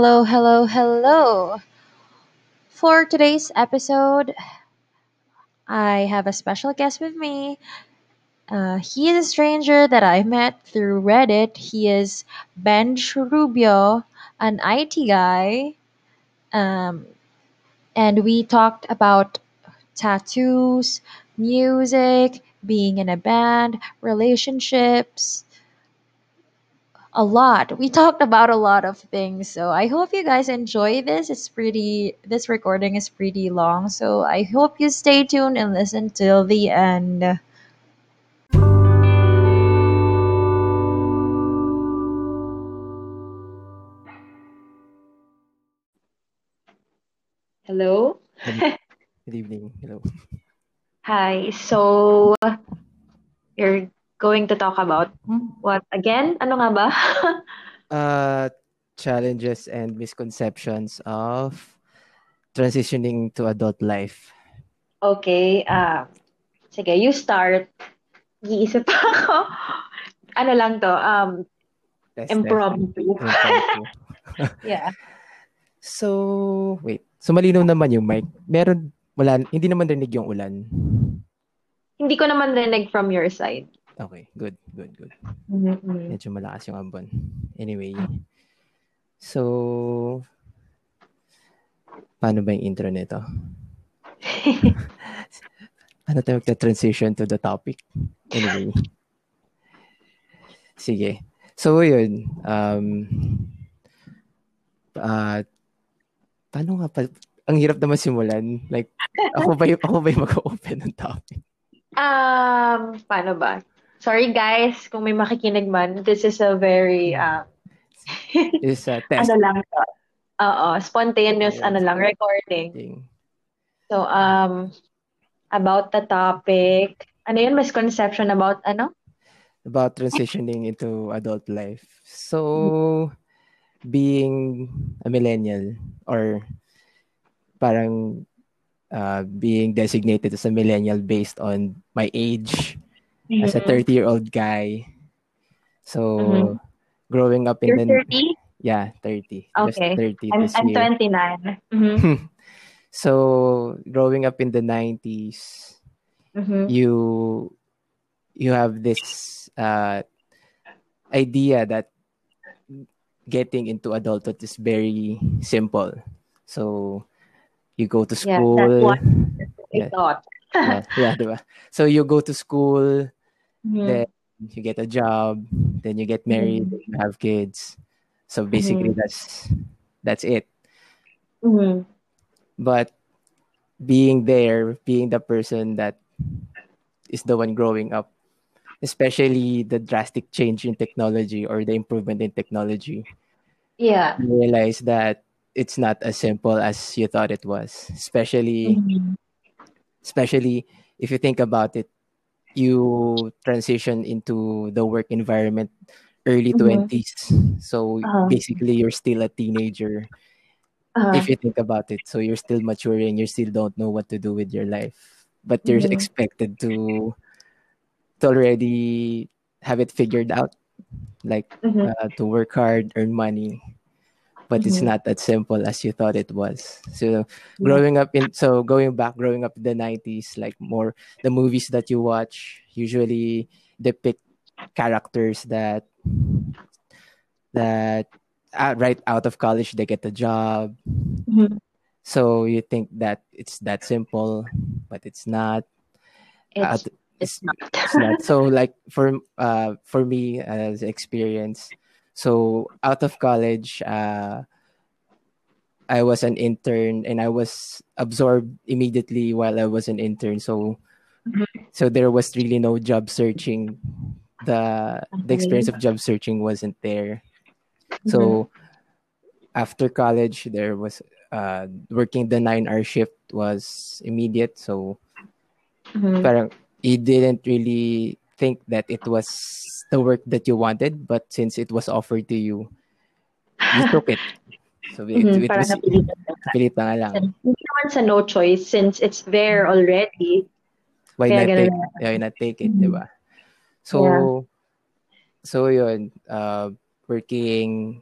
hello, hello, hello. For today's episode, I have a special guest with me. Uh, he is a stranger that I met through Reddit. He is Ben Rubio, an IT guy. Um, and we talked about tattoos, music, being in a band, relationships, a lot. We talked about a lot of things. So I hope you guys enjoy this. It's pretty this recording is pretty long, so I hope you stay tuned and listen till the end. Hello. Good, good evening. Hello. Hi. So you're going to talk about what again? Ano nga ba? Uh, challenges and misconceptions of transitioning to adult life. Okay. Uh, sige, you start. Iisip pa ako. Ano lang to? Um, Test, test. impromptu. Impromptu. Yeah. So, wait. So, malinaw naman yung mic. Meron, wala, hindi naman rinig yung ulan. Hindi ko naman rinig from your side. Okay, good, good, good. Mhm. Medyo malakas yung ambon. Anyway. So, paano ba yung intro nito? Ano tayo magta-transition to the topic? Anyway. Sige. So, yun. Um, ah, paano nga pa? Ang hirap naman simulan. Like, ako ba yung, ako ba yung mag-open ng topic? Um, paano ba? Sorry guys, kung may makikinig man, this is a very uh, Is a test ano lang to. Oo, spontaneous Spontaneous. ano lang recording. So um about the topic, ano yun misconception about ano? about transitioning into adult life. So, being a millennial or parang uh, being designated as a millennial based on my age as a Mhm. 30-year-old guy. So, Mhm. growing up in You're the 30? yeah, 30. Just Okay. 30 I'm I'm year. 29. Mhm. So, growing up in the 90s, Mhm. you you have this uh, idea that getting into adulthood is very simple. So you go to school Yeah, that's what I Yeah. thought. yeah, yeah, diba? So you go to school, Then you get a job, then you get married, Mhm. you have kids. So basically that's that's it. Mhm. But being there, being the person that is the one growing up, especially the drastic change in technology or the improvement in technology, Yeah. you realize that it's not as simple as you thought it was. Especially, Mhm. especially if you think about it, you transition into the work environment early Mhm. 20s. So Uh-huh. basically, you're still a teenager Uh-huh. if you think about it. So you're still maturing, you still don't know what to do with your life, but you're Mhm. expected to to already have it figured out, like Mhm. uh, to work hard, earn money. But it's Mhm. not that simple as you thought it was. So growing up in so going back, growing up in the nineties, like more the movies that you watch usually depict characters that that uh, right out of college they get a job Mhm. so you think that it's that simple but it's not Uh, It's it's not. it's not so like for uh for me as experience so out of college uh i was an intern and i was absorbed immediately while i was an intern. So Mhm. so there was really no job searching. The the experience of job searching wasn't there. So after college there was uh working the nine hour shift was immediate. So Mhm. parang you didn't really think that it was the work that you wanted but since it was offered to you you took it so it, Mhm, it was pilit na lang Hindi naman sa no choice since it's there already. why Kaya not take why not take it Mhm. diba so Yeah. so yun uh working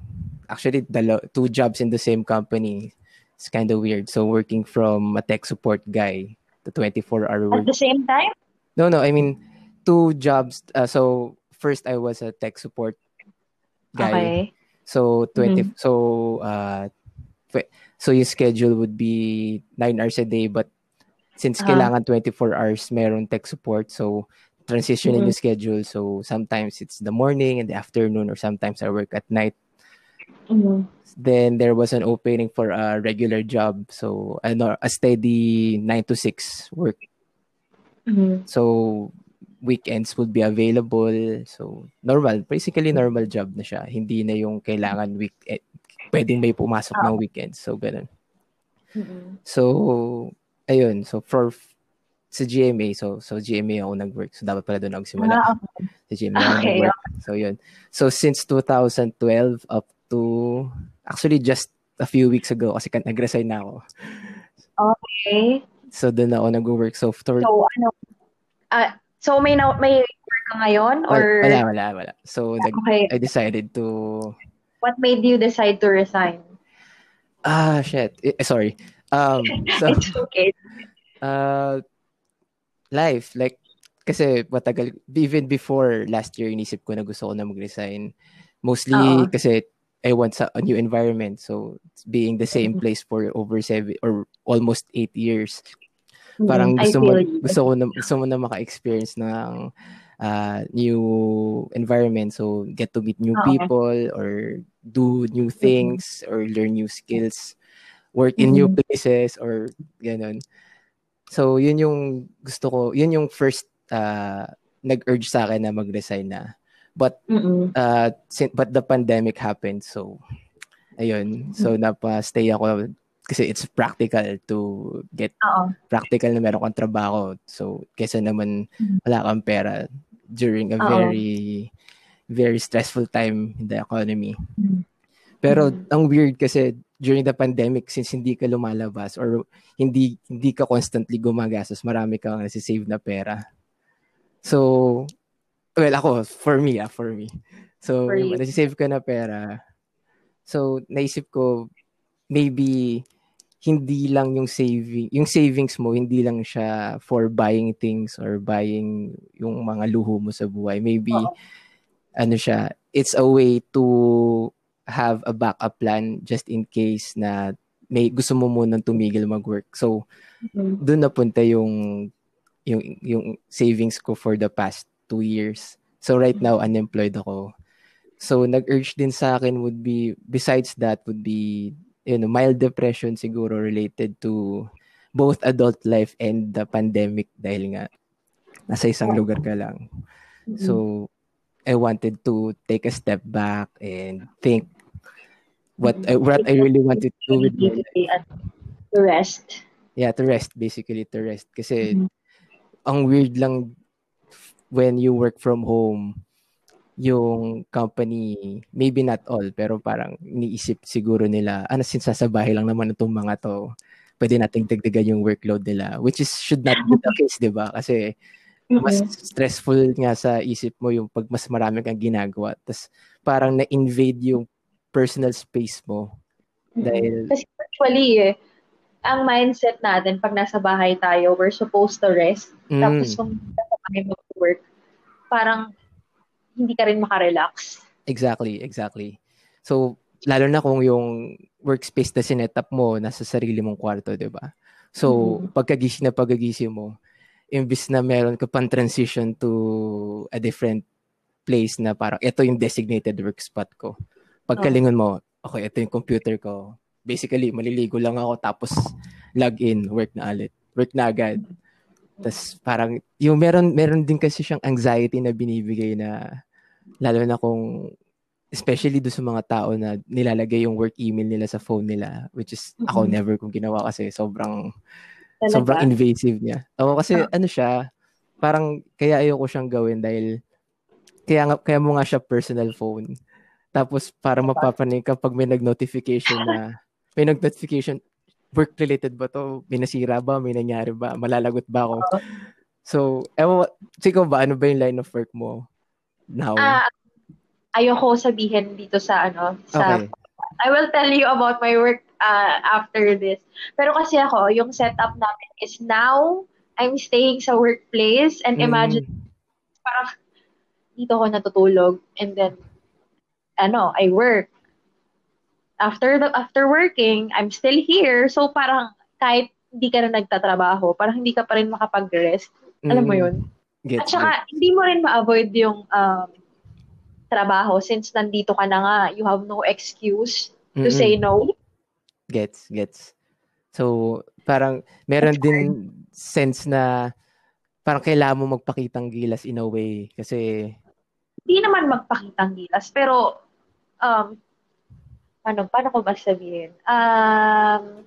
actually dalo- two jobs in the same company. It's kind of weird. So working from a tech support guy to 24 hour work. At the same time? No, no. I mean, two jobs. Uh, so first, I was a tech support guy. Okay. So 20. Mhm. So uh, so your schedule would be nine hours a day, but since Ah. kailangan 24 hours, meron tech support. So transitioning Mhm. yung schedule. So sometimes it's the morning and the afternoon, or sometimes I work at night. Mhm. Then there was an opening for a regular job. So ano, a steady nine to six work. Mhm. So weekends would be available. So normal, basically normal job na siya. Hindi na yung kailangan week eh, pwedeng may pumasok ng weekends. So ganun. So ayun, so for sa GMA, so so GMA ako nag-work. So dapat pala doon ako simula. Ah, okay. Sa GMA ako Okay, nag-work. So yun. So since 2012 up to actually just a few weeks ago kasi nag-resign na ako. Okay. So doon ako nag-work. So for So, ano, ah, so may, na, may work ka ngayon? Or wala, wala, wala. So nag, Okay. I decided to what made you decide to resign? Ah, shit. Eh, sorry. Um, so, It's okay. uh, life, like, kasi matagal, even before last year, inisip ko na gusto ko na mag-resign. Mostly Oo. kasi I want a new environment. So, being the same Mhm. place for over seven or almost eight years. Parang I gusto mo, gusto ko na, gusto mo na maka-experience ng uh, new environment. So, get to meet new Oo. people or do new things or learn new skills. Work in new Mhm. places or ganun. So, yun yung gusto ko, yun yung first uh, nag-urge sa akin na mag-resign na. But, Mhm. uh, but the pandemic happened. So, ayun. So, napa-stay ako kasi it's practical to get Oo. practical na meron kang trabaho. So, kesa naman Mhm. wala kang pera during a Oo. very, very stressful time in the economy. Mhm. Pero Mhm. ang weird kasi during the pandemic, since hindi ka lumalabas or hindi hindi ka constantly gumagastos, marami kang nasi-save na pera. So, well, ako, for me, ah, for me. So, For nasi-save ka na pera. So, naisip ko, maybe hindi lang yung saving, yung savings mo, hindi lang siya for buying things or buying yung mga luho mo sa buhay. Maybe, Oo. ano siya, it's a way to have a backup plan just in case na may gusto mo munang tumigil mag-work. So, Mhm. doon napunta yung yung yung savings ko for the past two years. So right now unemployed ako. So nag-urge din sa akin would be besides that would be you know mild depression siguro related to both adult life and the pandemic dahil nga nasa isang lugar ka lang. Mhm. So I wanted to take a step back and think what I, what I really wanted to do with my life. Ano, to rest. Yeah, to rest basically to rest kasi Mhm. ang weird lang when you work from home yung company maybe not all pero parang iniisip siguro nila ano since sa bahay lang naman itong mga to pwede nating dagdagan yung workload nila which is should not be the case 'di ba? Kasi mas stressful nga sa isip mo yung pag mas marami kang ginagawa tas parang na-invade yung personal space mo. Dahil Kasi actually, eh, ang mindset natin pag nasa bahay tayo, we're supposed to rest. mm, Tapos kung nasa bahay mag-work, parang hindi ka rin makarelax. Exactly, exactly. So, lalo na kung yung workspace na sinetup mo nasa sarili mong kwarto, di ba? So, Mhm. pagkagising na pagkagising mo, imbis na meron ka pang transition to a different place na parang ito yung designated work spot ko. Pagkalingon mo, okay, ito yung computer ko. Basically, maliligo lang ako tapos log in, work na ulit. Work na agad. Tapos parang, yung meron, meron din kasi siyang anxiety na binibigay na lalo na kung especially do sa mga tao na nilalagay yung work email nila sa phone nila which is ako Mhm. never kong ginawa kasi sobrang Talaga. sobrang invasive niya. Oo kasi Ah. ano siya, parang kaya ayoko siyang gawin dahil kaya nga, kaya mo nga siya personal phone. Tapos parang mapapanig kapag may nag-notification na may nag-notification work related ba to? May nasira ba? May nangyari ba? Malalagot ba ako? So, ewan, sikaw ba? Ano ba yung line of work mo now? Ah, ayoko sabihin dito sa ano, sa Okay. I will tell you about my work uh, after this. Pero kasi ako, yung setup namin is now, I'm staying sa workplace and imagine, Mm. parang dito ako natutulog and then, ano, I work. After the after working, I'm still here. So parang kahit hindi ka na nagtatrabaho, parang hindi ka pa rin makapag-rest. Alam mo Mm. yun? Gets, At saka, hindi mo rin ma-avoid yung um, trabaho since nandito ka na nga. You have no excuse to Mm-mm. say no. Gets, gets. So, parang meron That's din sense na parang kailangan mo magpakitang gilas in a way kasi Hindi naman magpakitang gilas, pero um, paano, paano ko ba sabihin? Um,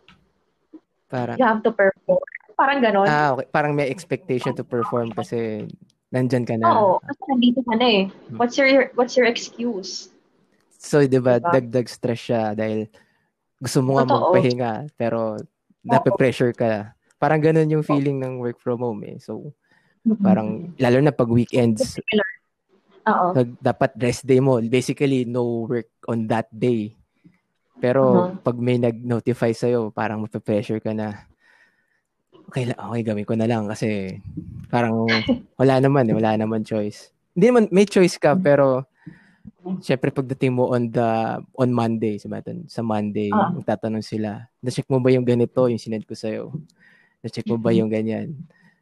parang you have to perform. Parang ganon. ah okay, parang may expectation to perform kasi nandyan ka na. Oo, kasi nandito ka na eh. What's your, what's your excuse? So, 'di ba, Diba? dagdag stress siya dahil gusto mo nga Totoo. magpahinga pero nape-pressure ka. Parang ganun yung feeling ng work from home eh. So, parang lalo na pag weekends, Oo. Dapat rest day mo. Basically, no work on that day. Pero Uh-huh. pag may nag-notify sa'yo, parang mape-pressure ka na, okay, okay, gawin ko na lang kasi parang wala naman eh, wala naman choice. Hindi naman, may choice ka, pero syempre pagdating mo on the, on Monday, sa, sa Monday, Ah. magtatanong sila, na-check mo ba yung ganito, yung sinend ko sa'yo? Na-check mo ba yung ganyan?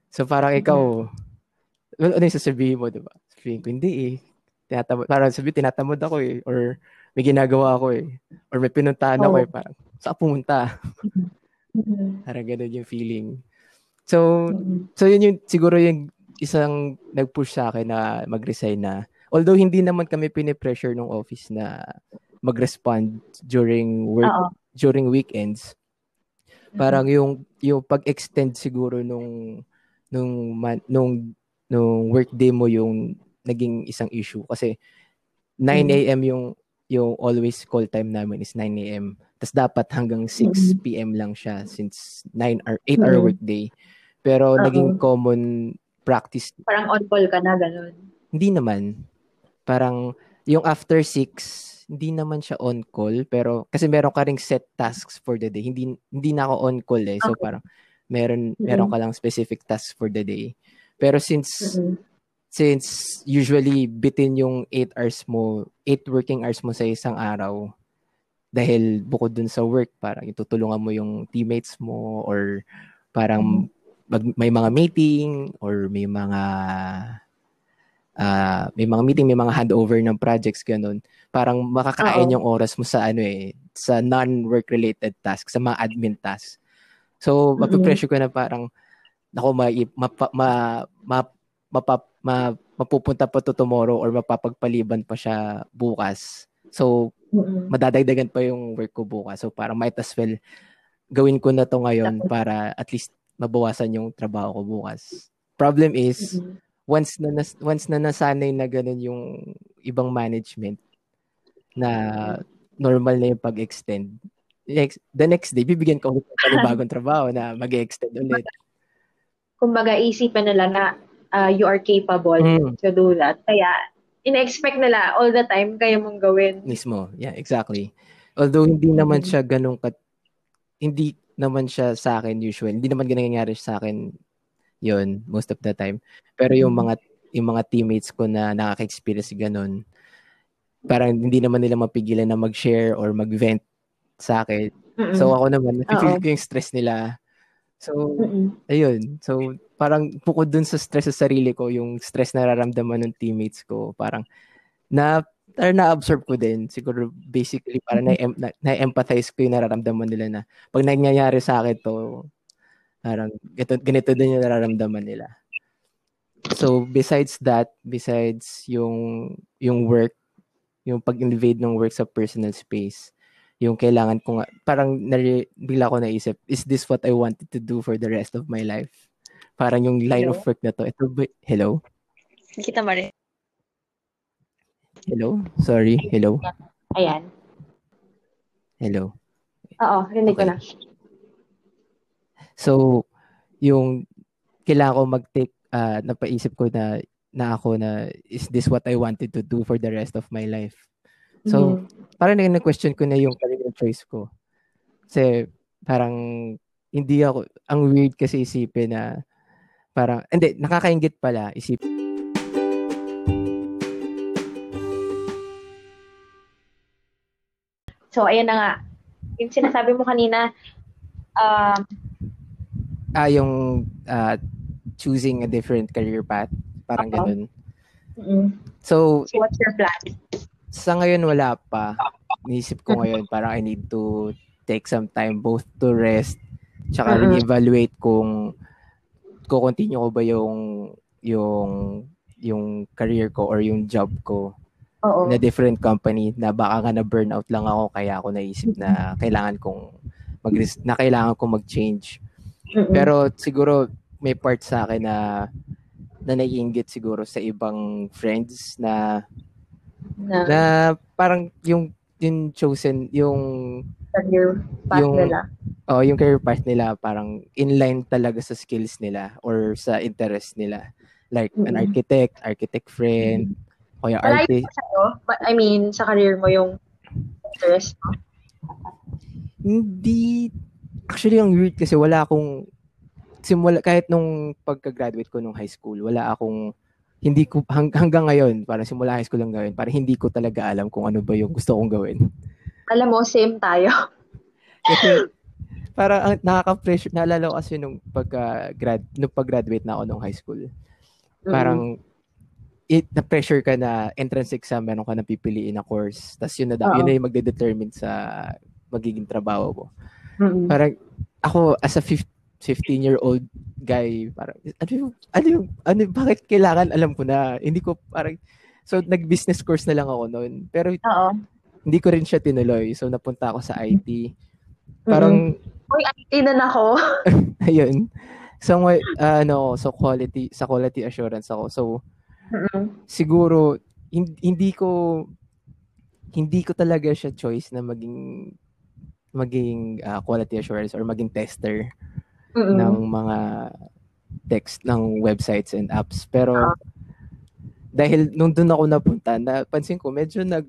So parang ikaw, well, ano yung sasabihin mo, di ba? Sabihin ko, hindi eh. Tinatamad, parang sabihin, tinatamad ako eh. Or may ginagawa ako eh. Or may pinuntahan ako Oo. eh. Parang, saan pumunta? Parang ganun yung feeling. So, Mhm. so yun yung, siguro yung isang nag-push sa akin na mag-resign na. Although hindi naman kami pinipressure ng office na mag-respond during work, Oo. during weekends. Parang yung yung pag-extend siguro nung nung man, nung nung workday mo yung naging isang issue kasi 9 Mhm. AM yung yung always call time namin is 9 AM. Tapos dapat hanggang 6 PM lang siya since 9 or 8 hour workday. Pero Oo. naging common practice Parang on call ka na, ganon. hindi naman. Parang yung after 6 hindi naman siya on call pero kasi meron ka ring set tasks for the day. Hindi hindi na ako on call eh. So Okay. parang meron meron ka lang specific tasks for the day. Pero since Mhm. since usually bitin yung 8 hours mo, 8 working hours mo sa isang araw dahil bukod dun sa work, parang itutulungan mo yung teammates mo or parang mag- may mga meeting or may mga ah, may mga meeting, may mga handover ng projects ganun. Parang makakain Oo. yung oras mo sa ano eh, sa non-work related tasks, sa mga admin tasks. So, Mhm. mapipressure ko na parang ako ma, mapa, ma, ma, mapa, ma, mapupunta pa to tomorrow or mapapagpaliban pa siya bukas. So, madadagdagan pa yung work ko bukas. So, parang might as well gawin ko na to ngayon para at least mabawasan yung trabaho ko bukas. Problem is, Mhm. once na nas, once na nasanay na ganun yung ibang management na normal na yung pag-extend. Next, the next day, bibigyan ko ulit ng panibagong trabaho na mag-extend ulit. Kumbaga, isipin nila na uh, you are capable Mm. to do that. Kaya, ina-expect nila all the time kaya mong gawin. Mismo. Yeah, exactly. Although hindi naman Mhm. siya ganun kat hindi naman siya sa akin usual. Hindi naman nangyayari sa akin yon most of the time. Pero yung Mhm. mga yung mga teammates ko na nakaka-experience ganun, parang hindi naman nila mapigilan na mag-share or mag-vent sa akin. Mm-mm. So ako naman, Oo. ko yung stress nila. So, Mm-mm. ayun. So, parang bukod dun sa stress sa sarili ko, yung stress na nararamdaman ng teammates ko, parang na parang na-absorb ko din. Siguro basically parang na, na, na-empathize ko yung nararamdaman nila na pag nangyayari sa akin to, parang ganito, ganito din yung nararamdaman nila. So, besides that, besides yung yung work, yung pag-invade ng work sa personal space, yung kailangan ko nga, parang nari, bigla ko naisip, is this what I wanted to do for the rest of my life? Parang yung line Hello? of work na to. Ito ba, hello? Kita mo rin. Hello? Sorry, hello? Ayan. Hello? Oo, rinig ko Okay. na. So, yung kailangan ko mag-take, ah, napaisip ko na, na ako na, is this what I wanted to do for the rest of my life? So, Mhm. parang na-question ko na yung sarili choice ko. Kasi parang hindi ako, ang weird kasi isipin na parang, hindi, nakakaingit pala isip. So, ayan na nga. Yung sinasabi mo kanina, um, Ah, yung ah, choosing a different career path. Parang Oo. ganun. mm, So, so what's your plan? sa ngayon wala pa. Niisip ko ngayon parang I need to take some time both to rest tsaka Mm-mm. re-evaluate kung ko-continue ko ba yung yung yung career ko or yung job ko Oo. na different company na baka nga na burnout lang ako kaya ako naisip na kailangan kong mag na kailangan kong mag-change. Mm-mm. Pero siguro may part sa akin na na naiinggit siguro sa ibang friends na na, na parang yung yung chosen yung career path yung- nila. oh yung career path nila parang inline talaga sa skills nila or sa interest nila like an architect architect friend o yung Malayo artist sa'yo, but I mean, sa career mo yung interest mo. hindi actually ang weird kasi wala akong simula kahit nung pagka-graduate ko nung high school wala akong hindi ko hang, hanggang ngayon parang simula high school lang gawin parang hindi ko talaga alam kung ano ba yung gusto kong gawin Alam mo, same tayo. Kasi parang ang nakaka-pressure, naalala ko kasi nung pagka grad nung pag-graduate na ako nung high school. Mm. It na pressure ka na entrance exam meron ka na pipiliin na course. Tapos yun na Oo. yun na yung magde-determine sa magiging trabaho mo. Mm-mm. Parang ako as a 15 year old guy, parang ano yung, ano yung, ano bakit kailangan alam ko na. Hindi ko parang so nag-business course na lang ako noon. Pero Oo. hindi ko rin siya tinuloy. So napunta ako sa IT. Parang Uy, IT na ako. Ayun. So, ah, ano, so quality, sa quality assurance ako. So, Mm-mm. siguro, hin- hindi ko, hindi ko talaga siya choice na maging, maging ah, quality assurance or maging tester Mm-mm. ng mga text ng websites and apps. Pero, dahil nung doon ako napunta, napansin ko, medyo nag,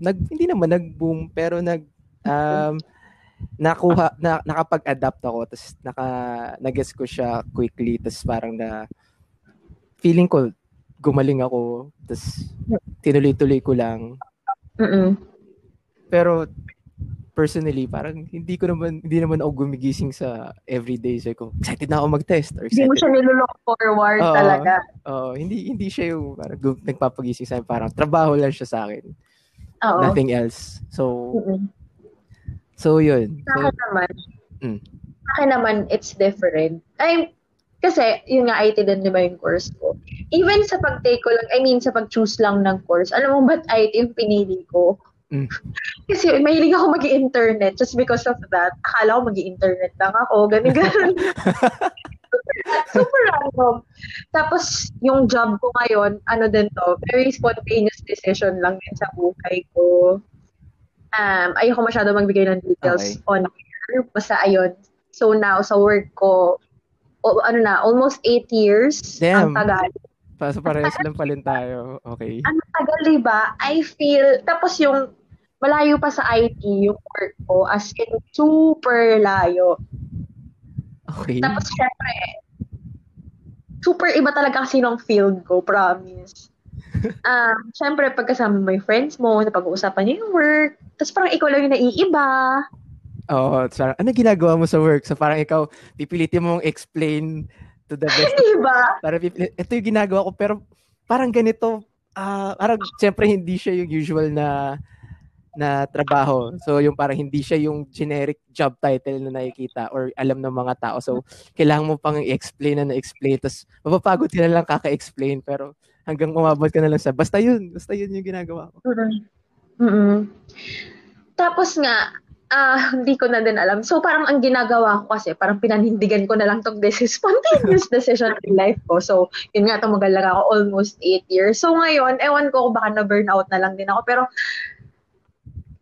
nag hindi naman nag-boom, pero nag, um, nakuha, na, nakapag-adapt ako, tapos naka, nag-guess ko siya quickly, tapos parang na, feeling ko, gumaling ako, tapos tinuloy-tuloy ko lang. Mm-mm. Pero, personally, parang hindi ko naman, hindi naman ako gumigising sa everyday. So, ko, excited na ako mag-test. Or Hindi mo siya nilook forward Oo. talaga. Oo, hindi hindi siya yung parang gu- nagpapagising sa akin. Parang trabaho lang siya sa akin. Oo. Nothing else. So, Mm-mm. so yun. Sa So, akin naman, Mm. sa akin naman, it's different. I, kasi, yun nga, IT din, di ba yung course ko. Even sa pag-take ko lang, I mean, sa pag-choose lang ng course, alam mo ba't IT yung pinili ko? Mm. Kasi mahilig ako mag internet just because of that. Akala ko mag internet lang ako, ganun, ganun. Super random. Tapos, yung job ko ngayon, ano din to, very spontaneous decision lang din sa buhay ko. Um, ayoko masyado magbigay ng details Okay. on basta ayun. So now, sa work ko, o, ano na, almost eight years. Damn. Ang tagal. so parehas lang palin tayo. Okay. Ang tagal, di ba? I feel, tapos yung malayo pa sa IT, yung work ko, as in, super layo. Okay. Tapos, syempre, super iba talaga kasi nung field ko, promise. Um, syempre, pagkasama mo yung friends mo, napag-uusapan niyo yung work, tapos parang ikaw lang yung naiiba. Oo, so parang, ano ginagawa mo sa work? So parang ikaw, pipilitin mong explain to the best. Di ba? Para pipilit, ito yung ginagawa ko, pero parang ganito, ah, parang siyempre hindi siya yung usual na na trabaho. So yung parang hindi siya yung generic job title na nakikita or alam ng mga tao. So kailangan mo pang i-explain na na-explain. Tapos mapapagod ka na lang kaka-explain pero hanggang umabot ka na lang sa basta yun, basta yun yung ginagawa ko. mm Tapos nga, ah hindi ko na din alam. So parang ang ginagawa ko kasi, parang pinanindigan ko na lang tong this is spontaneous decision in life ko. So yun nga, tumagal lang ako almost 8 years. So ngayon, ewan ko kung baka na-burnout na lang din ako. Pero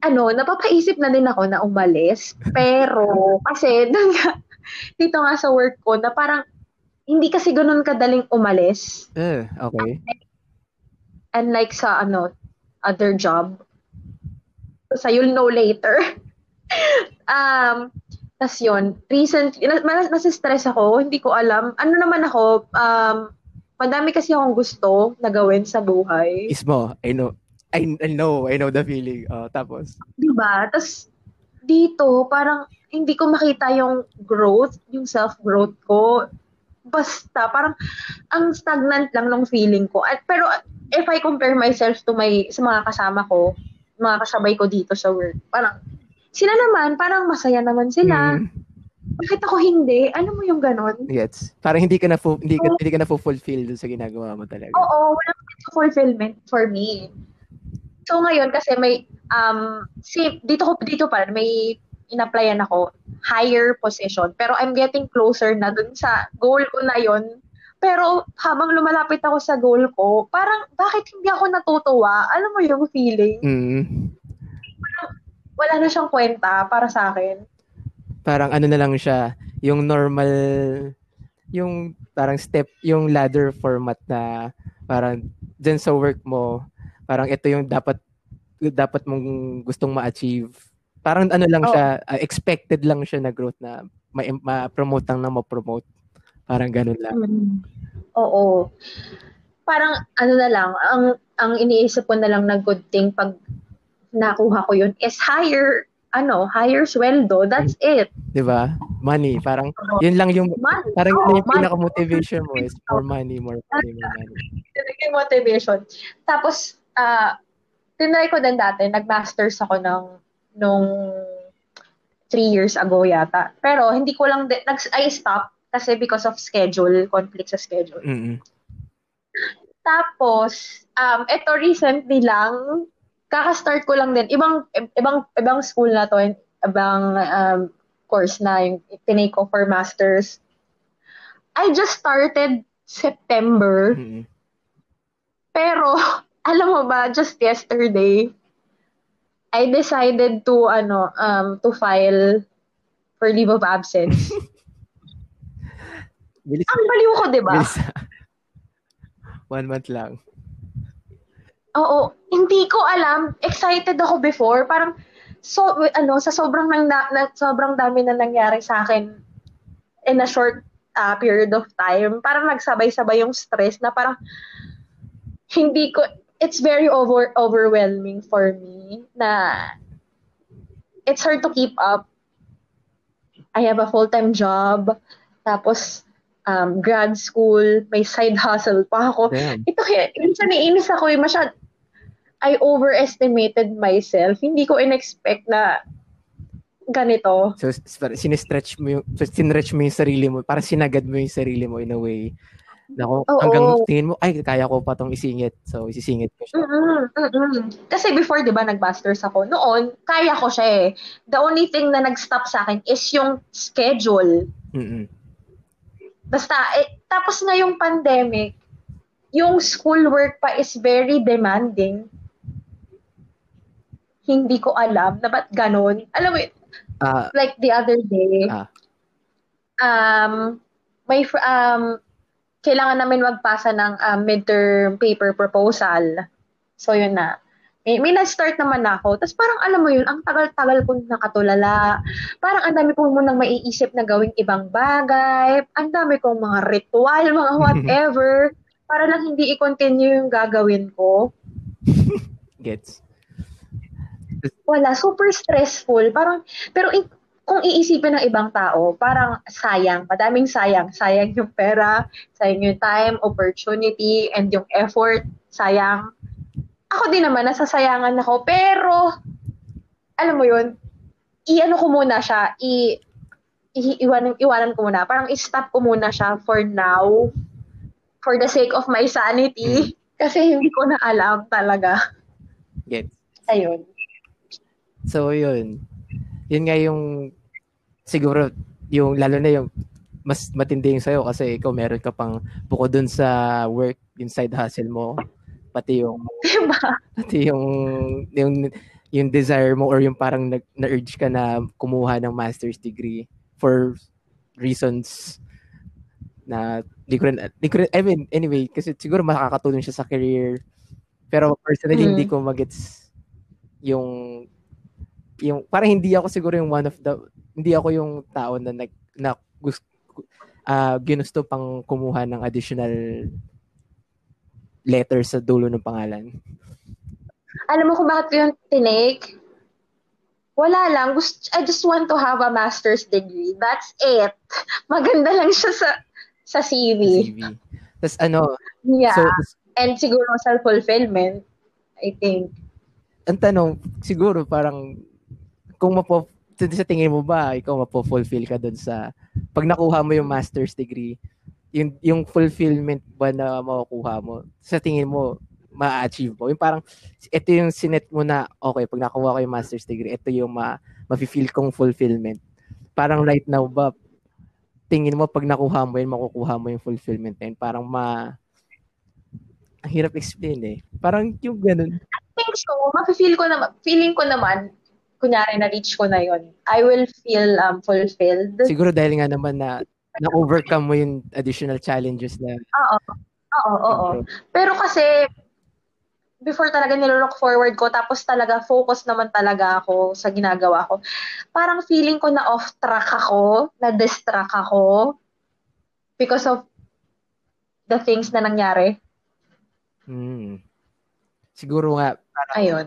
ano, napapaisip na din ako na umalis. Pero, kasi, dun nga, dito nga sa work ko, na parang, hindi kasi ganun kadaling umalis. Eh, okay. And like sa, ano, other job. Sa you'll know later. um, tas yun, recent, nas, nasa-stress ako, hindi ko alam. Ano naman ako, um, madami kasi akong gusto na gawin sa buhay. Ismo, I know. I, I know, I know the feeling. Uh, tapos? Diba? Tapos, dito, parang hindi ko makita yung growth, yung self-growth ko. Basta, parang ang stagnant lang ng feeling ko. At, pero if I compare myself to my, sa mga kasama ko, mga kasabay ko dito sa work, parang sila naman, parang masaya naman sila. Mm. Bakit ako hindi? Ano mo yung ganon? Yes. Parang hindi ka na fu- hindi ka, hindi ka na fulfill dun sa ginagawa mo talaga. Oo, walang fulfillment for me. So ngayon kasi may um si dito ko dito pa may inapplyan ako higher position pero I'm getting closer na dun sa goal ko na yon pero habang lumalapit ako sa goal ko, parang bakit hindi ako natutuwa? Alam mo yung feeling? Mm. Wala na siyang kwenta para sa akin. Parang ano na lang siya, yung normal, yung parang step, yung ladder format na parang dyan sa work mo, parang ito yung dapat dapat mong gustong ma-achieve. Parang ano lang oh. siya, uh, expected lang siya na growth na ma-promote lang na ma-promote. Parang ganun lang. Mm. Oo. Parang ano na lang, ang ang iniisip ko na lang na good thing pag nakuha ko yun is higher ano, higher sweldo. That's it. 'Di ba? Money, parang yun lang yung money. parang oh, yung pinaka motivation mo is more money, more money, more money. Yun yung motivation. Tapos uh, tinry ko din dati, nag-masters ako ng nung three years ago yata. Pero hindi ko lang, de, nag, I stop kasi because of schedule, conflict sa schedule. Mm-hmm. Tapos, um, ito recently lang, kaka-start ko lang din. Ibang, ibang, ibang school na to, ibang um, course na yung tinake ko for masters. I just started September. Mm-hmm. Pero, alam mo ba, just yesterday, I decided to, ano, um, to file for leave of absence. Bilis. Ang baliw ko, di ba? One month lang. Oo. Hindi ko alam. Excited ako before. Parang, so, ano, sa sobrang, nang, na, sobrang dami na nangyari sa akin in a short uh, period of time, parang nagsabay-sabay yung stress na parang, hindi ko, it's very over overwhelming for me na it's hard to keep up. I have a full-time job. Tapos, um, grad school, may side hustle pa ako. Damn. Ito kaya, minsan naiinis ako eh, masyad, I overestimated myself. Hindi ko in-expect na ganito. So, sinistretch mo yung, so, sinretch mo yung sarili mo, para sinagad mo yung sarili mo in a way na kung Oo. hanggang tingin mo, ay, kaya ko pa tong isingit. So, isisingit ko siya. Mm-mm, mm-mm. Kasi before, di ba, nag-masters ako. Noon, kaya ko siya eh. The only thing na nag-stop sa akin is yung schedule. Mm-mm. Basta, eh, tapos na yung pandemic, yung schoolwork pa is very demanding. Hindi ko alam na ba't ganun. Alam mo, uh, like the other day, uh, um, may, um, kailangan namin magpasa ng um, midterm paper proposal. So, yun na may, may na-start naman ako. Tapos parang alam mo yun, ang tagal-tagal kong nakatulala. Parang ang dami kong munang maiisip na gawing ibang bagay. Ang dami kong mga ritual, mga whatever. para lang hindi i-continue yung gagawin ko. Gets. Wala, super stressful. Parang, pero in, kung iisipin ng ibang tao, parang sayang, madaming sayang. Sayang yung pera, sayang yung time, opportunity, and yung effort, sayang ako din naman, nasasayangan ako. Pero, alam mo yun, i-ano ko muna siya, i, i iwanan, iwanan ko muna. Parang i-stop ko muna siya for now, for the sake of my sanity. Mm. Kasi hindi ko na alam talaga. Get. Ayun. So, yun. Yun nga yung, siguro, yung, lalo na yung, mas matindi yung sa'yo kasi ikaw meron ka pang bukod dun sa work, yung side hustle mo, pati yung diba? pati yung yung yung desire mo or yung parang na, na-urge ka na kumuha ng master's degree for reasons na di ko rin, di ko rin, I mean, anyway, kasi siguro makakatulong siya sa career. Pero personally, mm. hindi ko magets yung yung parang hindi ako siguro yung one of the hindi ako yung tao na nag na gusto uh, ginusto pang kumuha ng additional letter sa dulo ng pangalan. Alam mo kung bakit yung tinake? Wala lang. Gusto, I just want to have a master's degree. That's it. Maganda lang siya sa sa CV. CV. Tapos ano, Yeah. so, And siguro self-fulfillment, I think. ang tanong, siguro parang, kung mapo, sa tingin mo ba, ikaw mapo-fulfill ka dun sa, pag nakuha mo yung master's degree, yung, yung fulfillment ba na makukuha mo, sa tingin mo, ma-achieve mo? Yung parang, ito yung sinet mo na, okay, pag nakuha ko yung master's degree, ito yung ma, ma-feel kong fulfillment. Parang right now ba, tingin mo pag nakuha mo yun, makukuha mo yung fulfillment na parang ma, ang hirap explain eh. Parang yung ganun. I think so. Mafe-feel ko naman, feeling ko naman, kunyari na-reach ko na yon I will feel um, fulfilled. Siguro dahil nga naman na na-overcome mo yung additional challenges na Oo. Oo, oo. Pero kasi, before talaga nilolook forward ko, tapos talaga focus naman talaga ako sa ginagawa ko. Parang feeling ko na off track ako, na distract ako because of the things na nangyari. Hmm. Siguro nga, parang Ayun.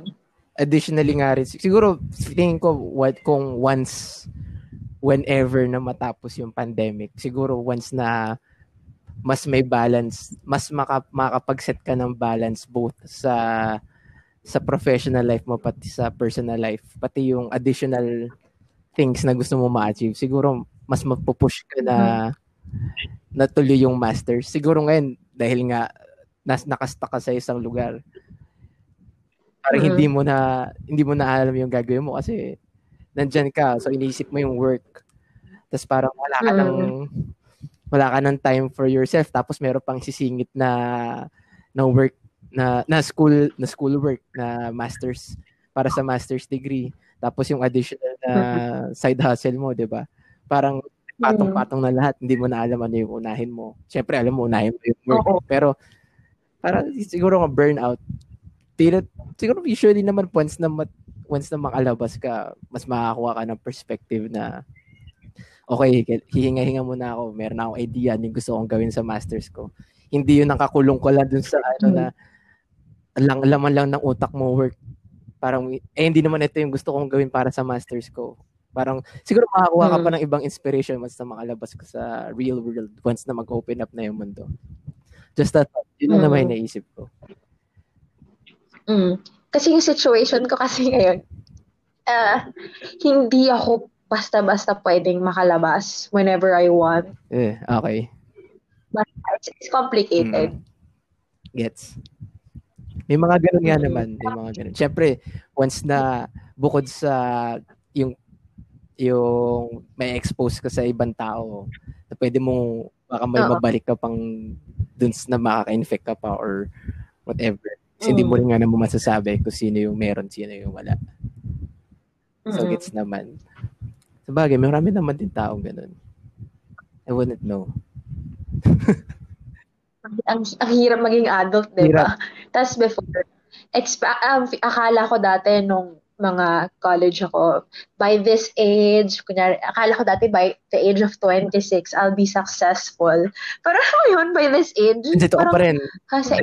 Additionally nga rin, siguro tingin ko what, kung once, whenever na matapos yung pandemic, siguro once na mas may balance, mas maka, makakapag-set ka ng balance both sa sa professional life mo pati sa personal life, pati yung additional things na gusto mo ma-achieve. Siguro mas magpo-push ka na natuloy yung masters. Siguro ngayon dahil nga nas nakastuck ka sa isang lugar. Parang Mhm. hindi mo na hindi mo na alam yung gagawin mo kasi nandyan ka. So iniisip mo yung work. Tapos parang wala ka Mhm. ng wala ka ng time for yourself tapos meron pang sisingit na na work na na school na school work na masters para sa master's degree tapos yung additional na side hustle mo 'di ba parang patong-patong na lahat hindi mo na alam ano yung unahin mo syempre alam mo unahin mo yung work Oo. pero parang siguro nga burnout tira, siguro usually naman once na mat, once na makalabas ka mas makakuha ka ng perspective na okay, hihinga-hinga muna ako. Meron akong idea yung gusto kong gawin sa masters ko. Hindi yun nakakulong ko lang dun sa ano na lang laman lang ng utak mo work. Parang eh hindi naman ito yung gusto kong gawin para sa masters ko. Parang siguro makakuha ka pa ng ibang inspiration once na makalabas ka sa real world once na mag-open up na yung mundo. Just that, yun na naman yung naisip ko. Mm. Kasi yung situation ko kasi ngayon, ah, hindi ako basta-basta pwedeng makalabas whenever I want. Eh, okay. It's, it's complicated. Mm. Gets. May mga ganun nga naman, may mga ganun. Siyempre, once na bukod sa yung yung may expose ka sa ibang tao, na pwede mo baka may Oo. mabalik ka pang dun na makaka-infect ka pa or whatever. Kasi hindi Mm. mo rin nga naman masasabi kung sino yung meron, sino yung wala. So, gets naman. Sa bagay, marami naman din taong ganun. I wouldn't know. ang, ang hirap maging adult, di ba? Tapos before, exp- um, akala ko dati nung mga college ako, by this age, kunyari, akala ko dati by the age of 26, I'll be successful. Pero mo yun, by this age, Dito ko pa rin. kasi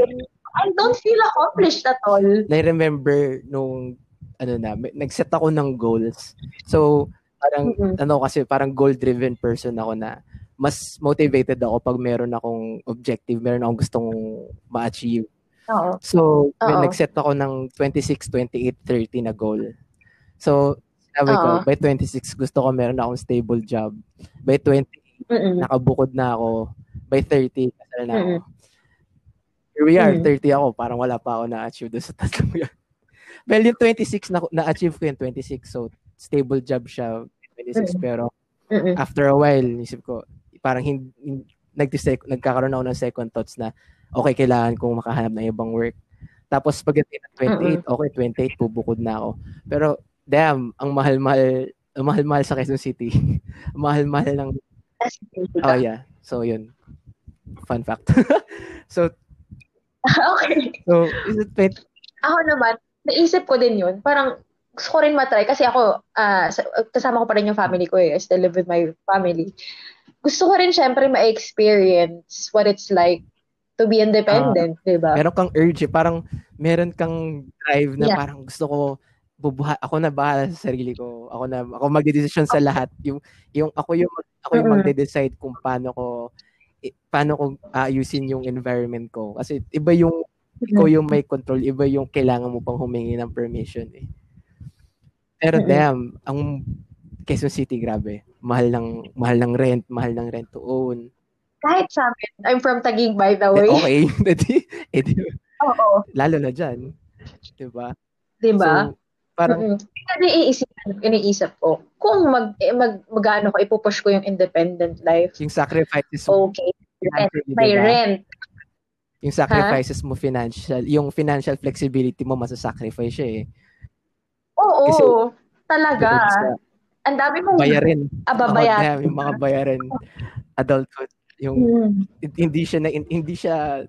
I don't feel accomplished at all. na-remember nung ano na, nag-set ako ng goals. So, parang Mm-mm. ano kasi parang goal-driven person ako na mas motivated ako pag meron akong objective, meron akong gustong ma-achieve. Oo. So, Oo. nag-set ako ng 26, 28, 30 na goal. So, sabi ko, by 26 gusto ko meron akong stable job. By 20, Mm-mm. nakabukod na ako. By 30, kasal na ako. Here we are, Mm. 30 ako. Parang wala pa ako na-achieve doon sa tatlong yun. Well, yung 26, na, na-achieve ko yung 26. So, stable job siya, 26. Mm. Pero, Mm-mm. after a while, isip ko, parang hindi, nag nagkakaroon ako ng second thoughts na, okay, kailangan kong makahanap ng ibang work. Tapos, pagdating ng 28, okay, 28, bubukod na ako. Pero, damn, ang mahal-mahal, ang mahal-mahal sa Quezon City. mahal-mahal ng. Oh yeah. So yun. Fun fact. so okay. so is it pet? Ako naman, naisip ko din yun. Parang, gusto ko rin matry kasi ako, ah, sa- kasama ko pa rin yung family ko eh. I still live with my family. Gusto ko rin syempre ma-experience what it's like to be independent, di ba? Meron kang urge, eh. parang meron kang drive na Yeah. parang gusto ko bubuha ako na bahala sa sarili ko. Ako na ako magdedesisyon sa lahat. Yung yung ako yung ako yung Mm-mm. magde-decide kung paano ko paano ko aayusin yung environment ko. Kasi iba yung ikaw yung may control, iba yung kailangan mo pang humingi ng permission eh. Pero Mm-mm. damn, ang Quezon City grabe. Mahal ng mahal ng rent, mahal ng rent to own. Kahit sa amin, I'm from Taguig by the Eh, way. okay, edi, edi, Oo, lalo na dyan. 'Di ba? di ba? So, parang Mm-mm. Kaya iniisip, iniisip ko, kung mag, eh, mag, mag-ano ko, ipupush ko yung independent life, yung sacrifices mo okay, rent, diba? rent. Yung sacrifices mo financial, yung financial flexibility mo masasacrifice siya eh. Oo, Kasi- talaga. Ang dami mong bayarin. babayaran. Damn, yung mga bayarin adulthood, yung Mm. hindi siya na hindi siya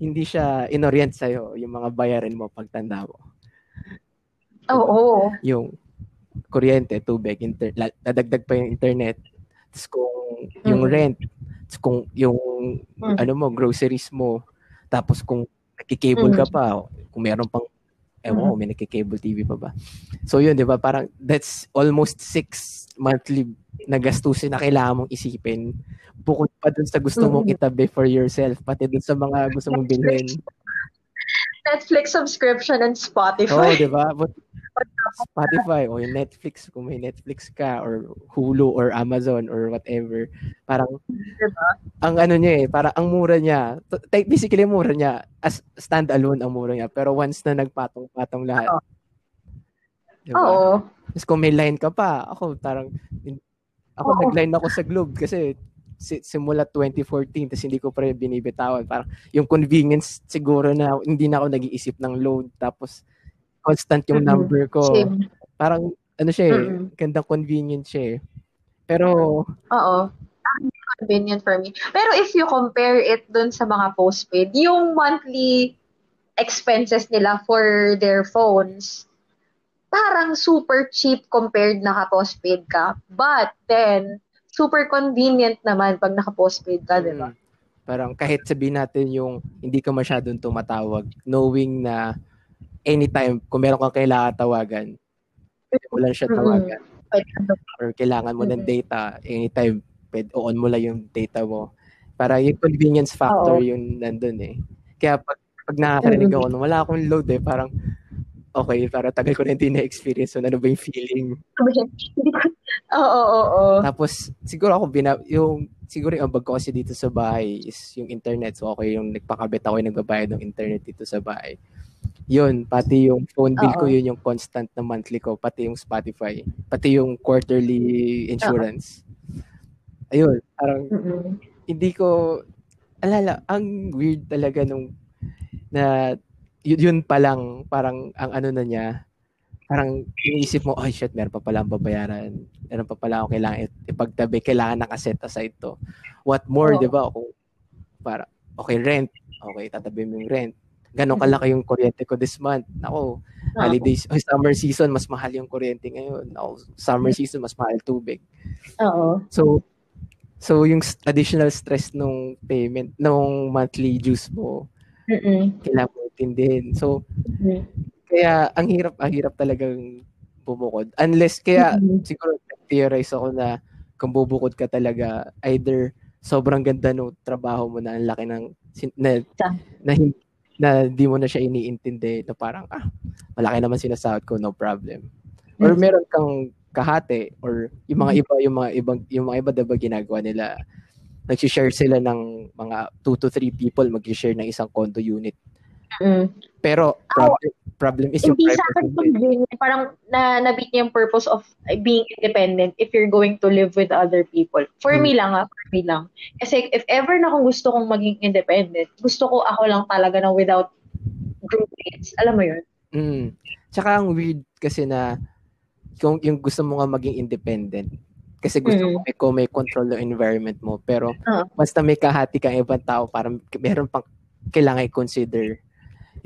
hindi siya inorient sa yung mga bayarin mo pagtanda mo. Oo. Yung kuryente, tubig, inter, dadagdag pa yung internet. Tapos kung yung Mm. rent, tapos kung yung Mm. ano mo, groceries mo, tapos kung nakikable ka Mm. pa, kung meron pang ewan ko, may nakikable TV pa ba. So yun, di ba? Parang that's almost six monthly na gastusin na kailangan mong isipin. Bukod pa dun sa gusto mong Mm. itabi for yourself, pati dun sa mga gusto mong bilhin. Netflix subscription and Spotify. di ba? But Spotify o yung Netflix, kung may Netflix ka or Hulu or Amazon or whatever, parang Diba? ang ano niya eh, parang ang mura niya. Basically, mura niya. As stand-alone ang mura niya. Pero once na nagpatong-patong lahat. Oo. Diba? Oo. Tapos kung may line ka pa, ako parang, ako Oo. nag-line ako sa Globe kasi si- simula 2014 tapos hindi ko pa rin binibitawan. Parang yung convenience siguro na hindi na ako nag-iisip ng load tapos constant yung Mm-mm. number ko. Same. Parang ano siya eh, Mm-mm. gandang convenient siya eh. Pero Oo. Convenient for me. Pero if you compare it dun sa mga postpaid, yung monthly expenses nila for their phones, parang super cheap compared naka-postpaid ka. But then, super convenient naman pag naka-postpaid ka, di ba? Mm. Parang kahit sabihin natin yung hindi ka masyadong tumatawag, knowing na anytime, kung meron kang kailangan tawagan, mo lang siya Mm-mm. tawagan. Ka Or kailangan mo ng Mm-mm. data, anytime, pwede, on mo lang yung data mo. Para yung convenience factor Oo. yun nandun eh. Kaya pag, pag nakakarinig Mm-mm. ako, wala akong load eh, parang, okay, para tagal ko na hindi na-experience yun. Ano ba yung feeling? Ko- Oo, oo, oo. Tapos, siguro ako, bina, yung, siguro yung ambag ko kasi dito sa bahay is yung internet. So, ako yung nagpakabit ako yung nagbabayad ng internet dito sa bahay. Yun, pati yung phone bill ko, Oo. yun yung constant na monthly ko, pati yung Spotify, pati yung quarterly insurance. Ayun, parang Mm-mm. hindi ko, alala, ang weird talaga nung, na, yun, yun pa lang, parang ang ano na niya, parang iniisip mo, oh shit, meron pa pala ang babayaran. Meron pa pala ako kailangan ipagtabi. Kailangan nakaset aside to. What more, Oo. di ba? Kung para, okay, rent. Okay, tatabi mo yung rent. Ganon kalaki yung kuryente ko this month. Ako, holidays, oh, summer season, mas mahal yung kuryente ngayon. Ako, summer season, mas mahal tubig. Oo. So, so yung additional stress nung payment, nung monthly dues mo, Mm-mm. kailangan mo intindihin. So, Mm-mm. kaya ang hirap, ang hirap talagang bumukod. Unless, kaya Mm-mm. siguro theorize ako na kung bubukod ka talaga, either sobrang ganda ng trabaho mo na ang laki ng, sin- na, na, na di mo na siya iniintindi na parang, ah, malaki naman sinasahod ko, no problem. Or Mm. meron kang kahate or yung mga iba, yung mga ibang, yung mga iba diba ginagawa nila, nag-share sila ng mga 2 to 3 people mag-share ng isang condo unit. Mm. Pero problem, problem is yung Hindi sa akin convenient. Parang na nabit niya yung purpose of uh, being independent if you're going to live with other people. For me lang ah, for me lang. Kasi if ever na kung gusto kong maging independent, gusto ko ako lang talaga na without groupmates. Alam mo yun? Mm. Tsaka ang weird kasi na kung yung gusto mo nga maging independent kasi gusto Mm. mo may, ko may control ng environment mo pero Oo. basta may kahati kang ibang tao parang meron pang kailangan i-consider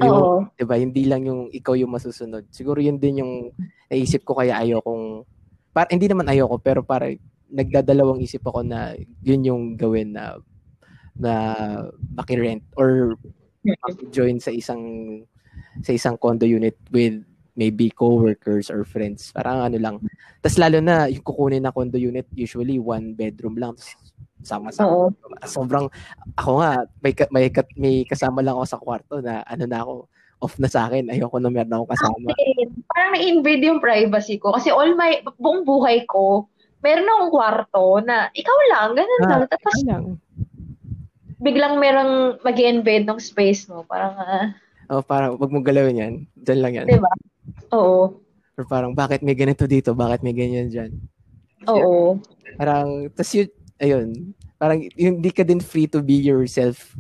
Oo. 'di ba? Hindi lang yung ikaw yung masusunod. Siguro yun din yung naisip ko kaya ayokong para hindi naman ayoko pero para nagdadalawang isip ako na yun yung gawin na na maki-rent or join sa isang sa isang condo unit with maybe co-workers or friends. Parang ano lang. Tapos lalo na yung kukunin na condo unit usually one bedroom lang. Tapos sama-sama. Oo. Sobrang ako nga may may, may kasama lang ako sa kwarto na ano na ako off na sa akin. Ayoko na meron akong kasama. Akin, parang na-invade yung privacy ko. Kasi all my, buong buhay ko, meron akong kwarto na ikaw lang, ganun Ah, lang. Tapos lang. biglang merong mag invade ng space mo. Parang, ah, Oh, parang wag mong galawin yan. Diyan lang yan. Diba? Oo, Or parang bakit may ganito dito? Bakit may ganyan dyan? oo. Parang, tas yun, ayun, parang hindi ka din free to be yourself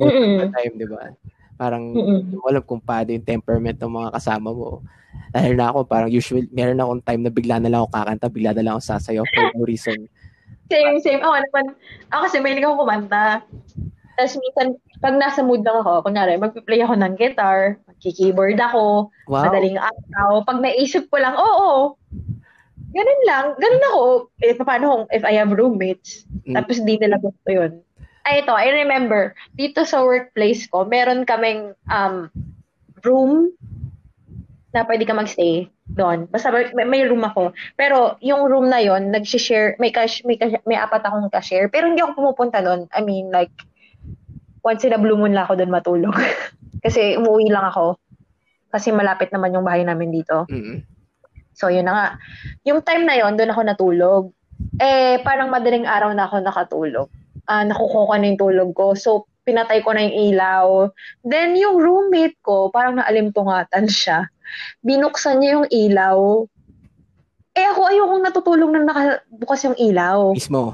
most of the Mm-mm. time, di ba? Parang, Mm-mm. mo alam kung paano yung temperament ng mga kasama mo. Dahil na ako, parang usually, meron akong time na bigla na lang ako kakanta, bigla na lang ako sasayaw for no reason. Same, same. Ako naman, ako kasi may ako kumanta. Tapos minsan, pag nasa mood lang ako, kunyari, mag-play ako ng guitar, mag-keyboard ako, Wow. madaling araw. Pag naisip ko lang, oo, ganun lang. Ganun ako. Eh, paano kung if I have roommates, Mm. tapos di nila gusto yun. Ay, ito, I remember, dito sa workplace ko, meron kaming um, room na pwede ka magstay doon. Basta may, may room ako. Pero yung room na yon nag-share, may, cash, may, cash, may apat akong ka-share. Pero hindi ako pumupunta doon. I mean, like, once in a blue moon lang ako doon matulog. Kasi umuwi lang ako. Kasi malapit naman yung bahay namin dito. Mm. So, yun na nga. Yung time na yon doon ako natulog. Eh, parang madaling araw na ako nakatulog. Ah, nakukuha ko na yung tulog ko. So, pinatay ko na yung ilaw. Then, yung roommate ko, parang naalimpungatan siya. Binuksan niya yung ilaw. Eh, ako ayokong natutulog na nakabukas yung ilaw. Mismo.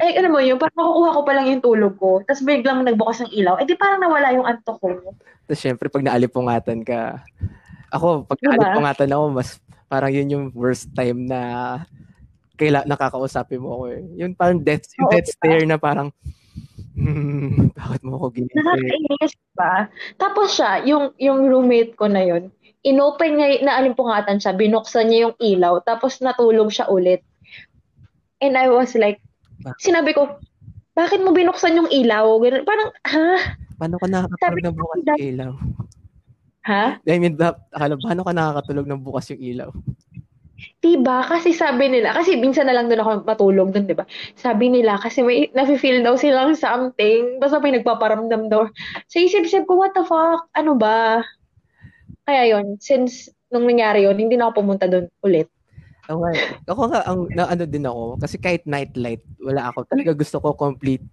Eh, ano mo yun, parang makukuha ko pa lang yung tulog ko. Tapos biglang nagbukas ng ilaw. Eh, di parang nawala yung antok ko. Tapos syempre, pag naalipungatan ka, ako, pag Diba? naalipungatan ako, mas parang yun yung worst time na kaila, nakakausapin mo ako eh. Yung parang death, Oo, death diba? stare na parang, hmm, bakit mo ako ginising? Nakakainis ba? Tapos siya, yung, yung roommate ko na yun, inopen niya, naalimpungatan siya, binuksan niya yung ilaw, tapos natulog siya ulit. And I was like? Sinabi ko, bakit mo binuksan yung ilaw? Ganun, parang, ha? Paano ka nakakatulog ng bukas yung ilaw? Ha? I mean, akala, paano ka nakakatulog ng bukas yung ilaw? Diba? Kasi sabi nila, kasi minsan na lang doon ako matulog doon, diba? Sabi nila, kasi may, nafe-feel daw silang something, basta may nagpaparamdam daw. So, isip-isip ko, what the fuck? Ano ba? Kaya yon since nung nangyari yon hindi na ako pumunta doon ulit. Ako, nga- ako nga, ang, na, ano din ako, kasi kahit nightlight, wala ako. Talaga gusto ko complete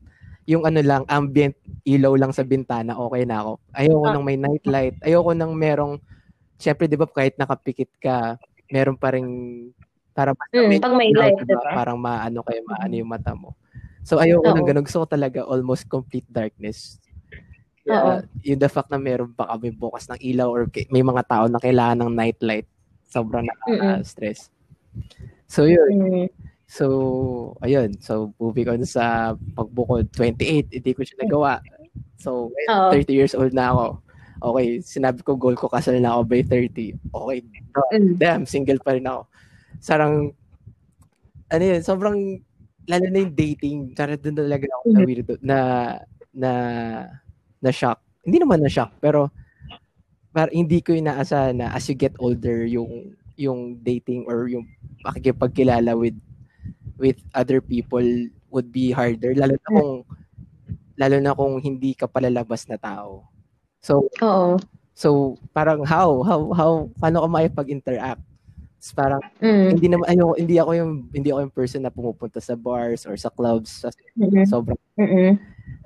yung ano lang, ambient ilaw lang sa bintana, okay na ako. Ayoko Ah. nang may nightlight. Ayoko nang merong, syempre, di ba, kahit nakapikit ka, meron pa rin, para Mm, pag may light, diba? Parang maano kayo, maano yung mata mo. So, ayoko nang Oo. ganun. Gusto ko talaga almost complete darkness. Oo. Kaya, yung the fact na meron pa kami bukas ng ilaw or may mga tao na kailangan ng nightlight, sobrang nakaka-stress. So, yun. Mm. So, ayun. So, moving on sa pagbukod, 28, hindi ko siya nagawa. So, Oo. 30 years old na ako. Okay, sinabi ko goal ko kasal na ako by 30. Okay, Mm. damn, single pa rin ako. Sarang, ano yun, sobrang, lalo na yung dating, sarang doon talaga ako na Mhm. weirdo, na, na, na shock. Hindi naman na shock, pero, par hindi ko inaasahan na as you get older, yung, yung dating or yung pakikipagkilala with, with other people would be harder, lalo na kung, lalo na kung hindi ka palalabas na tao. So, Oo. So, parang how, how, how, paano ka makipag-interact? Tapos parang, Mm. hindi naman, ayoko, hindi ako yung, hindi ako yung person na pumupunta sa bars or sa clubs. Kasi Mm-mm. sobrang, Mm-mm.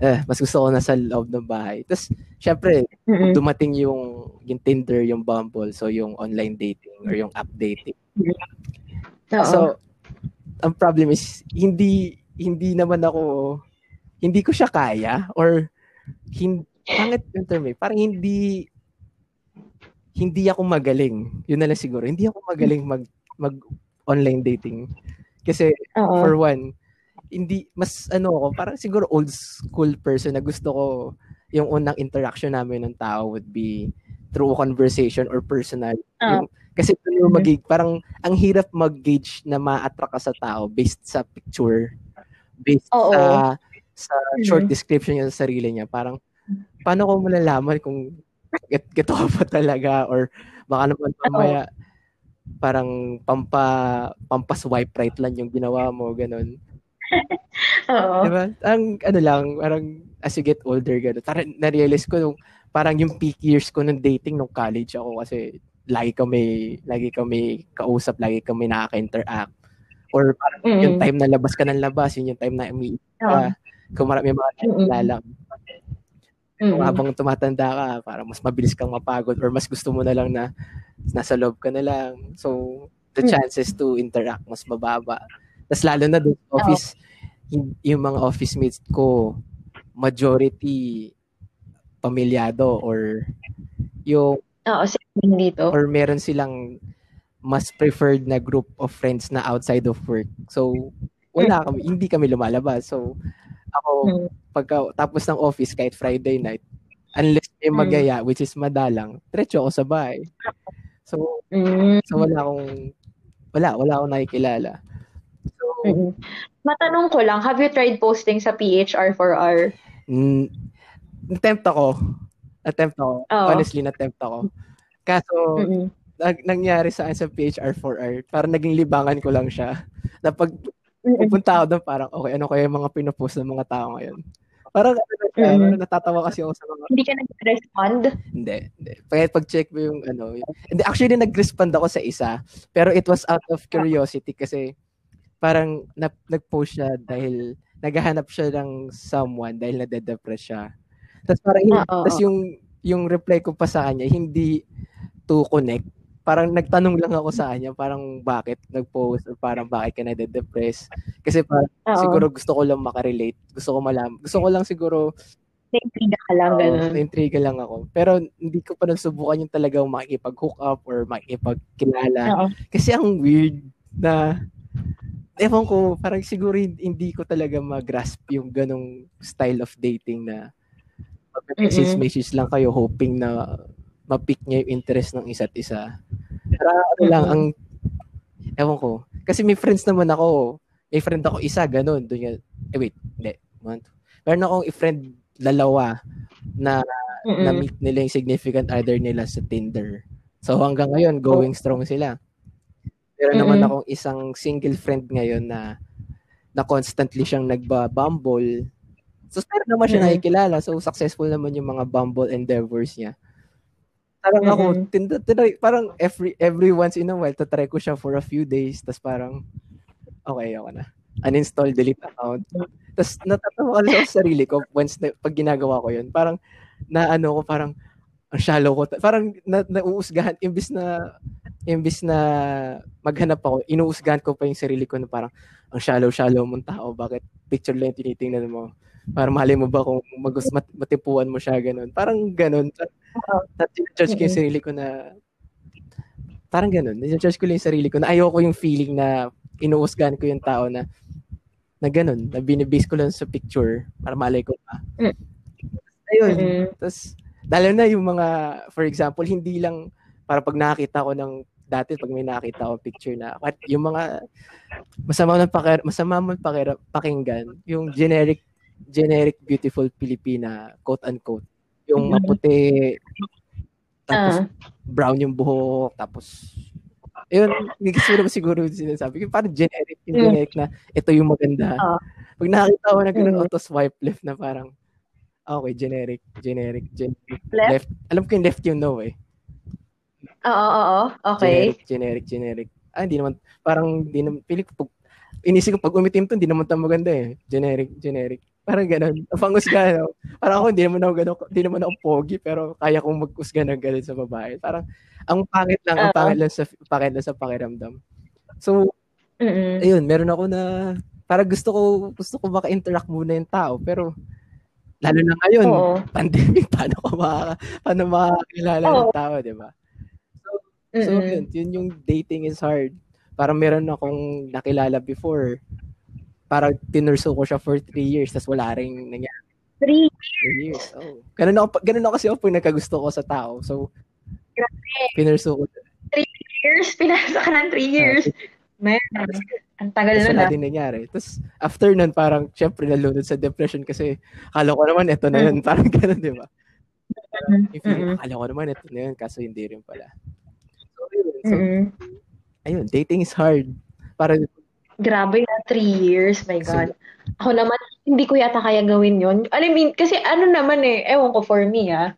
Eh, mas gusto ko na sa loob ng bahay. Tapos, syempre, Mm-mm. dumating yung, yung Tinder, yung Bumble, so yung online dating or yung app dating. Oo. So, ang problem is, hindi, hindi naman ako, hindi ko siya kaya or, hindi, pangit yung term eh, parang hindi, hindi ako magaling. Yun na lang siguro. Hindi ako magaling mag, mag online dating. Kasi, Oo. for one, hindi, mas ano ako, parang siguro old school person na gusto ko yung unang interaction namin ng tao would be through conversation or personal. Ah. Yung, kasi doon yung Mhm. magig, parang ang hirap mag-gauge na ma-attract ka sa tao based sa picture, based Oo. sa sa short Mhm. description niya sa sarili niya. Parang, paano ko malalaman kung get, geto ka pa talaga or baka naman mamaya parang pampa pampa swipe right lang yung ginawa mo ganun. Oo. Di ba? Ang ano lang, parang as you get older, gano'n. Parang na-realize ko nung, parang yung peak years ko nung dating nung college ako kasi lagi kami, lagi kami kausap, lagi kami nakaka-interact. Or parang yung Mm-mm. time na labas ka ng labas, yun yung time na Oo. ka. Kung marami mga nakikilala. Kung Mm-mm. habang tumatanda ka, parang mas mabilis kang mapagod or mas gusto mo na lang na nasa loob ka na lang. So, the Mm. chances to interact mas mababa. Tapos lalo na doon sa office, yung, yung mga office mates ko, majority pamilyado or yung Oo, same dito. or meron silang mas preferred na group of friends na outside of work. So, wala kami, hindi kami lumalabas. So, ako, Mm. pagka tapos ng office kahit Friday night, unless may Mm. magaya, which is madalang, diretso ako sa bahay. So, Mm. so wala akong, wala, wala akong nakikilala. So, Mm-mm. Matanong ko lang, have you tried posting sa PHR4R? mm, attempt ako. Attempt ako. Oo. Honestly, attempt ako. Kaso, Mm-mm. nag, nangyari sa akin sa PHR4R, parang naging libangan ko lang siya. Na pag Mm-mm. pupunta ako doon, parang, okay, ano kaya yung mga pinopost ng mga tao ngayon? Parang, ano, na siya, Mm. parang natatawa kasi ako sa mga, Hindi ka nag-respond? hindi, hindi. Pag, pag-check mo yung, ano, yung, hindi, actually, nag-respond ako sa isa, pero it was out of curiosity kasi, parang, na, nag-post siya dahil, naghahanap siya ng someone dahil nade-depress siya. Tapos parang, Ah, tapos yung, yung reply ko pa sa kanya, hindi to connect. Parang nagtanong lang ako sa kanya, parang bakit nag-post or parang bakit ka nade-depress. Kasi parang Oo. siguro gusto ko lang makarelate. Gusto ko malam. Gusto ko lang siguro Na-intriga ka lang, Oo, ganun. na-intriga lang ako. Pero hindi ko pa nasubukan yung talagang makikipag-hook up or makikipagkilala. Oo. Kasi ang weird na, ewan ko, parang siguro hin- hindi ko talaga mag-grasp yung ganong style of dating na message message lang kayo hoping na ma-pick niya yung interest ng isa't isa. Pero ano lang, ang, ewan ko, kasi may friends naman ako, may friend ako isa, ganun, doon yan, eh wait, hindi, one, two. Meron akong friend dalawa na Mm-mm. na-meet nila yung significant other nila sa Tinder. So hanggang ngayon, going strong sila. Meron naman Mm-mm. akong isang single friend ngayon na na constantly siyang nagba-bumble. So meron naman siya Mm-mm. nakikilala. So successful naman yung mga bumble endeavors niya. Parang ako, Mm-mm. tin- tinry- parang every every once in a while, tatry ko siya for a few days. Tapos parang, okay, ako na. Uninstall, delete account. Tapos natatawa ko sa sarili ko once na, pag ginagawa ko yun. Parang, na ano ko, parang, ang shallow ko. Parang na, nauusgahan, imbis na, imbis na maghanap ako, inuusgahan ko pa yung sarili ko na parang, ang shallow-shallow mong tao. Bakit picture lang yung tinitingnan mo? Para mali mo ba kung magus, mat, matipuan mo siya, ganun. Parang ganun. Oo. Na-judge ko yung Mm-mm. sarili ko na, parang ganun. Na-judge ko lang yung sarili ko na ayoko yung feeling na inuusgahan ko yung tao na na ganun, na binibase ko lang sa picture para malay ko pa. Mm. Ayun. Mm-mm. Tapos, lalo na yung mga, for example, hindi lang, para pag nakakita ko ng, dati pag may nakita ko picture na, what, yung mga, masama man pakir, masama man pakir, pakinggan, yung generic, generic beautiful Pilipina, quote unquote. Yung Mhm. maputi, tapos Ah. brown yung buhok, tapos, yun, hindi ko ba siguro sinasabi. Yung Parang generic, yung Mm. generic na, ito yung maganda. Oo. Pag nakakita ko na ganun, Mm. auto swipe left na parang, ah, okay, generic, generic, generic. Left? Alam ko yung left yung no eh. Oo, oo, oo. Okay. Generic, generic, generic. Ah, hindi naman, parang, hindi naman, pili ko, inisip ko, pag umitim to, hindi naman ito maganda eh. Generic, generic. Parang ganun. Ang panghusga, no? Parang ako, hindi naman ako ganun, hindi naman ako pogi, pero kaya kong maghusga ng ganun sa babae. Parang, ang pangit lang, ang Oo. pangit lang sa, pangit lang sa pakiramdam. So, Mm-mm. ayun, meron ako na, parang gusto ko, gusto ko maka-interact muna yung tao, pero, lalo na ngayon, Oo. pandemic, paano ko makaka, paano makakilala ng tao, di ba? So, yun, yun yung dating is hard. Parang meron akong nakilala before. Parang tinurso ko siya for three years, tapos wala rin nangyari. Three Three years. Oh. Ganun ako, ganun ako kasi ako pag nagkagusto ko sa tao. So, pinursu ko. years, pinasa ka ng three years. Man, ang tagal Tapos nun wala ah. din nangyari. Tapos, after nun, parang, syempre, nalunod sa depression kasi, akala ko naman, ito na yun. Parang ganun, di ba? Feeling, Mm-mm. akala ko naman, ito na yun. Kaso, hindi rin pala. So. So, Mm-mm. ayun, dating is hard. Para, Grabe na, three years, my God. Ako naman, hindi ko yata kaya gawin yun. I mean, kasi ano naman eh, ewan ko for me ah,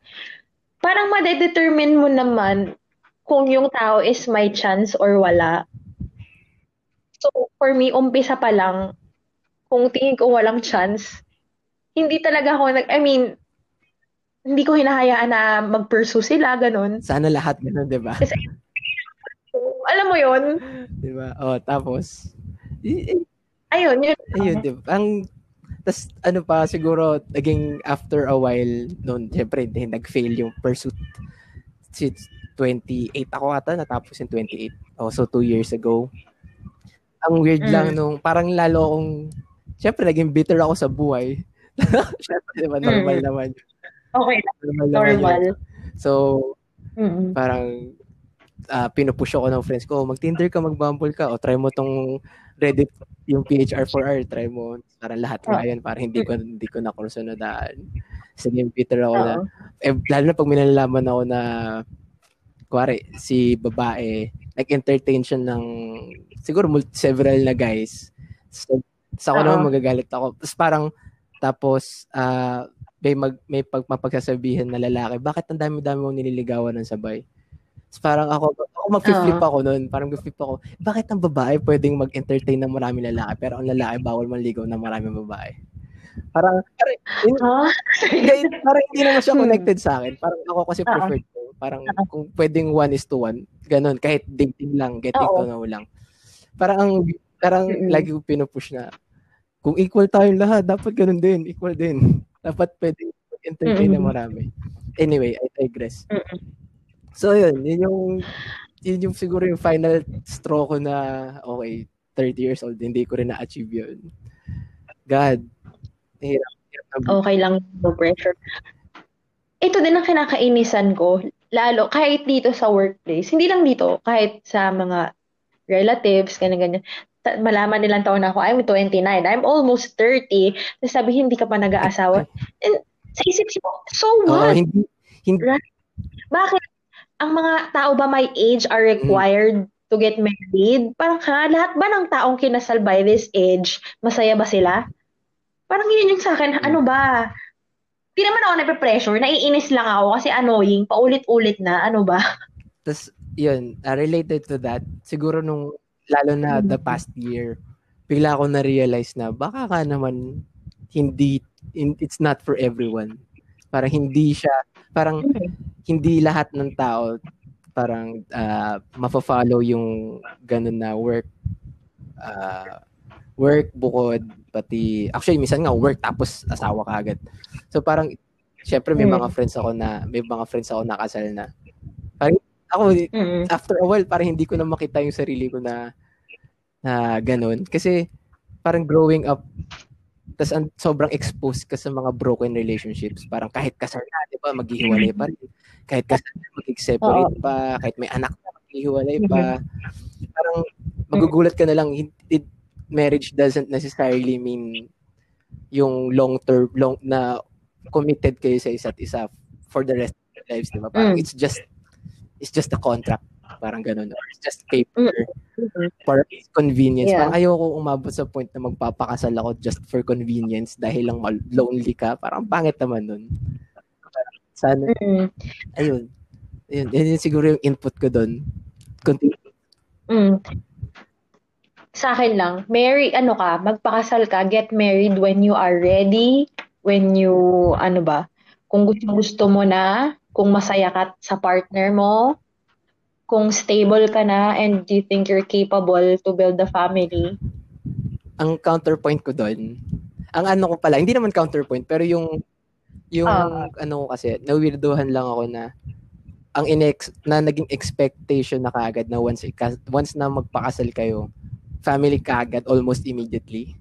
parang madedetermine mo naman kung yung tao is may chance or wala. So, for me, umpisa pa lang, kung tingin ko walang chance, hindi talaga ako nag, I mean, hindi ko hinahayaan na mag-pursue sila, ganun. sana lahat ganun, di ba? So, alam mo yun? Di ba? O, tapos, Ayun, yun. ayun, di ba? Ang, tas, ano pa, siguro, naging after a while, noon, syempre, hindi, nag-fail yung pursuit. Si 28 ako ata, natapos yung 28. Oh, so, two years ago. Ang weird Mm. lang nung, parang lalo akong, syempre, naging bitter ako sa buhay. syempre, di ba, normal Mm. naman. Okay, Normal naman yun. normal. So, Mm-mm. parang ah pinupush ako ng friends ko, mag-Tinder ka, mag-Bumble ka, o try mo tong Reddit, yung PHR4R, try mo. Parang lahat Ah. nga yan, parang hindi ko, hindi ko na kurso na daan. Sige, bitter ako na. Oo. Eh, lalo na pag minalalaman ako na, kuwari, si babae, nag-entertain siya ng, siguro mul- several na guys. So, sa ako Oo. naman magagalit ako. Tapos parang, tapos, ah, may, mag, may pag, mapagsasabihan na lalaki, bakit ang dami-dami mong nililigawan ng sabay? Tapos parang ako, ako mag-flip ako noon. Parang mag-flip ako, bakit ang babae pwedeng mag-entertain ng maraming lalaki, pero ang lalaki bawal manligaw ng maraming babae? Parang, parang, yun- Ah, hindi, parang hindi naman siya Hmm. connected sa akin. Parang ako kasi preferred ko. Parang kung pwedeng one is to one, ganun, kahit dating lang, getting Oo. to know lang. Parang ang, parang Mm-mm. lagi ko pinupush na, kung equal tayong lahat, dapat ganun din, equal din. Dapat pwedeng entertain na Mm-mm. marami. Anyway, I digress. Mm-mm. So yun, yun yung, yun yung siguro yung final straw ko na, okay, 30 years old, hindi ko rin na-achieve yun. God, hirap, hirap na okay lang, no pressure. Ito din ang kinakainisan ko, lalo kahit dito sa workplace, hindi lang dito, kahit sa mga relatives, ganyan-ganyan. Malaman nilang taon na ako, I'm 29, I'm almost 30. Tapos sabi, hindi ka pa nag-aasawa. And sa isip ko, so what? hindi, hindi, Bakit? Ang mga tao ba my age are required to get married? Parang ha, lahat ba ng taong kinasal by this age, masaya ba sila? Parang yun yung sa akin, ano ba? Di naman ako nape-pressure, naiinis lang ako kasi annoying, paulit-ulit na, ano ba? Tapos, yun, uh, related to that, siguro nung, lalo na the past year, bigla ako na-realize na baka ka naman hindi, in- it's not for everyone. Parang hindi siya, parang hindi lahat ng tao parang uh, mafa-follow yung ganun na work uh, work bukod pati actually minsan nga work tapos asawa ka agad. So parang syempre may Mm. mga friends ako na may mga friends ako nakasal na. Parang ako Mm. after a while parang hindi ko na makita yung sarili ko na na ganun kasi parang growing up tas ang sobrang exposed ka sa mga broken relationships. Parang kahit kasal na, di ba, maghihiwalay pa rin. Kahit kasal na, mag-separate pa. Kahit may anak na, maghihiwalay pa. Parang magugulat ka na lang, it, it- marriage doesn't necessarily mean yung long-term, long, na committed kayo sa isa't isa for the rest of your lives, di ba? Parang Mm. it's just, it's just a contract. Parang ganun. Or it's just paper Mm. for convenience. Yeah. Parang ayoko umabot sa point na magpapakasal ako just for convenience dahil lang lonely ka. Parang pangit naman nun. Parang Sana, Mm. ayun. Ayun, yun, yun siguro yung input ko doon. Continue. Mm. Sa akin lang, marry, ano ka, magpakasal ka, get married when you are ready, when you, ano ba, kung gusto-gusto mo na, kung masaya ka sa partner mo, kung stable ka na, and you think you're capable to build a family. Ang counterpoint ko doon, ang ano ko pala, hindi naman counterpoint, pero yung, yung Ah. ano ko kasi, nawirdohan lang ako na, ang inex na naging expectation na kaagad na once once na magpakasal kayo, family kaagad almost immediately.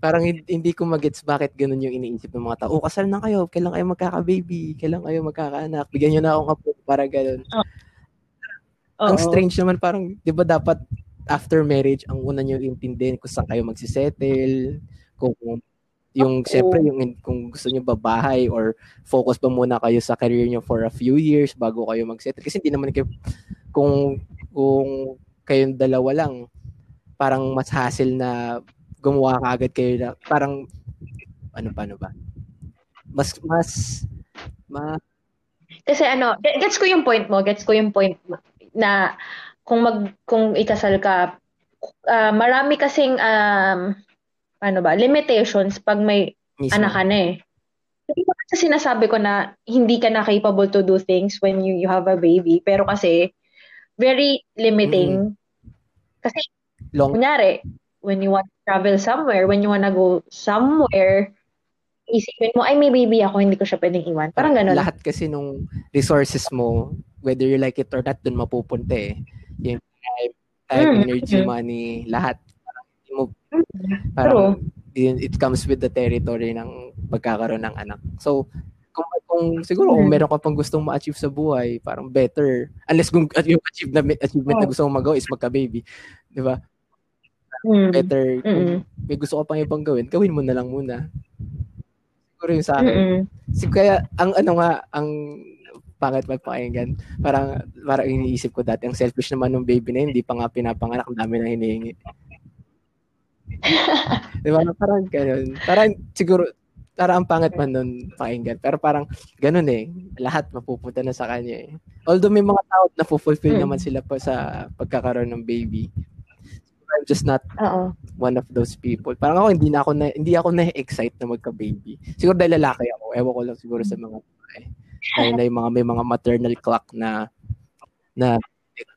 parang hin- hindi ko magets bakit ganun yung iniisip ng mga tao. Oh, kasal na kayo, kailan kayo magkaka-baby, kailan kayo magkakaanak, bigyan nyo na akong apo, para ganun. Ang strange naman, parang, di ba dapat after marriage, ang una nyo intindihin kung saan kayo magsisettle, kung yung, Oo. syempre, yung kung gusto nyo babahay or focus ba muna kayo sa career nyo for a few years bago kayo magsettle. Kasi hindi naman kayo, kung, kung kayong dalawa lang, parang mas hassle na gumawa ka agad kayo na, parang, ano pa, ano ba? Mas, mas, ma, Kasi ano, ge- gets ko yung point mo, gets ko yung point mo, na kung mag kung ikasal ka, ah, marami kasing um ano ba, limitations pag may mismo. anak ka na eh. Hindi kasi sinasabi ko na hindi ka na capable to do things when you, you have a baby, pero kasi very limiting. Kasi Long, kunyari, when you want to travel somewhere, when you wanna go somewhere, isipin mo, ay may baby ako, hindi ko siya pwedeng iwan. Parang ganun. Lahat kasi nung resources mo, whether you like it or not, dun mapupunta eh. Yung time, time Mm, energy, money, lahat. Parang, hindi mo, parang yun- it comes with the territory ng pagkakaroon ng anak. So, kung, kung siguro kung Mm. meron ka pang gustong ma-achieve sa buhay, parang better. Unless kung at yung achieve na, achievement na Oh. gusto mong magawa is magka-baby. Di ba? Mm. Better. Kung may gusto ka pang ibang gawin, gawin mo na lang muna. Siguro yung sa akin. Mm-mm. Kaya ang ano nga ang pangit magpakinggan. Parang parang iniisip ko dati ang selfish naman ng baby na yun, hindi pa nga pinapanganak, ang dami na hinihingi. Di ba? Parang ganun. Parang siguro parang ang pangit man nun pakinggan. Pero parang ganun eh. Lahat mapupunta na sa kanya eh. Although may mga tao na fulfill Mm. naman sila pa sa pagkakaroon ng baby. I'm just not Oo. one of those people. Parang ako hindi na ako na hindi ako na-excite na magka-baby. Siguro dahil lalaki ako. Ewan ko lang siguro sa mga babae. Dahil na yung mga may mga maternal clock na na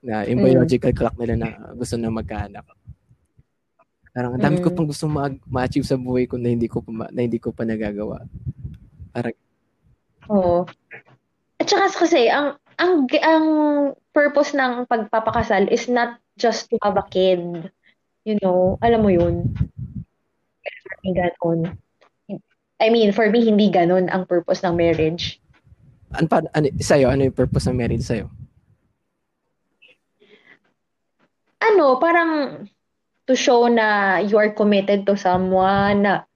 na yung Mm. biological clock nila na gusto na magkaanak. Parang ang dami ko Mm. pang gusto ma- ma-achieve sa buhay ko na hindi ko pa na hindi ko pa nagagawa. Parang Oo. At saka kasi, ang, ang, ang purpose ng pagpapakasal is not just to have a kid. You know, alam mo yun. Hindi ganon. I mean, for me, hindi ganon ang purpose ng marriage. Ano pa ano sa'yo, ano yung purpose ng marriage sa'yo? Ano, parang to show na you are committed to someone, na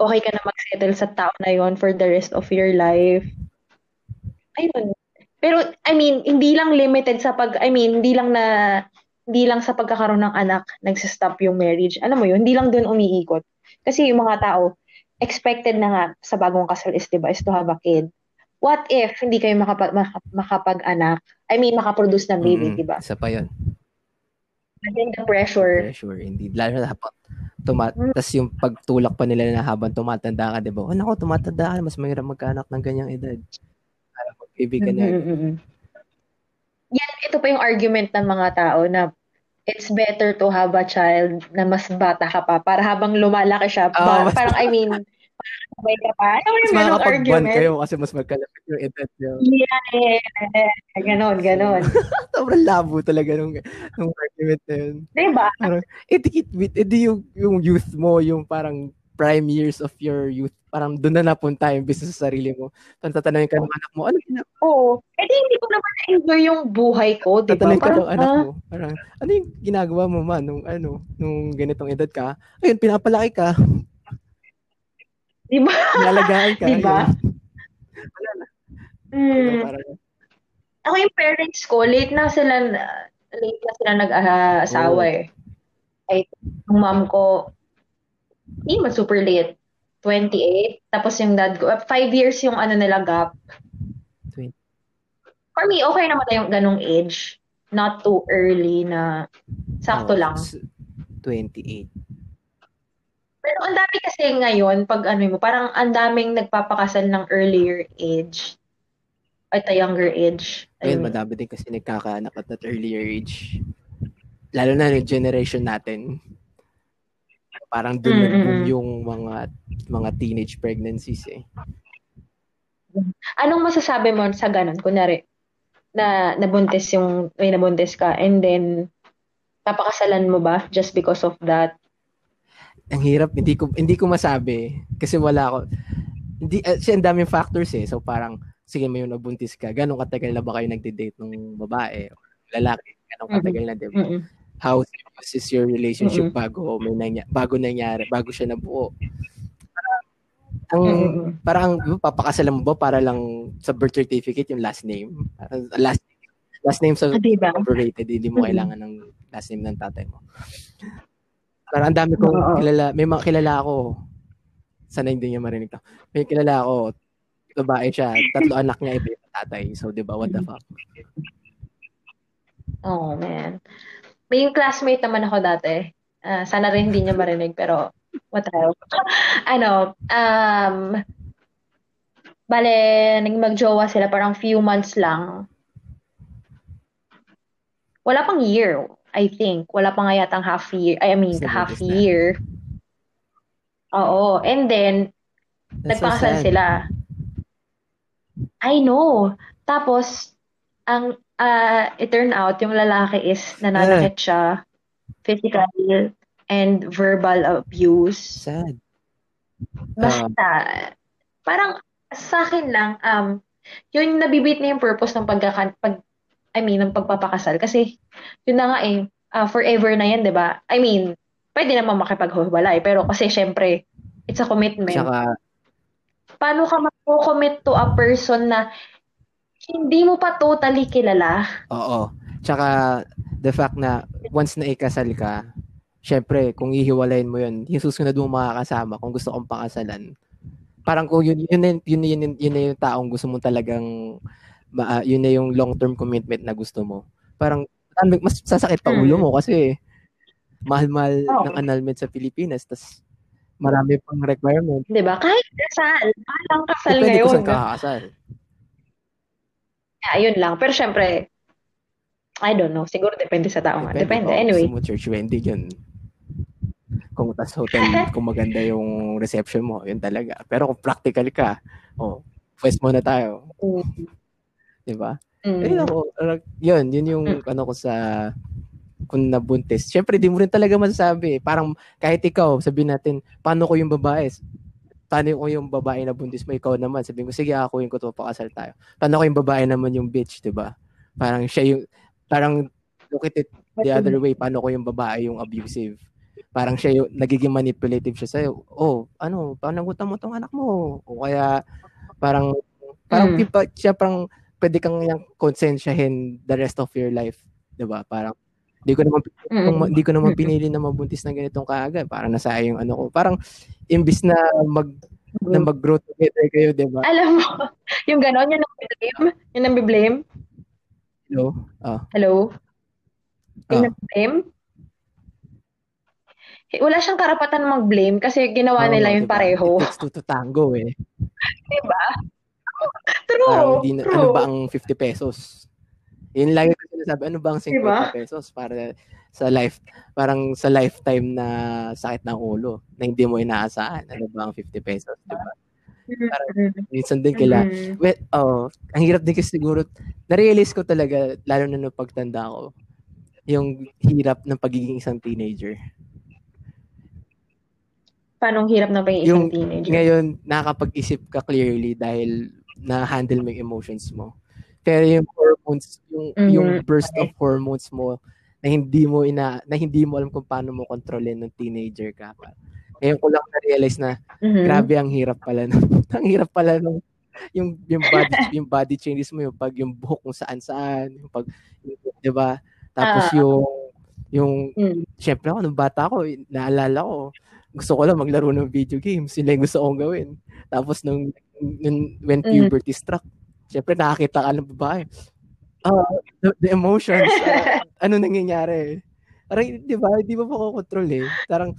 okay ka na mag-settle sa tao na yon for the rest of your life. Ayun. Pero, I mean, hindi lang limited sa pag, I mean, hindi lang na, hindi lang sa pagkakaroon ng anak, nagsistop yung marriage. Alam mo yun, hindi lang dun umiikot. Kasi yung mga tao, expected na nga sa bagong kasal is, diba, is to have a kid. What if hindi kayo makapag, maka- makapag-anak? I mean, makaproduce ng baby, Mm, diba? Isa pa yun. And the pressure. Pressure, indeed. Lalo na habang tumat Mm. tas yung pagtulak pa nila na habang tumatanda ka, di ba? Oh, naku, tumatanda ka, mas mahirap magkaanak ng ganyang edad. Para mag-baby ka na. Mhm, mhm, mhm. Yan, ito pa yung argument ng mga tao na it's better to have a child na mas bata ka pa para habang lumalaki siya, Ah, ba- parang I mean, sabay ka pa. Ano Mas yung makakapag-bond argument? kayo kasi mas magkalapit yung edad nyo. Yeah, ganon, ganon. Sobrang labo talaga nung, nung argument na yun. Diba? Eh, di, eh, di yung, yung youth mo, yung parang prime years of your youth, parang doon na napunta yung business sa sarili mo. Parang tatanungin ka ng anak mo, ano gina- Oo. Eh di hindi ko naman na-enjoy yung buhay ko, di ba? tatanungin ka Parang, ng anak ah, mo, parang, ano yung ginagawa mo man nung ano, nung ganitong edad ka? Ayun, pinapalaki ka, di ba? nalagaan ka. Di ba? ayun. Hmm. Parang, Ako yung parents ko, late na sila, late na sila nag-asawa Oh. eh. Ay, yung mom ko, hindi man super late. 28. Tapos yung dad ko, 5 years yung ano nila gap. 20. For me, okay naman na yung ganong age. Not too early na sakto oh, lang. s- 28. Pero ang dami kasi ngayon, pag ano mo, parang ang daming nagpapakasal ng earlier age. At a younger age. Ayun, Ayun. madami din kasi nagkakaanak at that earlier age. Lalo na yung generation natin. Parang doon Mm, nag-boom mm, mm. yung mga mga teenage pregnancies eh. Anong masasabi mo sa ganun? Kunwari, na nabuntis yung, may nabuntis ka, and then, papakasalan mo ba just because of that? Ang hirap, hindi ko hindi ko masabi kasi wala ako hindi uh, kasi ang daming factors eh. So parang sige may yung nabuntis ka, ganong katagal na ba kayo nagde-date ng babae o lalaki? Ganong katagal na, 'di ba? Mm-mm. How serious is your relationship Mm-mm. bago may nanya, bago nangyari, bago siya nabuo? Parang ang Mm-mm. parang papakasalan mo ba para lang sa birth certificate yung last name? Parang last last name sa Ah, diba? overrated, hindi mo kailangan ng last name ng tatay mo. Parang ang dami kong Oo. kilala, may mga kilala ako, sana hindi niya marinig to. May kilala ako, babae siya, tatlo anak niya, iba yung tatay. So, di ba, what the fuck? Oh, man. May yung classmate naman ako dati. Ah, sana rin hindi niya marinig, pero what the hell. ano, um, bale, naging magjowa sila parang few months lang. Wala pang year, I think. Wala pa nga yatang half year. I mean, Mas half nabuntis na. year. Oo. And then, That's so nagpakasal sad. sila. I know. Tapos, ang ah, it turned out, yung lalaki is nananakit siya, physical and verbal abuse. Sad. Basta, parang sa akin lang, um, yun nabibit na yung purpose ng pagkakan, pag, I mean, ng pagpapakasal. Kasi, yun na nga eh, ah, forever na yan, di ba? I mean, pwede naman makipaghiwalay, pero kasi syempre, it's a commitment. Tsaka, paano ka mag-commit to a person na hindi mo pa totally kilala? oo. Tsaka, the fact na once na ikasal ka, syempre, kung ihiwalayin mo yun, yung susunod mo makakasama, kung gusto kong pakasalan, parang kung yun, yun, yun, yun, yun, yun, yun na yung taong gusto mo talagang, ma, ah, yun na yung long-term commitment na gusto mo. Parang, mas sasakit pa ulo mo kasi mahal-mahal Oo. ng annulment sa Pilipinas, tas marami pang requirement. Di ba? Kahit kasal. Parang kasal Depende ngayon. kung saan ka kakasal. Yeah, yun lang. Pero syempre, I don't know. Siguro depende sa tao nga. Depende. kung Anyway. Gusto mo church wedding, yun. Kung tas hotel, kung maganda yung reception mo, yun talaga. Pero kung practical ka, oh, first muna tayo. Mm. Di ba? Mm. Ayun ako, yun, yun yung ano ko sa kung nabuntis. Siyempre, di mo rin talaga masasabi. Parang kahit ikaw, sabihin natin, paano ko yung babae? Paano ko yung babae na buntis mo? Ikaw naman. Sabihin ko, sige, ako yung ko to, pakasal tayo. Paano ko yung babae naman yung bitch, di ba? Parang siya yung, parang look at it the other way. Paano ko yung babae yung abusive? Parang siya yung, nagiging manipulative siya sa'yo. Oh, ano, panagutan mo tong anak mo. O kaya, parang, parang Mm. pipa, siya parang, pwede kang yung konsensyahin the rest of your life. 'di ba Parang, hindi ko naman, Mm. hindi ko naman Mm. pinili na mabuntis ng ganitong kaagad. Parang nasayang yung ano ko. Parang, imbis na mag, na mag-grow together kayo, 'di ba Alam mo, yung gano'n, yun ang blame. Yun ang blame. Hello? Ah, Hello? Yung Ah. nag-blame? Eh, Wala siyang karapatan mag-blame kasi ginawa oo, nila yung diba? pareho. It takes two to tango eh. Diba? True. Parang na, true. ano ba ang 50 pesos? Yun lagi ko sinasabi, ano ba ang 50 Diba? pesos para sa life, parang sa lifetime na sakit ng ulo na hindi mo inaasahan. Ano ba ang 50 pesos, di ba? Mm. Minsan din kaila, Mm. well, oh, ang hirap din kasi siguro, na-realize ko talaga, lalo na nung pagtanda ko, yung hirap ng pagiging isang teenager. Paano hirap na pang isang Yung- teenager? Ngayon, nakakapag-isip ka clearly dahil na-handle mo yung emotions mo. Pero yung hormones, yung, Mhm. yung burst of hormones mo na hindi mo ina na hindi mo alam kung paano mo kontrolin nung teenager ka pa. Ngayon ko lang na-realize na Mhm. grabe ang hirap pala nung, ang hirap pala nung yung yung body yung body changes mo yung pag yung buhok kung saan-saan yung pag yung, 'di ba tapos Ah. yung yung Mm. syempre ako nung bata ko naalala ko gusto ko lang maglaro ng video games. Yun lang gusto kong gawin. Tapos nung, nung when Mm. puberty struck syempre nakakita ka ng babae. Ah the, the emotions. Ah, ano nangyayari? Parang di ba? Di ba makokontrol eh? Parang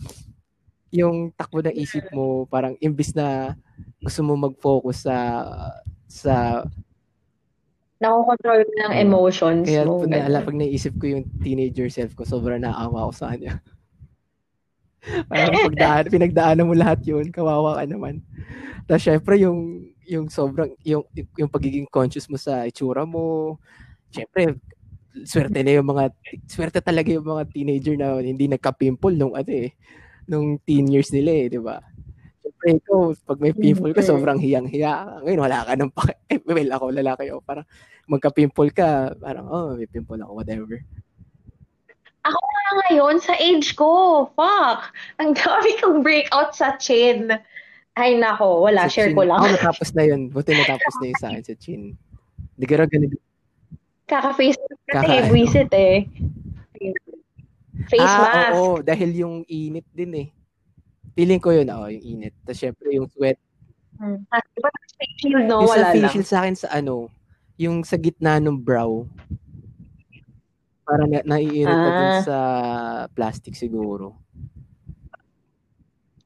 yung takbo ng isip mo parang imbis na gusto mo mag-focus sa sa Nakokontrol ka ng Oo. emotions kaya mo. pag, naala, pag naisip ko yung teenager self ko sobrang naawa ko sa kanya parang pagdaan, pinagdaanan mo lahat yun kawawa ka naman tapos syempre yung yung sobrang yung yung pagiging conscious mo sa itsura mo syempre swerte na yung mga swerte talaga yung mga teenager na hindi nagka-pimple nung ano eh nung teen years nila eh, di ba? Siyempre ikaw, pag may pimple ka, sobrang hiyang-hiya. Ngayon, wala ka nang pake. Eh, well, ako, lalaki ako. Parang magka-pimple ka, parang, oh, may pimple ako, whatever. Ako nga ngayon, sa age ko, fuck, ang dami kong breakout sa chin. Ay nako, wala, Sa share chin. ko lang. Ako, natapos na yun. Buti natapos na yun sa akin sa chin. Hindi ka ganun. Kaka-face mask kasi, Kaka- buisit eh. Face ah, mask. oo, dahil yung init din eh. Feeling ko yun, oo, yung init. Tapos syempre yung sweat. Hmm. Ah, Diba face shield, no? yung Wala sa lang. facial sa akin sa ano, yung sa gitna ng brow. Parang na, naiirita dun Ah. sa plastic siguro.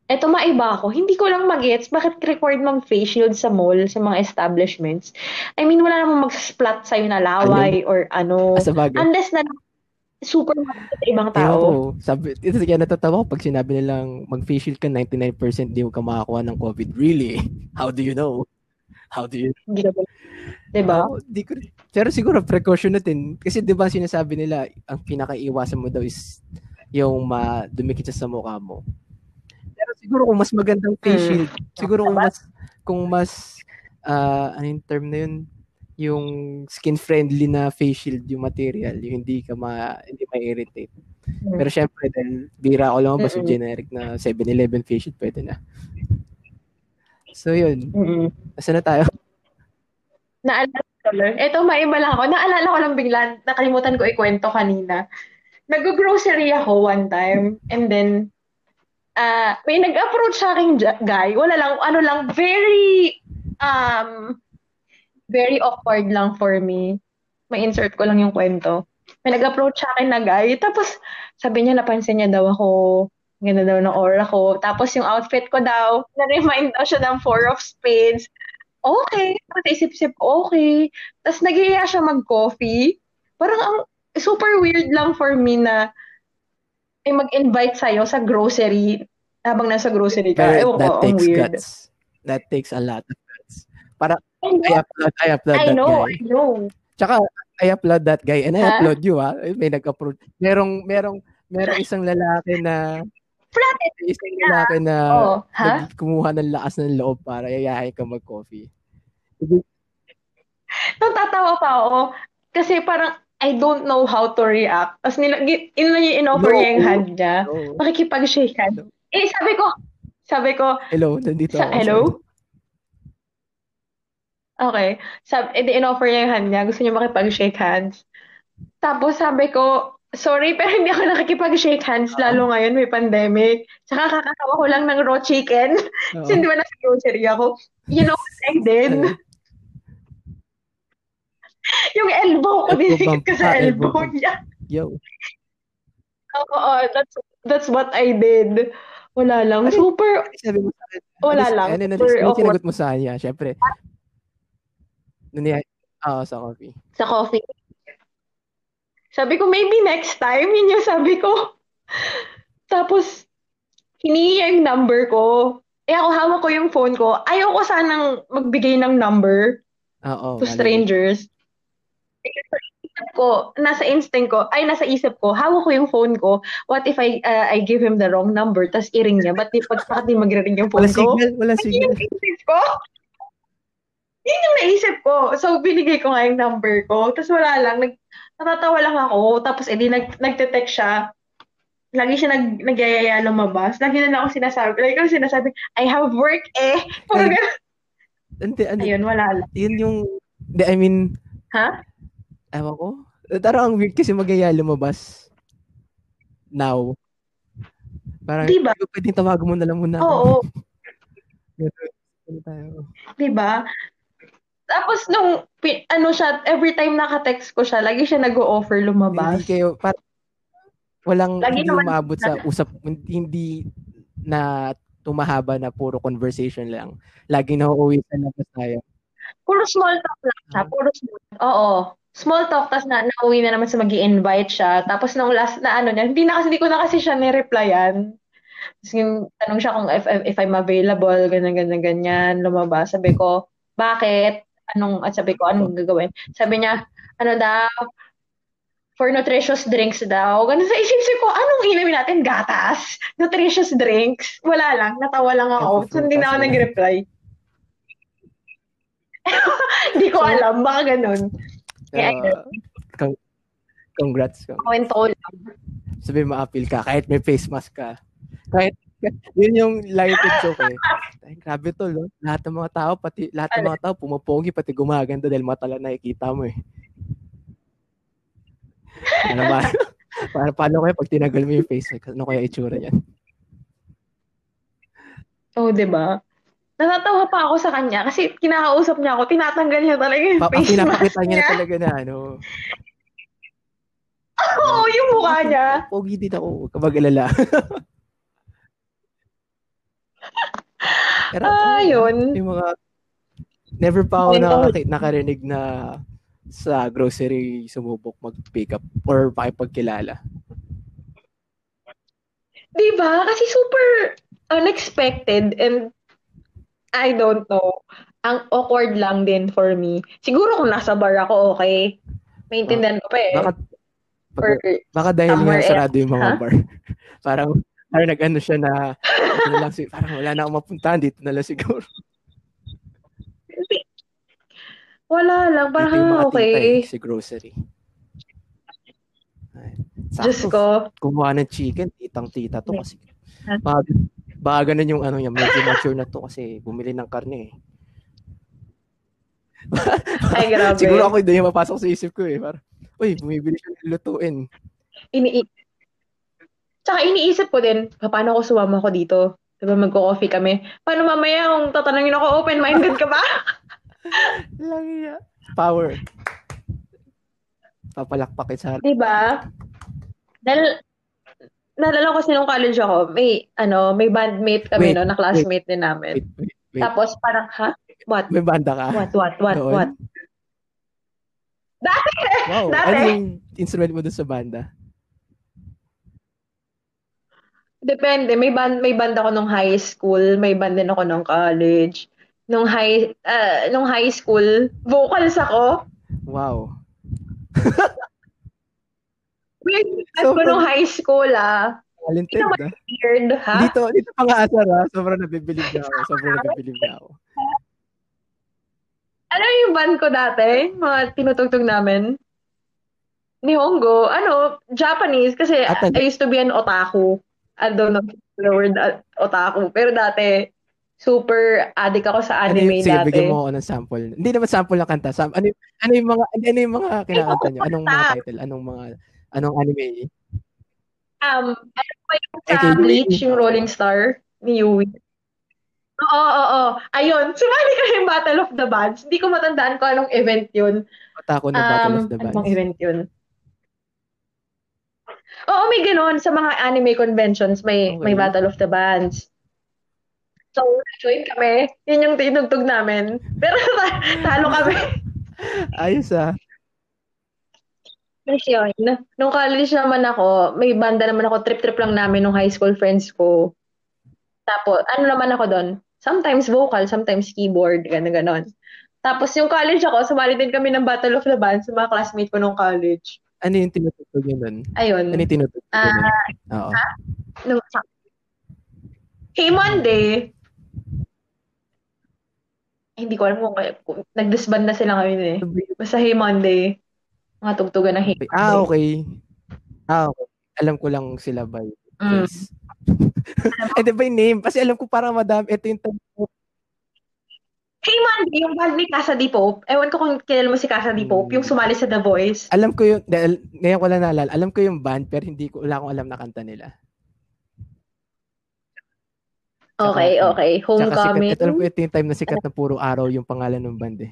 Eto maiba ako. Hindi ko lang magets bakit required mag face shield sa mall, sa mga establishments. I mean, wala namang mag-splat sa'yo na laway or ano. Ah. Unless na super sa ibang Ewan tao. ko, sabi, ito kaya natatawa ko pag sinabi nilang mag-facial ka 99% di mo ka makakuha ng COVID. Really? How do you know? How do you Hindi ka Diba? Oo, di ko rin- Pero siguro precaution natin. Kasi di ba sinasabi nila, ang pinakaiwasan mo daw is yung madumikit siya sa mukha mo. Pero siguro kung mas magandang face Mm. shield, siguro kung mas, kung mas, ah, ano yung term na yun, yung skin-friendly na face shield, yung material, yung hindi ka ma, hindi ma-irritate. Mm. Pero syempre, dahil bira ko lang ba Mm-mm. generic na 7-Eleven face shield, pwede na. So yun, Mm-mm. nasa na tayo? Naalala lang. Ito, maiba lang ako. Naalala ko lang bigla, nakalimutan ko ikwento kanina. Nag-grocery ako one time, and then, ah may nag-approach sa akin guy. Wala lang, ano lang, very, um, very awkward lang for me. May insert ko lang yung kwento. May nag-approach sa akin na guy, tapos sabi niya, napansin niya daw ako, ganda daw ng aura ko. Tapos yung outfit ko daw, na-remind daw siya ng four of spades. Okay. Tapos isip-isip, okay. Tapos naghihiya siya mag-coffee. Parang ang super weird lang for me na ay mag-invite sa'yo sa grocery habang nasa grocery ka. Pero Ewan ko, that ang takes weird. guts. That takes a lot of guts. Para, I know, I applaud, I applaud I that know, guy. I know. Tsaka, I applaud that guy. And I Ha? applaud you, ha? Eh, May nag-approach. Merong, merong, merong isang lalaki na, Flat isang lalaki na. Ha? nag- kumuha ng lakas ng loob para yayahin ka mag-coffee. Natatawa pa ako. Kasi parang, I don't know how to react. Tapos nila, in, in-offer No. niya yung hand niya. So, Makikipag-shake hand. Eh, sabi ko, sabi ko, hello, nandito Sa, ako. hello? Okay. Sab, edi in-offer niya yung hand niya. Gusto niya makipag-shake hands. Tapos sabi ko, sorry, pero hindi ako nakikipag-shake hands, lalo ngayon may pandemic. Tsaka kakakawa ko lang ng raw chicken. Oo. Kasi di ba nasa grocery ako? You know what I did? Yung elbow ko, dinikit ko sa Ah, elbow elbow niya. Yo. Oo, that's, that's what I did. Wala lang. Ano? Super, Sabi mo wala lang. Ano, ano, ano, sinagot mo sa kanya? Siyempre. Nung niya, oo, sa coffee. sa coffee. Sabi ko, maybe next time. Yun yung sabi ko. Tapos, hinihingi niya yung number ko. Eh ako, hawak ko yung phone ko. Ayoko sanang magbigay ng number Oo, to malay. strangers. Ko, nasa instinct ko, ay nasa isip ko, hawak ko yung phone ko. What if I uh, I give him the wrong number, tas i-ring niya? Ba't di, ba't, bakit di magre-ring yung Wala phone ko? signal, wala Yun signal. yung naisip ko. Yun yung naisip ko. So, binigay ko nga yung number ko. Tapos wala lang. Nag, natatawa lang ako. Tapos, edi, nag, nagte-text siya. Lagi siya nag, nagyayaya lumabas. Lagi na lang ako sinasabi. Lagi ko sinasabi, I have work eh. Parang ano, Ayun, wala lang. yun yung, I mean, Ha? Ewan ko. Tara, ang weird kasi magaya lumabas. Now. Parang, Diba? "Di ba pwedeng tawagan mo na lang muna. Oo. Diba? Tapos nung, ano siya, every time naka-text ko siya, lagi siya nag-o-offer Hindi lumabas. kayo, par walang, Lagi hindi naman- umabot sa usap, hindi na tumahaba na puro conversation lang. Laging nauuwi sa labas tayo. Puro small talk lang siya. Puro small Oo. Small talk, tapos na, nauwi na naman sa mag invite siya. Tapos nung last na ano niya, hindi na kasi, hindi ko na kasi siya nireplyan. Tapos yung tanong siya kung if, if I'm available, ganyan, ganyan, ganyan, lumabas. Sabi ko, bakit? Anong, at sabi ko, anong gagawin? Sabi niya, ano daw, for nutritious drinks daw. Ganun sa isip ko, anong inumin natin? Gatas? Nutritious drinks? Wala lang. Natawa lang ako. So, hindi na ako nag-reply. Hindi ko alam. Baka ganun. Kaya, Uh, con- congrats. congrats. kwento lang. Sabi ma-appeal ka kahit may face mask ka. Kahit yun yung lighted joke eh. Ay, grabe to, no? Lahat ng mga tao, pati lahat ng mga tao pumapogi, pati gumaganda dahil mata lang nakikita mo eh. Ano ba? Para, paano kaya pag tinagal mo yung face mask? Ano kaya itsura niyan? Oo, oh, di ba? Natatawa pa ako sa kanya kasi kinakausap niya ako, tinatanggal niya talaga yung Pa- face pinapakita mask niya niya. talaga na ano. Oo, yung mukha niya. Pogi din ako, huwag ka mag-alala. Pero, Ah, yun. Yung mga, never pa ako nakaki- nakarinig na sa grocery sumubok mag-pick up or pakipagkilala. Di ba? Kasi super unexpected and I don't know. Ang awkward lang din for me. Siguro kung nasa bar ako, okay. Maintindihan ko pa eh. Baka, Or, baka dahil nga sarado yung mga Ha? bar. parang, parang nag-ano siya na, na lang, si- parang wala na akong mapuntahan, dito na lang siguro. wala lang. Parang, okay. tita eh, si grocery. Ay, Diyos sakto, ko. kumuha ng chicken, titang-tita to kasi Ha? baka, baka ganun yung ano niya, medyo mature na to kasi bumili ng karne eh. Ay, grabe. Siguro ako doon yung mapasok sa isip ko eh. Parang, uy, bumibili siya ng lutuin. Ini Tsaka iniisip ko din, paano ako sumama ko dito? Diba magko-coffee kami? Paano mamaya kung tatanungin ako, open-minded ka ba? Lang niya. Power. Papalakpakin sa diba? Dahil, naalala ko sinong college ako, may, ano, may bandmate kami, Wait, no, na classmate din namin. Wait, wait, wait. Tapos parang, ha? What? May banda ka? What, what, what, Noon? what? Dati! Wow. Dati. Ano yung instrument mo doon sa banda? Depende. May band, may band ako nung high school, may band din ako nung college. Nung high, ah, nung high school, vocals ako. Wow. Weird So, ko nung high school, ah. Talented Ito ah. Weird, ha? Dito, dito pa nga asar ah. Sobrang nabibilib na ako. Sobrang nabibilib na ako. Ano yung band ko dati? Mga tinutugtog namin? Nihongo. Ano? Japanese. Kasi Ah, I used to be an otaku. I don't know the word uh, otaku. Pero dati, super addict ako sa Ano anime yung, sige, dati. bigyan mo ako ng sample. Hindi naman sample ng kanta. Sam, ano, yung- ano yung mga, ano, ano yung mga kinakanta nyo? Anong mga title? Anong mga, anong anime? Um, ano ba yung sa kay Bleach, yung Rolling Star ni Yui? Oo, oo, oo. Ayun, sumali kami yung Battle of the Bands. Hindi ko matandaan kung anong event yun. Atako na Battle Um, of the ano bang Bands. event yun? Oo, may ganun. Sa mga anime conventions, may may Okay. Battle of the Bands. So, join kami. Yun yung tinugtog namin. Pero ta- talo kami. Ayos ah. Tapos yun, nung college naman ako, may banda naman ako, trip-trip lang namin nung high school friends ko. Tapos, ano naman ako doon? Sometimes vocal, sometimes keyboard, gano'n ganon. Tapos yung college ako, sumali din kami ng Battle of the Bands sa mga classmate ko nung college. Ano yung tinutugtog nyo nun? Ayun. Ano yung tinutugtog nyo Ah, nun? Oo. nung, Hey Monday! Eh, hindi ko alam kung, kung nag-disband na sila ngayon eh. Ba yun? Basta Hey Monday. Mga tugtugan ng Monday. Ah, okay. Ah, okay. Alam ko lang sila by Mm. Eh, di by name. Kasi alam ko parang madami. Ito yung tag- Hey Monday, yung band ni Casa Di Pope. Ewan ko kung kilala mo si Casa Di Pope, yung sumali sa The Voice. Alam ko yung, dahil ngayon ko lang naalala, alam ko yung band, pero hindi ko, wala akong alam na kanta nila. Okay, mm, okay. Homecoming. sikat, ito, alam ko ito yung time na sikat na puro araw yung pangalan ng band eh.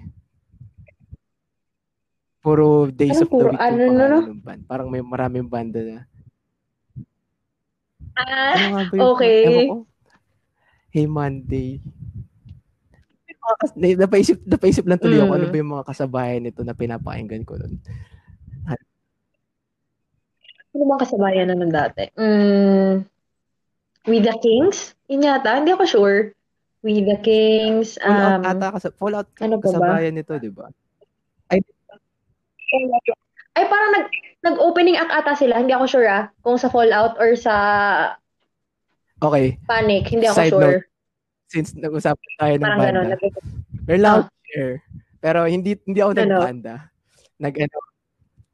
Puro Days Anong of the puro Week ano, yung no, band. Parang may maraming banda na. Ah, Ano okay. ko. Hey Monday. Napaisip, napaisip lang tuloy ako Mm. ano ba yung mga kasabayan nito na pinapakinggan ko nun. ano bang kasabayan na nun dati? Mm, We the Kings? Yun yata, hindi ako sure. We the Kings. Fallout Um, ata, kasa, Fallout ano pa ba? kasabayan nito, di ba? Ay, parang nag, nag-opening act ata sila. Hindi ako sure ah. Kung sa Fallout or sa Okay, Panic. Hindi ako Side sure. since nag-usapan tayo ng Parang gano'n. banda, Nag- We're allowed to share. Pero hindi hindi ako Ano? nagbanda. Nag ano,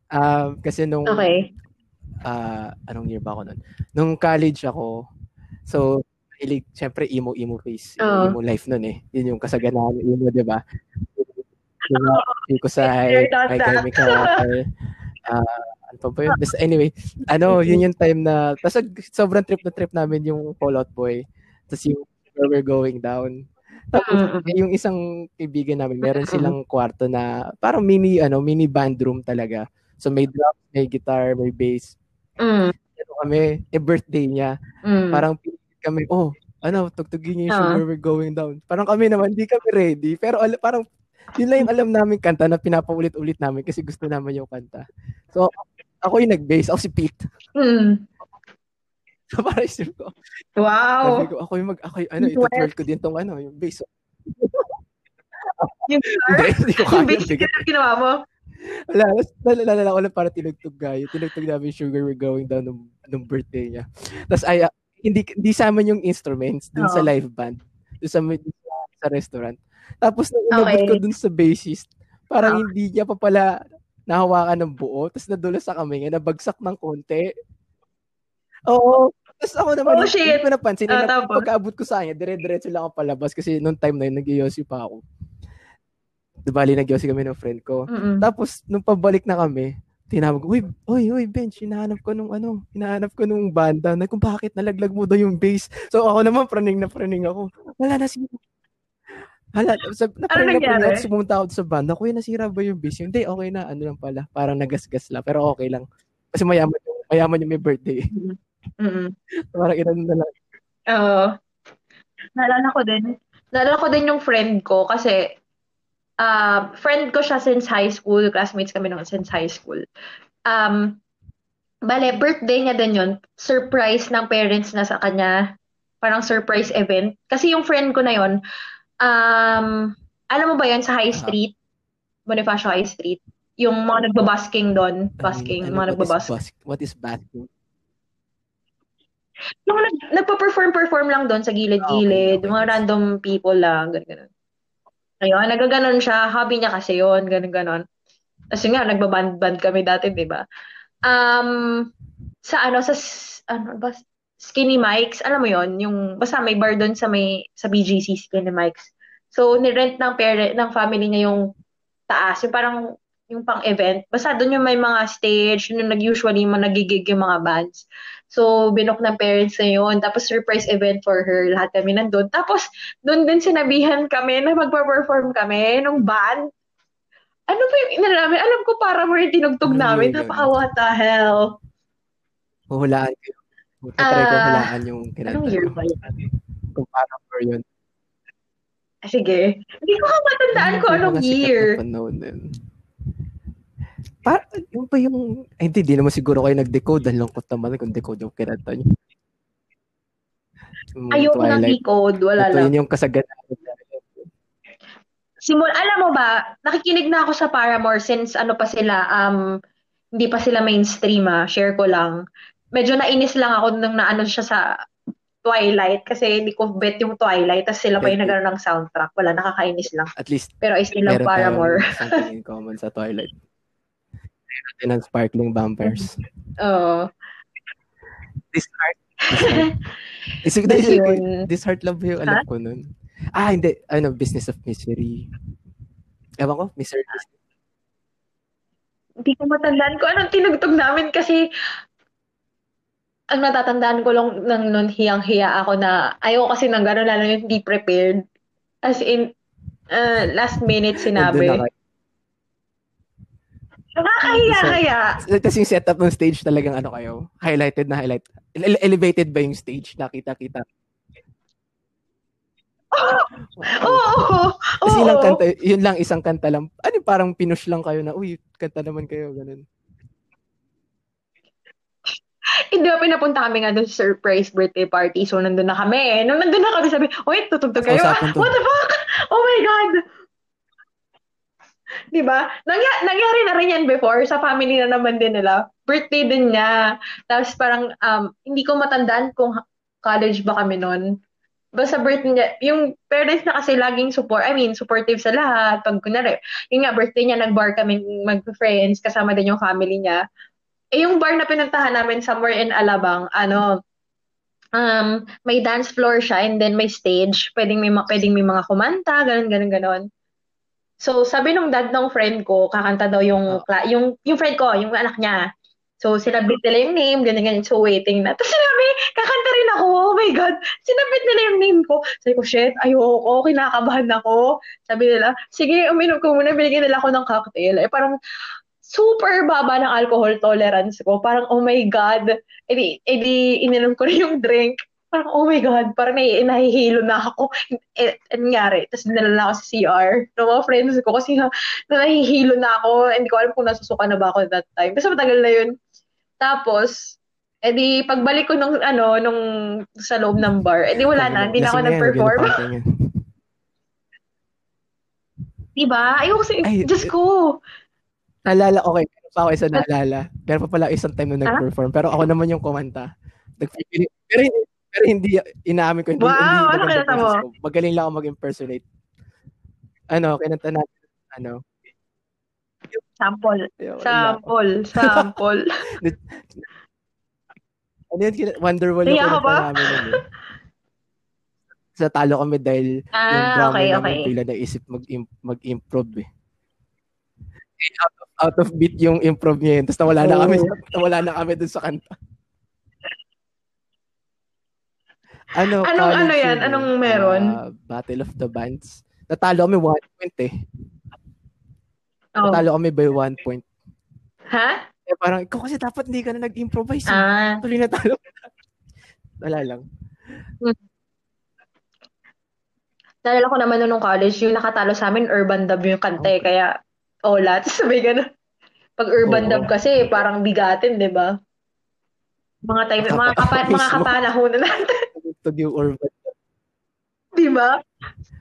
ah, kasi nung Okay. ah, anong year ba ako nun? Nung college ako, so hilig, syempre emo emo face, Oo. emo life nun eh. Yun yung kasaganahan ng emo, 'di ba? Yung ko sa My. Chemical Romance, ah, ano pa ba yun? Basta anyway, ano, yun yung time na, tapos sobrang trip na trip namin yung Fallout Boy. Tapos yung Where We're Going Down. Tapos yung isang kaibigan namin, meron silang kwarto na parang mini ano, mini band room talaga. So may drum, may guitar, may bass. Mm. Ano kami, eh birthday niya. Mm. Parang kami, oh, ano, tugtugin niyo yung Ah. Where We're Going Down. Parang kami naman, di kami ready. Pero al- parang yun lang yung alam namin kanta na pinapaulit-ulit namin kasi gusto naman yung kanta. So, ako yung nag-bass, ako si Pete. Mm. So, parang isip ko, Wow. ko, ako yung mag, ako yung, ano, ito-twirl ko din tong, ano, yung bass. Yung Hindi, hindi ko Yung kaya. basic bigat. na ginawa mo. Wala, nalala ko lang para tinugtog gayo. Tinugtog namin Sugar We're Going Down nung, nung birthday niya. Tapos ay, ah, hindi, hindi sa amin yung instruments dun sa Oo. live band. Sa, dun sa, sa restaurant. Tapos nung Okay. inabot ko dun sa bassist, parang Ah. hindi niya pa pala nahawakan ng buo. Tapos nadulas sa kami nga, nabagsak ng konti. Oo. Tapos ako naman, Oh, hindi shit. ko napansin. Ah, na pagkaabot ko sa kanya, dire-diretso lang ako palabas kasi nung time na yun, nag-iossi pa ako. Dibali, nag-iossi kami ng friend ko. Mm-mm. Tapos, nung pabalik na kami, tinawag ko, uy, uy, uy, Bench, hinahanap ko nung ano, hinahanap ko nung banda, na kung bakit nalaglag mo daw yung bass. So, ako naman, praning na praning ako. Wala, nasira. Hala, sa, na na praning nangyari? ako, sumunta ako sa banda, kuya, nasira ba yung bass? Hindi, okay na, ano lang pala, parang nagasgas lang, pero okay lang. Kasi mayaman yung, mayaman yung may birthday. Mm-mm. parang inanon na lang. Oo. Naalala ko din. Naalala ko din yung friend ko kasi uh, friend ko siya since high school. Classmates kami nung since high school. Um, bale, birthday niya din yun. Surprise ng parents na sa kanya. Parang surprise event. Kasi yung friend ko na yun, um, alam mo ba yun sa High. Street? Bonifacio High Street. Yung mga nagbabasking doon. Ano- Basking, ano, mga is nagbabask. bus- What is basking? Yung nag, nagpa-perform-perform lang doon sa gilid-gilid, Okay, okay, mga random people lang, ganun, ganun. Ayun, nagaganon siya, hobby niya kasi yon ganun, ganon. Kasi nga, nagbaband-band kami dati, di ba? Um, sa ano, sa, ano ba, Skinny Mikes, alam mo yon yung, basta may bar doon sa may, sa BGC, Skinny Mikes. So, nirent ng parent, ng family niya yung taas, yung parang, yung pang-event. Basta doon yung may mga stage, yun yung nag-usually mga nagigig yung mga bands. So, binok ng parents na yun. Tapos, surprise event for her. Lahat kami nandun. Tapos, doon din sinabihan kami na magpa-perform kami nung band. Ano ba yung inala namin? Alam ko para mo yung tinugtog Ano namin. Napaka what the hell. Huhulaan ko. Try ko Ah, hulaan yung kinanta. Anong year ko. ba yun? Kung paano for yun. Ah, Sige. Hindi ko ka matandaan ko anong year. panahon na yun. Pa, yung ba yung, ay hindi, di naman siguro kayo nag-decode. Ang lungkot naman kung decode yung kinanta nyo. Yung Ayoko ng decode. Wala Ito lang. yun yung kasaganahan. Simul, alam mo ba, nakikinig na ako sa Paramore since ano pa sila, um, hindi pa sila mainstream ah, share ko lang. Medyo nainis lang ako nung naano siya sa Twilight kasi hindi ko bet yung Twilight tapos sila pa yung nagkaroon ng soundtrack. Wala, nakakainis lang. At least, Pero I still love Paramore. something in common sa Twilight. Meron ng sparkling vampires. Oo. This heart. This heart. This, yun. this heart love yung alam ko nun. Ah, hindi. Ano, Business of Misery. Ewan ko, Misery. Hindi ko matandaan ko anong tinugtog namin kasi ang natatandaan ko lang nang nun hiyang-hiya ako na ayaw kasi nang gano'n lalo yung hindi prepared. As in, uh, last minute sinabi. Nakakahiya So- kaya. Tapos yung setup ng stage talagang ano kayo, highlighted na highlight. Ele- elevated ba yung stage? Nakita-kita. Oo, oo, Tapos oo. ilang kanta, yun lang, isang kanta lang. Ano parang pinush lang kayo na, uy, kanta naman kayo, ganun. Hindi pinapunta kami nga doon sa surprise birthday party. So, nandun na kami. Nung nandun na kami, sabi, wait, tutugtog kayo. To. What the fuck? Oh my God! Di ba? Nangya- nangyari na rin yan before sa family na naman din nila. Birthday din niya. Tapos parang, um, hindi ko matandaan kung college ba kami noon. Basta birthday niya, yung parents na kasi laging support, I mean, supportive sa lahat. Pag kunwari, yung nga, birthday niya, nag-bar kami mag-friends, kasama din yung family niya. Eh, yung bar na pinuntahan namin somewhere in Alabang, ano, um, may dance floor siya and then may stage. Pwedeng may, pwedeng may mga kumanta, ganun, ganun, ganun. So, sabi nung dad ng friend ko, kakanta daw yung, Oh. yung, yung friend ko, yung anak niya. So, sinabit nila yung name, ganyan, ganyan. So, waiting na. Tapos sinabi, kakanta rin ako. Oh my God. Sinabit nila yung name ko. Sabi ko, shit, ayoko, kinakabahan ako. Sabi nila, sige, uminom ko muna. Binigyan nila ako ng cocktail. Eh, parang, super baba ng alcohol tolerance ko. Parang, oh my God. Eh di, eh di ininom ko rin yung drink. Parang, oh my God, parang nahi, nahihilo na ako. Eh, nangyari. Tapos dinala na ako sa CR ng mga friends ko kasi nga, nahihilo na ako. Hindi ko alam kung nasusuka na ba ako that time. Basta matagal na yun. Tapos, eh di, pagbalik ko nung, ano, nung sa loob ng bar, eh di wala na, hindi na ako nag-perform. Diba? Ayoko kasi, Ay, Diyos ko. Naalala, okay, meron pa ako isa naalala. Meron pa pala isang time na nag-perform. Pero ako naman yung kumanta. Nagpipili. Pero hindi, pero hindi, inaamin ko. Hindi, Wow, hindi ano kinanta mo? ko. Magaling lang ako mag-impersonate. Ano, kinanta natin, ano, Sample. ako. Sample. Sample. Ano yun, Wonderwall yung kinanta ba? namin nun eh. Sa talo kami dahil yung ah, drummer okay, namin okay. pila naisip mag mag-improve eh. Eh, Out of, out of beat yung improv niya yun. Tapos nawala na kami, nawala na kami dun sa kanta. Ano, Anong ano yan? yun eh. Anong meron? Ah, Battle of the Bands. Natalo kami one point eh. Oh. Natalo kami by one point. Ha? Eh, parang, ikaw kasi dapat hindi ka na nag-improvise. eh. Ah. Tuloy na talo. Wala lang. Nalala ko naman nung nung college, yung nakatalo sa amin, urban dub yung kante. Okay. Kaya, ola. Tapos sabi ganun. Pag urban Oo. dub kasi, parang bigatin, di ba? Mga time, mga, kapa, mga kapanahon na natin. Tugtog yung urban. di ba?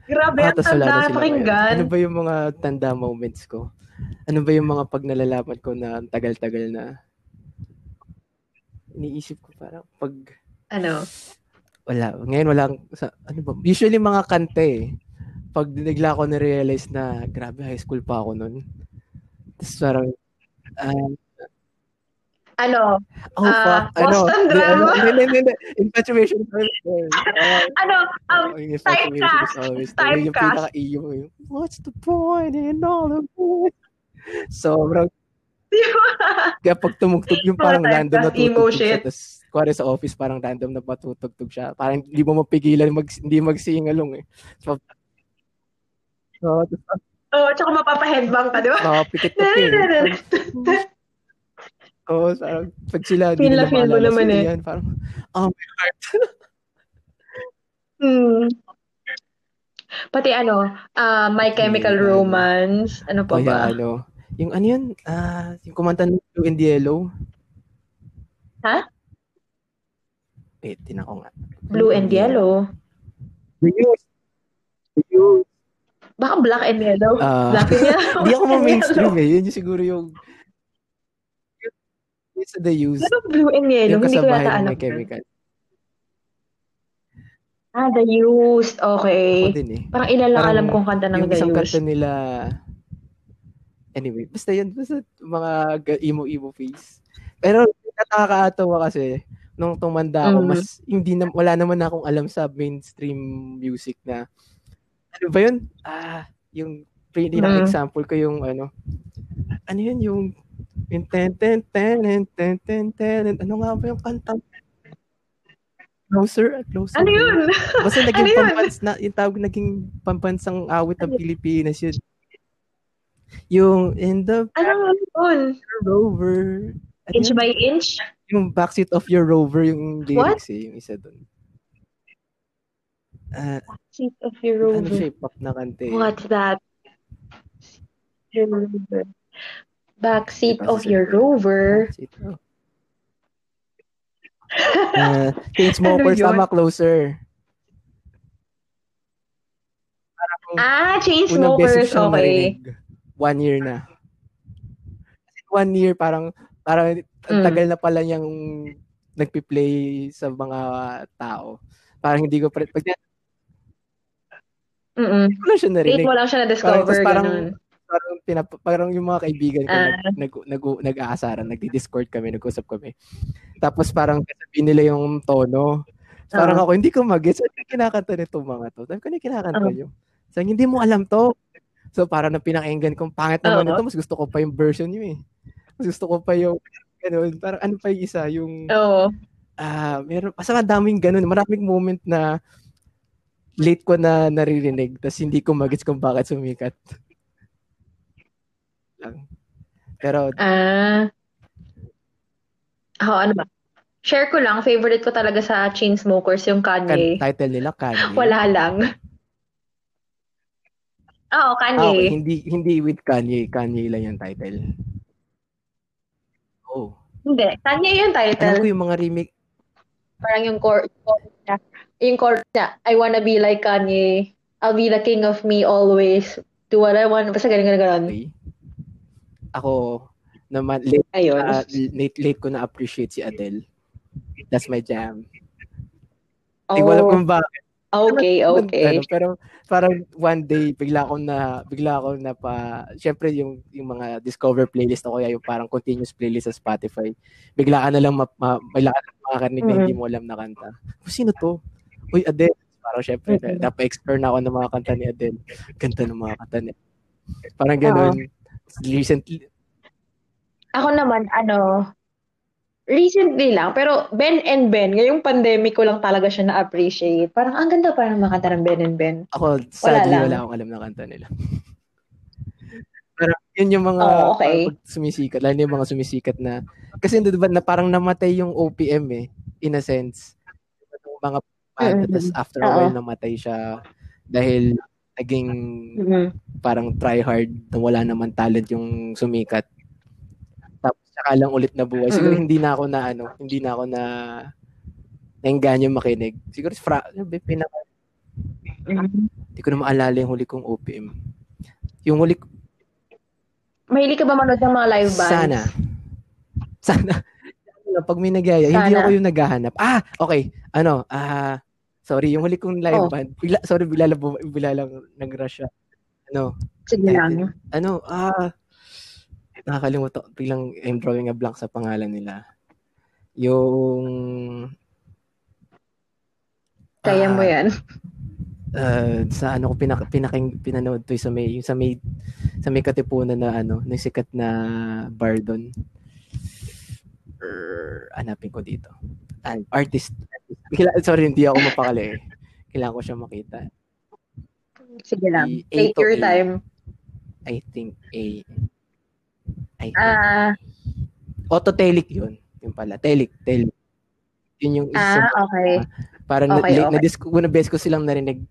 Grabe, Ah, ang wala na tanda sila pakinggan. ngayon. Ano ba yung mga tanda moments ko? Ano ba yung mga pag nalalaman ko na ang tagal-tagal na iniisip ko parang pag Ano? wala, ngayon walang, sa, ano ba, usually mga kante eh. Pag dinigla ko na-realize na, grabe, high school pa ako nun. Tapos parang, ah, Ano? oh fuck, ano, Boston di- drama. ano, hindi, hindi, hindi, infatuation is always there. Ano? Um, yung infatuation is always there. Yung pinaka-iyo yung, what's the point in all of this? Sobrang? Kaya pag tumugtog yung parang random na tutugtog siya. Tapos, kuwari sa office, parang random na patutugtog siya. Parang hindi mo mapigilan, mag, hindi mag-sing-along eh. So, so tapos, Oo, oh, tsaka mapapa-headbang ka, di ba? nakapikit na eh. Oo, parang pag sila, Feel na feel mo naman eh. yan. Parang, oh my heart. Hmm. Pati ano, ah, My Chemical ano. Romance, ano pa O ba? yan, ano. Yung ano yun, ah, yung kumanta ng Blue and Yellow. Ha? Wait, tinan ko nga. Blue and Yellow. The Used. Baka Black and Yellow. Ah, Black and Yellow. Hindi ako ma-mainstream Yellow. eh. Yun yung siguro yung it's the use. Ano Blue and Yellow? Yung Hindi ko yata alam. chemical. Ah, The Used. Ako Okay. din eh. Parang ilan lang Parang alam kong kanta ng yung The isang kanta Used. nila Anyway, basta yun, basta mga ga- emo-emo face. Pero nakakatawa kasi nung tumanda ako, Mhm. mas hindi na, wala naman na akong alam sa mainstream music na ano ba yun? Ah, yung really Mhm. example ko yung ano, ano yun yung yung ten ten ten ten ten ten ten ano nga ba yung kanta? Closer, closer. Ano yun? Basta naging Ano pampans na, yung tawag naging pampansang awit ng Pilipinas yun. Yung in the Ano yun? rover. Ano Inch by inch? Yung backseat of your rover yung What? lyrics eh, yung isa doon. Ah, Seat of your ano rover. siya, pop na kante. What's that? Your rover. Backseat Diba, of your rover. Backseat, oh. Ah, Chainsmokers, Ano tama, closer. Parang Ah, Chainsmokers. Okay. narinig. one year na. One year, parang, parang, ang Mm. tagal na pala niyang nagpi-play sa mga tao. Parang hindi ko, pa- pag Mm-mm. hindi ko lang siya narinig. lang siya na-discover, Parang- parang- ganun. parang pinap- parang yung mga kaibigan ko Ah. nag, nag, nag, nag-aasaran, nagdi-discord kami, nag-usap kami. Tapos parang sabihin nila yung tono. Parang Oo. ako, hindi ko mag-gets. Ano yung kinakanta nito mga to? Sabi ko, ano yung kinakanta Oo. nyo? Sabi, hindi mo alam to. So parang nang pinakinggan kong pangit naman Oo. ito, mas gusto ko pa yung version nyo eh. Mas gusto ko pa yung, ganun, parang ano pa yung isa, yung, Oo. ah, meron, basta ang daming ganun, maraming moment na late ko na naririnig, tapos hindi ko magets kung bakit sumikat. Lang. Pero, Ah. Ako, ano ba? Share ko lang, favorite ko talaga sa Chainsmokers yung kan, Kanye. title nila, Kanye. Wala lang. Oo, Ah, Kanye. okay, hindi, hindi with Kanye, Kanye lang yung title. Oh. Hindi, Kanye yung title. ko yung mga remake, Parang yung chord, chord niya. Yung chord niya, I wanna be like Kanye. I'll be the king of me always. Do what I want. Basta ganun, ganun, ganun. okay. Ako, naman, late, Ayun. ah, late, late ko na appreciate si Adele. That's my jam. Hindi ko alam Oh, kung bakit. okay, okay. Ano, pero parang one day bigla ako na bigla ako na pa syempre yung yung mga discover playlist o kaya yung parang continuous playlist sa Spotify. Bigla ka na lang ma, ma, bigla ka na makakarinig na Mhm. hindi mo alam na kanta. Oh, sino to? Uy, Adele. Parang syempre Mhm. napa-explore na ako ng mga kanta ni Adele. Ganda ng mga kanta niya. Parang ganun. Recently, Ako naman, ano, recently lang, pero Ben and Ben, ngayong pandemic ko lang talaga siya na-appreciate. Parang ang ganda pa ng mga kanta ng Ben and Ben. ako sadly lang. wala akong alam na kanta nila. Pero yun yung mga Oo, okay. parang sumisikat, lalo na yung mga sumisikat na, kasi hindi ba na parang namatay yung OPM eh, in a sense. Yung mga banda, Mm-mm. tas after a while namatay siya dahil naging Mhm. parang try hard na wala naman talent yung sumikat. Tapos saka lang ulit na buhay. Siguro hindi na ako na ano, hindi na ako na nainganyo makinig. Siguro fra, ano pinaka, Mhm. hindi ko na maalala yung huli kong OPM. Yung huli, Mahilig ka ba manood ng mga live bands? Sana. Sana. Pag may nagyaya, hindi ako yung naghahanap. Ah, okay. Ano, ah, sorry, yung huli kong live Oh. band, bigla, sorry, bigla lang, bigla lang nag-rush siya. Ano, Sige lang. ano, ah, nakakalimutan, biglang I'm drawing a blank sa pangalan nila. Yung, Kaya mo ah, yan. uh, sa ano ko pinak pinaking pinanood to sa may yung sa may sa may katipunan na ano ng sikat na bar doon. Er, hanapin ko dito. Ah, artist. Kila, sorry, hindi ako mapakali eh. Kailangan ko siya makita. Sige lang. A Take your A. time. I think A. I think. Ah, Autotelic yun. Yung pala. Telic. Telic. Yun yung isa ah, okay. Parang Okay, na, okay. na, na, beses ko silang narinig,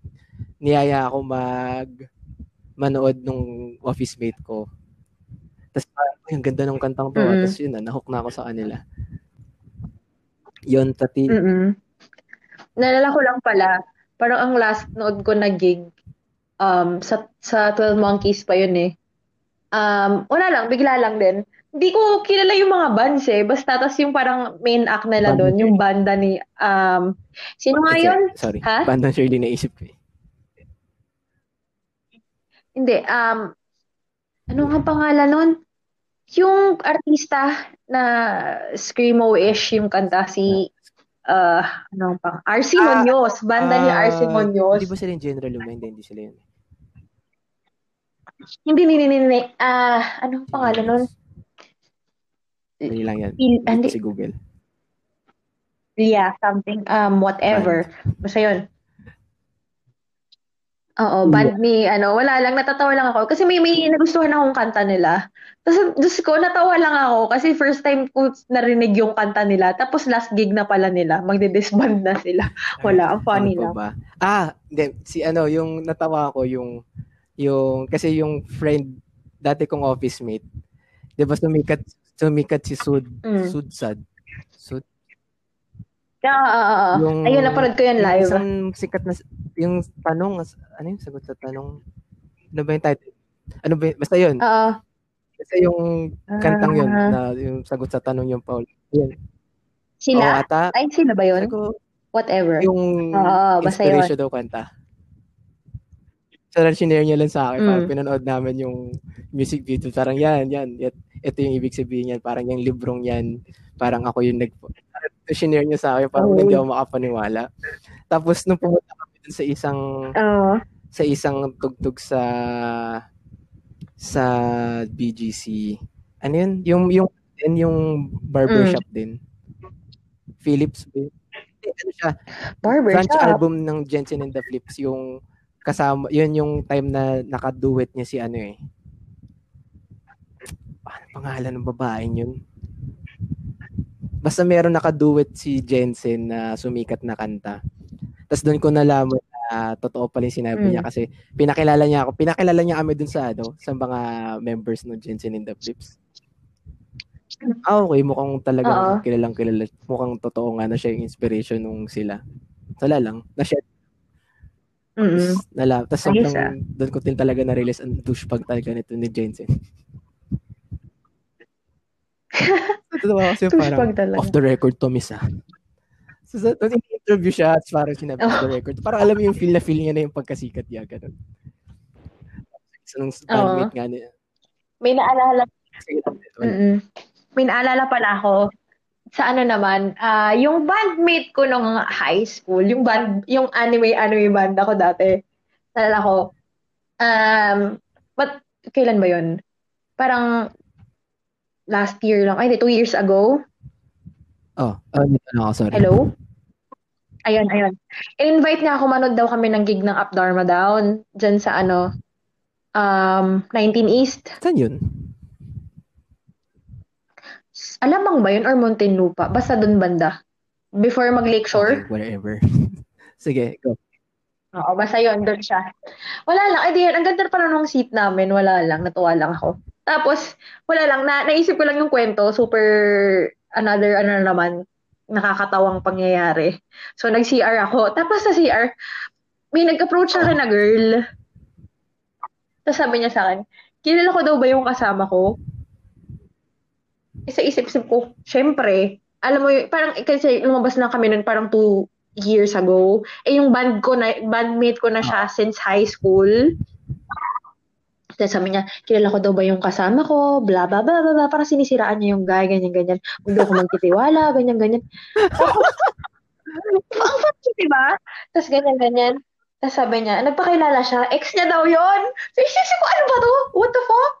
niyaya ako mag manood nung office mate ko. Tapos parang, "Uy, ang ganda ng kantang to. ah." Mm. Tapos yun na, nahook na ako sa kanila. Yun, tati. Mm-mm. Nalala ko lang pala, parang ang last nood ko na gig, um, sa, sa 12 Monkeys pa yun eh. Um, wala lang, bigla lang din. Hindi ko kilala yung mga bands eh. Basta tas yung parang main act nila Banda doon, yung banda ni, um, sino nga yun? Sorry. Ha? Bandang Shirley naisip ko eh. Hindi, um, ano nga pangalan nun? Yung artista na screamo-ish yung kanta, si, uh, ano pang, RC Ah, Munoz, banda ni RC Ah, Munoz. Hindi ba sila yung General Luna? Hindi, hindi sila yun. Hindi, hindi, hindi, hindi. Ah, anong pangalan nun? Hindi lang yan. Il- hindi. si Google. Yeah, something, um, whatever. Basta yun. Oo, band ni, ano, wala lang, natatawa lang ako. Kasi may, may nagustuhan akong kanta nila. Tapos, Diyos ko, natawa lang ako. Kasi first time ko narinig yung kanta nila. Tapos last gig na pala nila. Magde-disband na sila. Wala, ang funny ano lang. ba? Ah, hindi. Si ano, yung natawa ko, yung, yung, kasi yung friend, dati kong office mate, di ba sumikat, sumikat si Sud, Mm. Sudsad. Sud, Ah, ah, ah. Yung- Ayun, napanood ko yun yung live. isang sikat na, yung tanong, ano yung sagot sa tanong? Ano ba yung title? Ano ba, basta yun. Oo. Basta yung kantang yun, Ah. na yung sagot sa tanong yung Paul. Yun. Oo, Sila? ata. Ay, sila ba yun? Ko, Whatever. yung Oo, basta yun. inspiration daw kanta. So, sinare niya lang sa akin. Mm. Parang pinanood namin yung music video. Parang yan, yan. It, ito yung ibig sabihin yan. Parang yung librong yan. Parang ako yung nag... Sinare niya sa akin. Parang Oh. hindi ako makapaniwala. Tapos nung pumunta kami dun sa isang Oo. sa isang tugtog sa sa BGC. Ano yun? Yung yung din yung barbershop Mm. din. Philips ano siya? Barbershop. Branch album ng Jensen and the Flips yung kasama yun yung time na nakaduet niya si ano eh. Ano pangalan ng babaeng yun? Basta meron nakaduet si Jensen na sumikat na kanta. Tapos doon ko nalaman na totoo pala yung sinabi Mm. niya kasi pinakilala niya ako. Pinakilala niya kami dun sa ano, sa mga members ng Jensen and the Flips. Ah, okay. Mukhang talagang Oo. kilalang kilala. Mukhang totoo nga na siya yung inspiration nung sila. Wala lang. Na-share. Mm-mm. Nala, tapos sobrang, ah. doon ko din talaga na-realize ang douchebag talaga nito ni Jensen. Totoo kasi parang off the record to miss ah. So, sa, nung interview siya, at parang sinabi off the record. Parang alam mo yung feel na feel niya na yung pagkasikat niya. Ganun. So, nung bandmate nga niya. May naalala Mm-mm. May naalala pala ako sa ano naman, ah yung bandmate ko nung high school, yung band, yung anime anime band ako dati. Naalala ko. Um, but kailan ba 'yon? Parang last year lang. Ay, two years ago. Oh, oh dito na ako, sorry. Hello? Ayun, ayun. In-invite niya ako manood daw kami ng gig ng Up Dharma Down dyan sa ano, um, 19 East. Saan yun? Alamang ba yun or Muntinlupa? Basta dun banda. Before mag Lakeshore. Okay, whatever. Sige, go. Oo, basta yun, doon siya. Wala lang, ay di ang ganda pala nung seat namin, wala lang, natuwa lang ako. Tapos, wala lang, na, naisip ko lang yung kwento, super, another, ano na naman, nakakatawang pangyayari. So, nag-CR ako. Tapos sa CR, may nag-approach sa akin na girl. Tapos sabi niya sa akin, kilala ko daw ba yung kasama ko? Isa isip-isip ko, syempre, alam mo, yun, parang kasi lumabas na kami nun parang two years ago. Eh, yung band ko na, bandmate ko na siya since high school. Tapos sabi niya, kilala ko daw ba yung kasama ko? Bla, bla, bla, bla, bla. Parang sinisiraan niya yung guy, ganyan, ganyan. Hindi ako magtitiwala, ganyan, ganyan. Ang funny, di ba? Tapos ganyan, ganyan. Tapos sabi niya, nagpakilala siya, ex niya daw yon. So, isisip ko, ano ba to? What the fuck?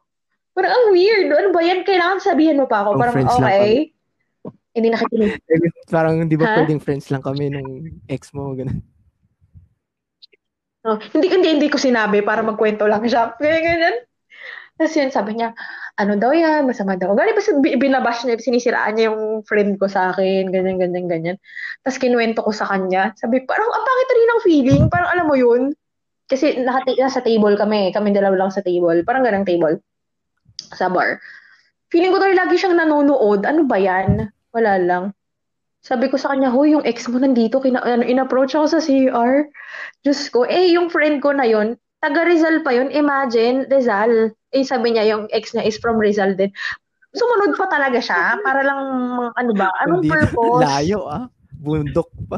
Parang ang weird. Ano ba yan? Kailangan sabihin mo pa ako. Oh, Parang, okay. Hindi nakikinig. Parang di ba Ha? pwedeng friends lang kami nung ex mo, ganun. No, hindi, hindi, hindi ko sinabi para magkwento lang siya. Ganyan, ganyan. Tapos yun, sabi niya, ano daw yan, masama daw. Gani ba bi- binabash niya, sinisiraan niya yung friend ko sa akin, ganyan, ganyan, ganyan. Tapos kinuwento ko sa kanya. Sabi, parang, ang pangit rin ng feeling. Parang alam mo yun. Kasi nakati nasa table kami. Kami dalawa lang sa table. Parang ganang table. Sa bar. Feeling ko daw lagi siyang nanonood. Ano ba yan? Wala lang. Sabi ko sa kanya, huy, yung ex mo nandito. Kina, ano, in-approach ako sa CR. Diyos ko, eh, yung friend ko na yun, taga Rizal pa yun. Imagine, Rizal. Eh, sabi niya, yung ex niya is from Rizal din. Sumunod pa talaga siya para lang, ano ba, anong Hindi- purpose? Layo ah. Bundok pa.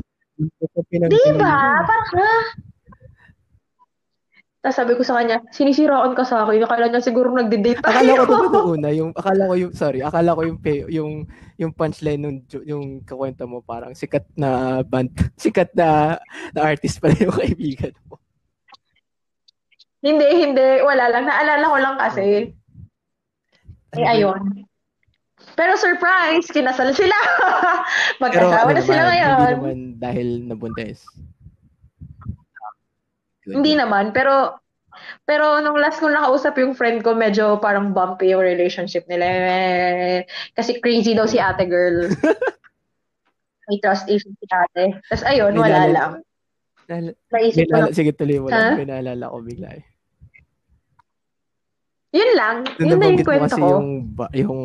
Pinag- Diba? Parang, ha? Tapos sabi ko sa kanya, sinisiraan ka sa akin. Akala niya siguro nagde-date tayo. Akala ko ba una, yung akala ko yung sorry, akala ko yung yung yung punchline nung yung kakwento mo parang sikat na band, sikat na na artist pala yung kaibigan mo. hindi, hindi. Wala lang. Naalala ko lang kasi. Eh, ayun. Pero surprise, kinasal sila. Pero Magkasama ano na sila ngayon. hindi naman dahil nabuntis. Hindi naman, pero pero nung last kong nakausap yung friend ko, medyo parang bumpy yung relationship nila. Kasi crazy daw si ate girl. May trust issue si ate. Tapos ayun, wala Nilala- lang. Nal- Naisip ko Binala, lang. sige tuloy mo lang. Pinaalala ko bigla eh. Yun lang. Nung Yun na yung kwento ko. yung, ba- yung,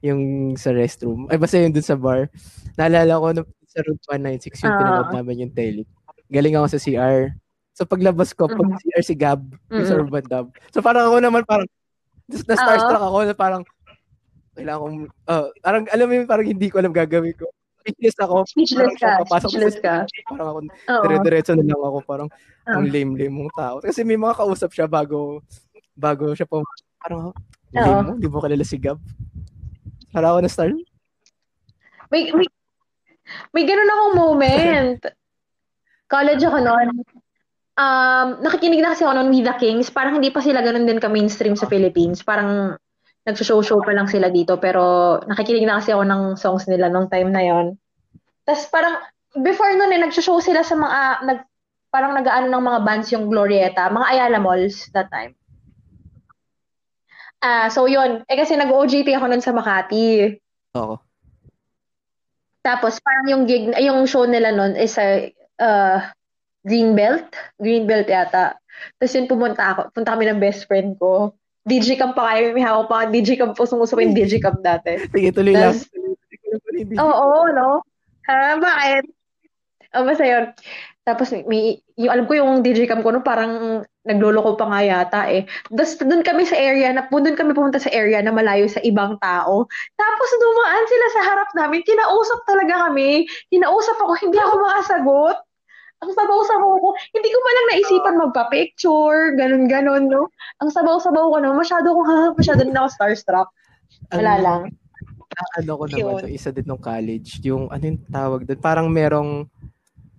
yung sa restroom. Ay, basta yung dun sa bar. Naalala ko nung sa room 196 yung Ah. pinanood namin yung tele. Galing ako sa CR. So paglabas ko, pag Mhm. CR si Gab, yung sa. Urban Dub. So parang ako naman parang, just na starstruck ako na parang, kailangan kong, uh, parang alam mo yung parang hindi ko alam gagawin ko. Speechless ako. Speechless ka. papasok Speechless ka. Parang ako, dire-diretso na lang ako. Parang, Ah. ang lame-lame mong tao. Kasi may mga kausap siya bago, bago siya pa, parang, lame mo, di mo kilala si Gab. Parang ako na star. May, may, may ganun akong moment. College ako noon. Um, nakikinig na kasi ako noon with the Kings. Parang hindi pa sila ganun din ka-mainstream sa Philippines. Parang nagsushow-show pa lang sila dito. Pero nakikinig na kasi ako ng songs nila nung time na yon. Tapos parang, before noon eh, nagsushow sila sa mga, nag, parang nag-ano ng mga bands yung Glorieta, mga Ayala Malls that time. Ah, so yun. Eh kasi nag-OJT ako noon sa Makati. Oo. Tapos parang yung gig, yung show nila noon is sa uh, Greenbelt. Greenbelt yata. Tapos yun pumunta ako. Punta kami ng best friend ko. Digicam pa kayo. May hawak pa. Digicam po. Sumuso ko yung Digicam dati. Sige, tuloy lang. Tas- Tuloy ko na yung video. Oo, no? Ha? Bakit? O, basta yun. Tapos may, yung, alam ko yung Digicam ko no, parang nagloloko pa nga yata eh. Tapos doon kami sa area, na, doon kami pumunta sa area na malayo sa ibang tao. Tapos dumaan sila sa harap namin, kinausap talaga kami. Kinausap ako, hindi ako makasagot. Ang sabaw-sabaw ko, hindi ko man lang naisipan magpa-picture, ganun-ganon, no? Ang sabaw-sabaw ko, no? Masyado ko, ha? Masyado na ako starstruck. Wala Ang- lang. ang ano ko naman, to, isa din nung college, yung ano yung tawag doon, parang merong,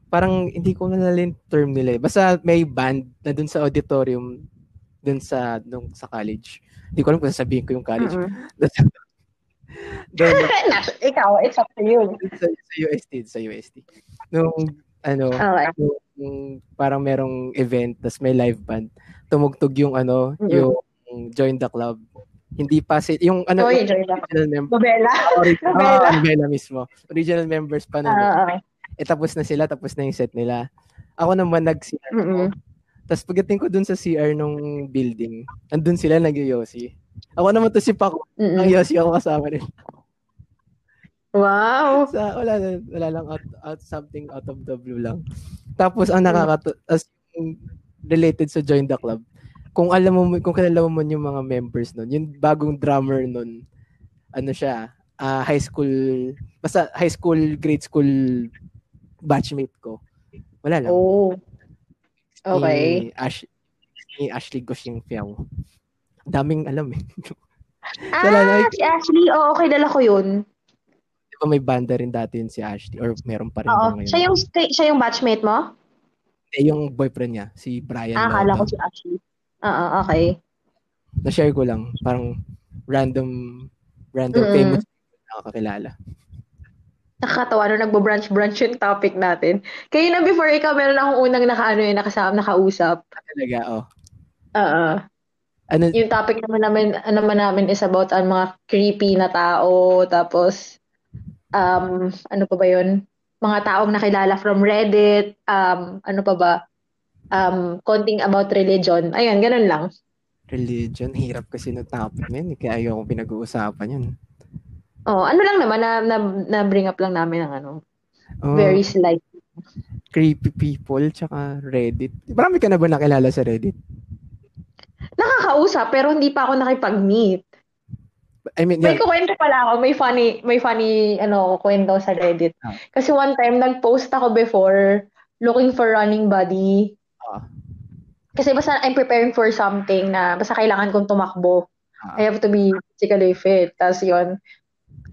parang hindi ko malala yung term nila eh. Basta may band na dun sa auditorium, dun sa, nung, sa college. Hindi ko alam kung sasabihin ko yung college. Doon, Nas- Ikaw, it's up to you. sa, sa UST, sa UST. Nung, ano, Okay. yung parang merong event, tas may live band, tumugtog yung ano, Mm-mm. yung Join the Club. Hindi pa si, yung ano, Oy, yung original member, Nobela. original, Novela. oh, Novela mismo. Original members pa. Ah, ah. eh, tapos na sila, tapos na yung set nila. Ako naman nag-CR. Tapos pagdating ko dun sa CR nung building, andun sila nag-yosi. Ako naman to si Paco, Mm-mm. ang yosi ako kasama rin. Wow. Sa, wala, wala lang out, out, something out of the blue lang. Tapos ang nakakato, as yung related sa Join the Club, kung alam mo, kung kilala mo yung mga members nun, yung bagong drummer nun, ano siya, ah, high school, basta high school, grade school batchmate ko. Wala lang. Oh. Okay. Ni Ash, ni Ashley Goshing Fiao. Daming alam eh. Ah, si Ashley. Oo, okay, dala ko yun. Ba may banda rin dati yun si Ashley? Or meron pa rin ba Oo. ngayon? Siya yung, siya yung batchmate mo? Eh, yung boyfriend niya, si Brian Ah, akala ko si Ashley. Oo, okay. Na-share ko lang. Parang random, random Mm-mm. famous nakakakilala. Nakakatawa no, nagbo-branch-branch yung topic natin. Kaya na before ikaw, meron akong unang naka, ano, yung nakasama, nakausap. Talaga, oh. Oo. Ano, Yung topic naman namin, ano naman namin is about ang mga creepy na tao, tapos, um, ano pa ba yun? Mga taong nakilala from Reddit, um, ano pa ba? Um, konting about religion. Ayun, ganun lang. religion, hirap kasi ng topic na yun. eh, Kaya ayoko pinag-uusapan yun. Oh, ano lang naman, na, na, na bring up lang namin ang ano, Oh, very slight. creepy people, tsaka Reddit. Marami ka na ba nakilala sa Reddit? Nakakausap, pero hindi pa ako nakipag-meet. I mean, May yan, kuwento pala ako, may funny, may funny, ano, kwento sa Reddit. Ah. Kasi one time, nag-post ako before, looking for running buddy. Ah. Kasi basta I'm preparing for something na basta kailangan kong tumakbo. Ah. I have to be physically fit. Tapos yun,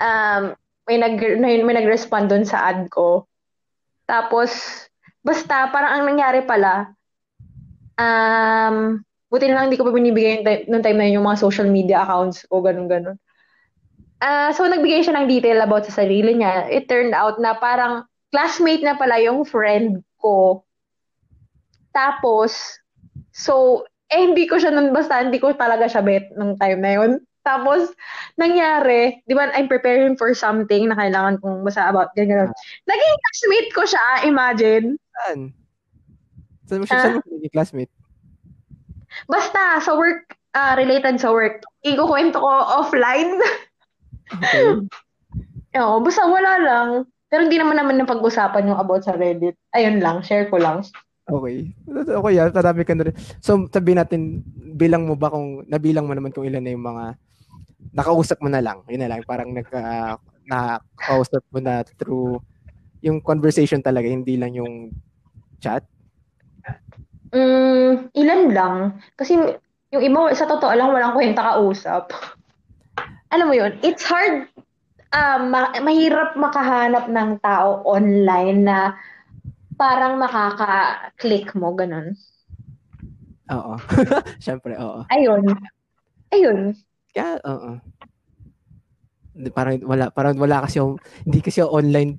um, may, nag, may, may nag-respond dun sa ad ko. Tapos, basta, parang ang nangyari pala, um, buti na lang hindi ko pa binibigay yung time, nung time na yun yung mga social media accounts ko, ganun-ganun. Ah, so, nagbigay siya ng detail about sa sarili niya. It turned out na parang classmate na pala yung friend ko. Tapos, so, eh, hindi ko siya nun, basta hindi ko talaga siya bet nung time na yun. Tapos, nangyari, di ba, I'm preparing for something na kailangan kong basta about ganyan. Naging classmate ko siya, imagine. saan? Saan mo siya, Ah. saan mo siya naging classmate? Basta, sa work, ah, related sa work. Ikukwento ko offline. Okay. Oo, basta wala lang. Pero hindi naman naman napag-usapan yung about sa Reddit. Ayun lang, share ko lang. Okay. Okay yan, marami ka na rin. So, sabihin natin, bilang mo ba kung, nabilang mo naman kung ilan na yung mga, nakausap mo na lang. Yun na lang, parang nagka, nakausap mo na through yung conversation talaga, hindi lang yung chat. Mm, ilan lang. Kasi yung iba, sa totoo lang, walang kwenta kausap. Alam mo yun, it's hard, um, ma- mahirap makahanap ng tao online na parang makaka-click mo, ganun. Oo. Siyempre, oo. Ayun. Ayun. Kaya, oo. Hindi, Parang wala, parang wala kasi ako, hindi kasi ako online,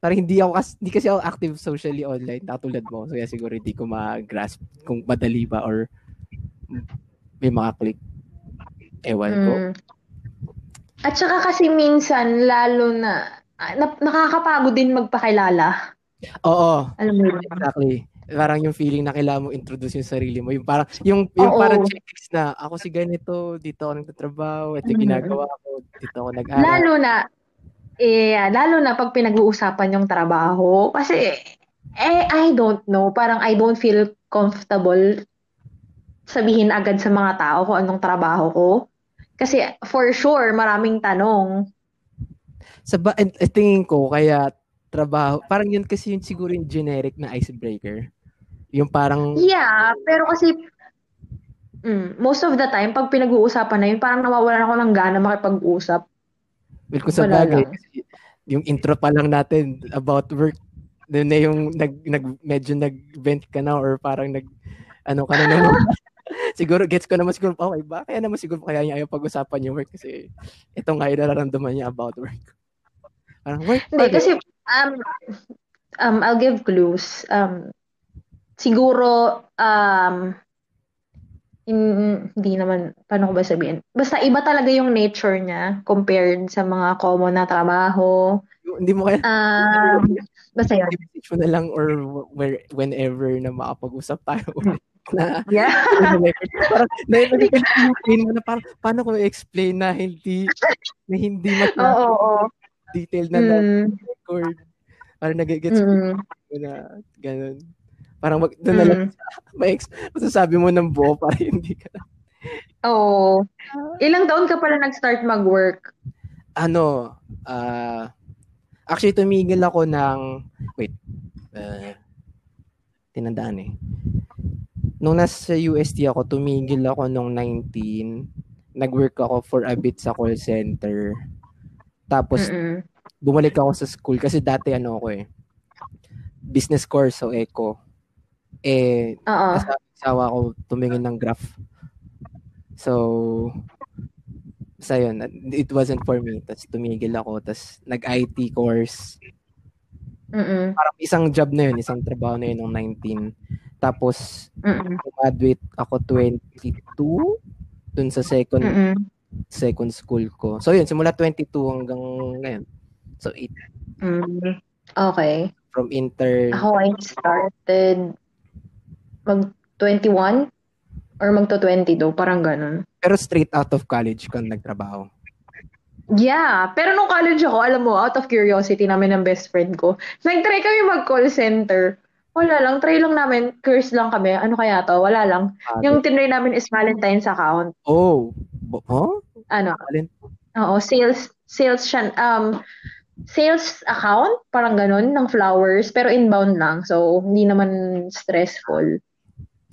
parang hindi ako, kas- hindi kasi ako active socially online, katulad mo. So, kaya siguro hindi ko ma-grasp kung madali ba or may makaklik. Ewan ko. Mm. At saka kasi minsan, lalo na, ah, na- nakakapagod din magpakilala. Oo, Alam mo yun. exactly. Parang yung feeling na kailangan mo introduce yung sarili mo. Yung parang, yung, yung Oo. parang checklist na, ako si ganito, dito ako nagtatrabaho, ito yung ginagawa ko, dito ako nag-aral. Lalo na, eh, lalo na pag pinag-uusapan yung trabaho. Kasi, eh, I don't know. Parang I don't feel comfortable sabihin agad sa mga tao kung anong trabaho ko. Kasi, for sure, maraming tanong. Sa ba, eh, tingin ko, kaya trabaho, parang yun kasi yun siguro yung generic na icebreaker. Yung parang, Yeah, pero kasi, mm, most of the time, pag pinag-uusapan na yun, parang nawawalan ako ng gana makipag-usap. Well, kung sa wala bagay, yung intro pa lang natin about work, doon na yung nag, nag, medyo nag-vent ka na or parang nag, ano ka na naman. siguro, gets ko naman siguro, okay ba? Kaya naman siguro kaya niya ayaw pag-usapan yung work kasi ito nga yung nararamdaman niya about work. Parang work Hindi, kasi, um, um, I'll give clues. Um, siguro, um, hindi naman, paano ko ba sabihin? Basta iba talaga yung nature niya compared sa mga common na trabaho. Hindi mo kaya, Um, basta yun. message mo na lang or where, whenever na makapag-usap tayo ulit. na Yeah. parang na mo na parang paano ko i-explain na hindi na hindi Oo, masyadong oo, oo. detailed na Mm, record. Parang nag-gets mm, mo na ganun. Parang wag doon na lang mm. may ex- masasabi mo ng buo para hindi ka Oo. Ilang taon ka pala nag-start mag-work? ano ah actually tumigil ako ng wait uh, tinandaan eh nung nasa UST ako tumigil ako nung 19 nag-work ako for a bit sa call center tapos Mm-mm. bumalik ako sa school kasi dati ano ako eh business course so eco eh Oo. Asawa ko tumingin ng graph. So, sa yun, it wasn't for me. Tapos tumigil ako. Tapos nag-IT course. Mm-mm. Parang isang job na yun, isang trabaho na yun nung 19. Tapos, Mm-mm. graduate ako 22 dun sa second Mm-mm. second school ko. So yun, simula 22 hanggang ngayon. So, it, Mm. Okay. from intern, Ako ay started mag 21 or magto 22, parang ganun. pero straight out of college ko nagtrabaho. Yeah, pero nung college ako, alam mo, out of curiosity namin ng best friend ko, nag-try kami mag-call center. Wala lang, try lang namin, curse lang kami. Ano kaya to? Wala lang. Ah, Yung tinry namin is Valentine's account. oh, huh? Ano? Alin? Oo, sales, sales siya, um, sales account, parang ganun, ng flowers, pero inbound lang. So, hindi naman stressful.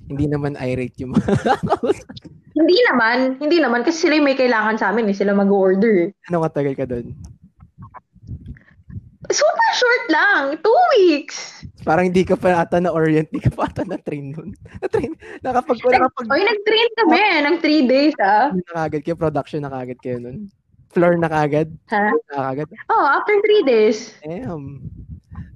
Hindi naman irate yung mga Hindi naman, hindi naman, kasi sila yung may kailangan sa amin, eh, sila mag-order. eh. Ano katagal ka doon? Super short lang, two weeks. Parang hindi ka pa ata na-orient, hindi ka pa ata na-train nun. Na-train, nakapag, nakapag, Oy, nag-train kami, ng three days, ah. na kagad kayo, production na kagad kayo nun. Floor na kagad. Ha? Na kagad. Oh, after three days. Damn.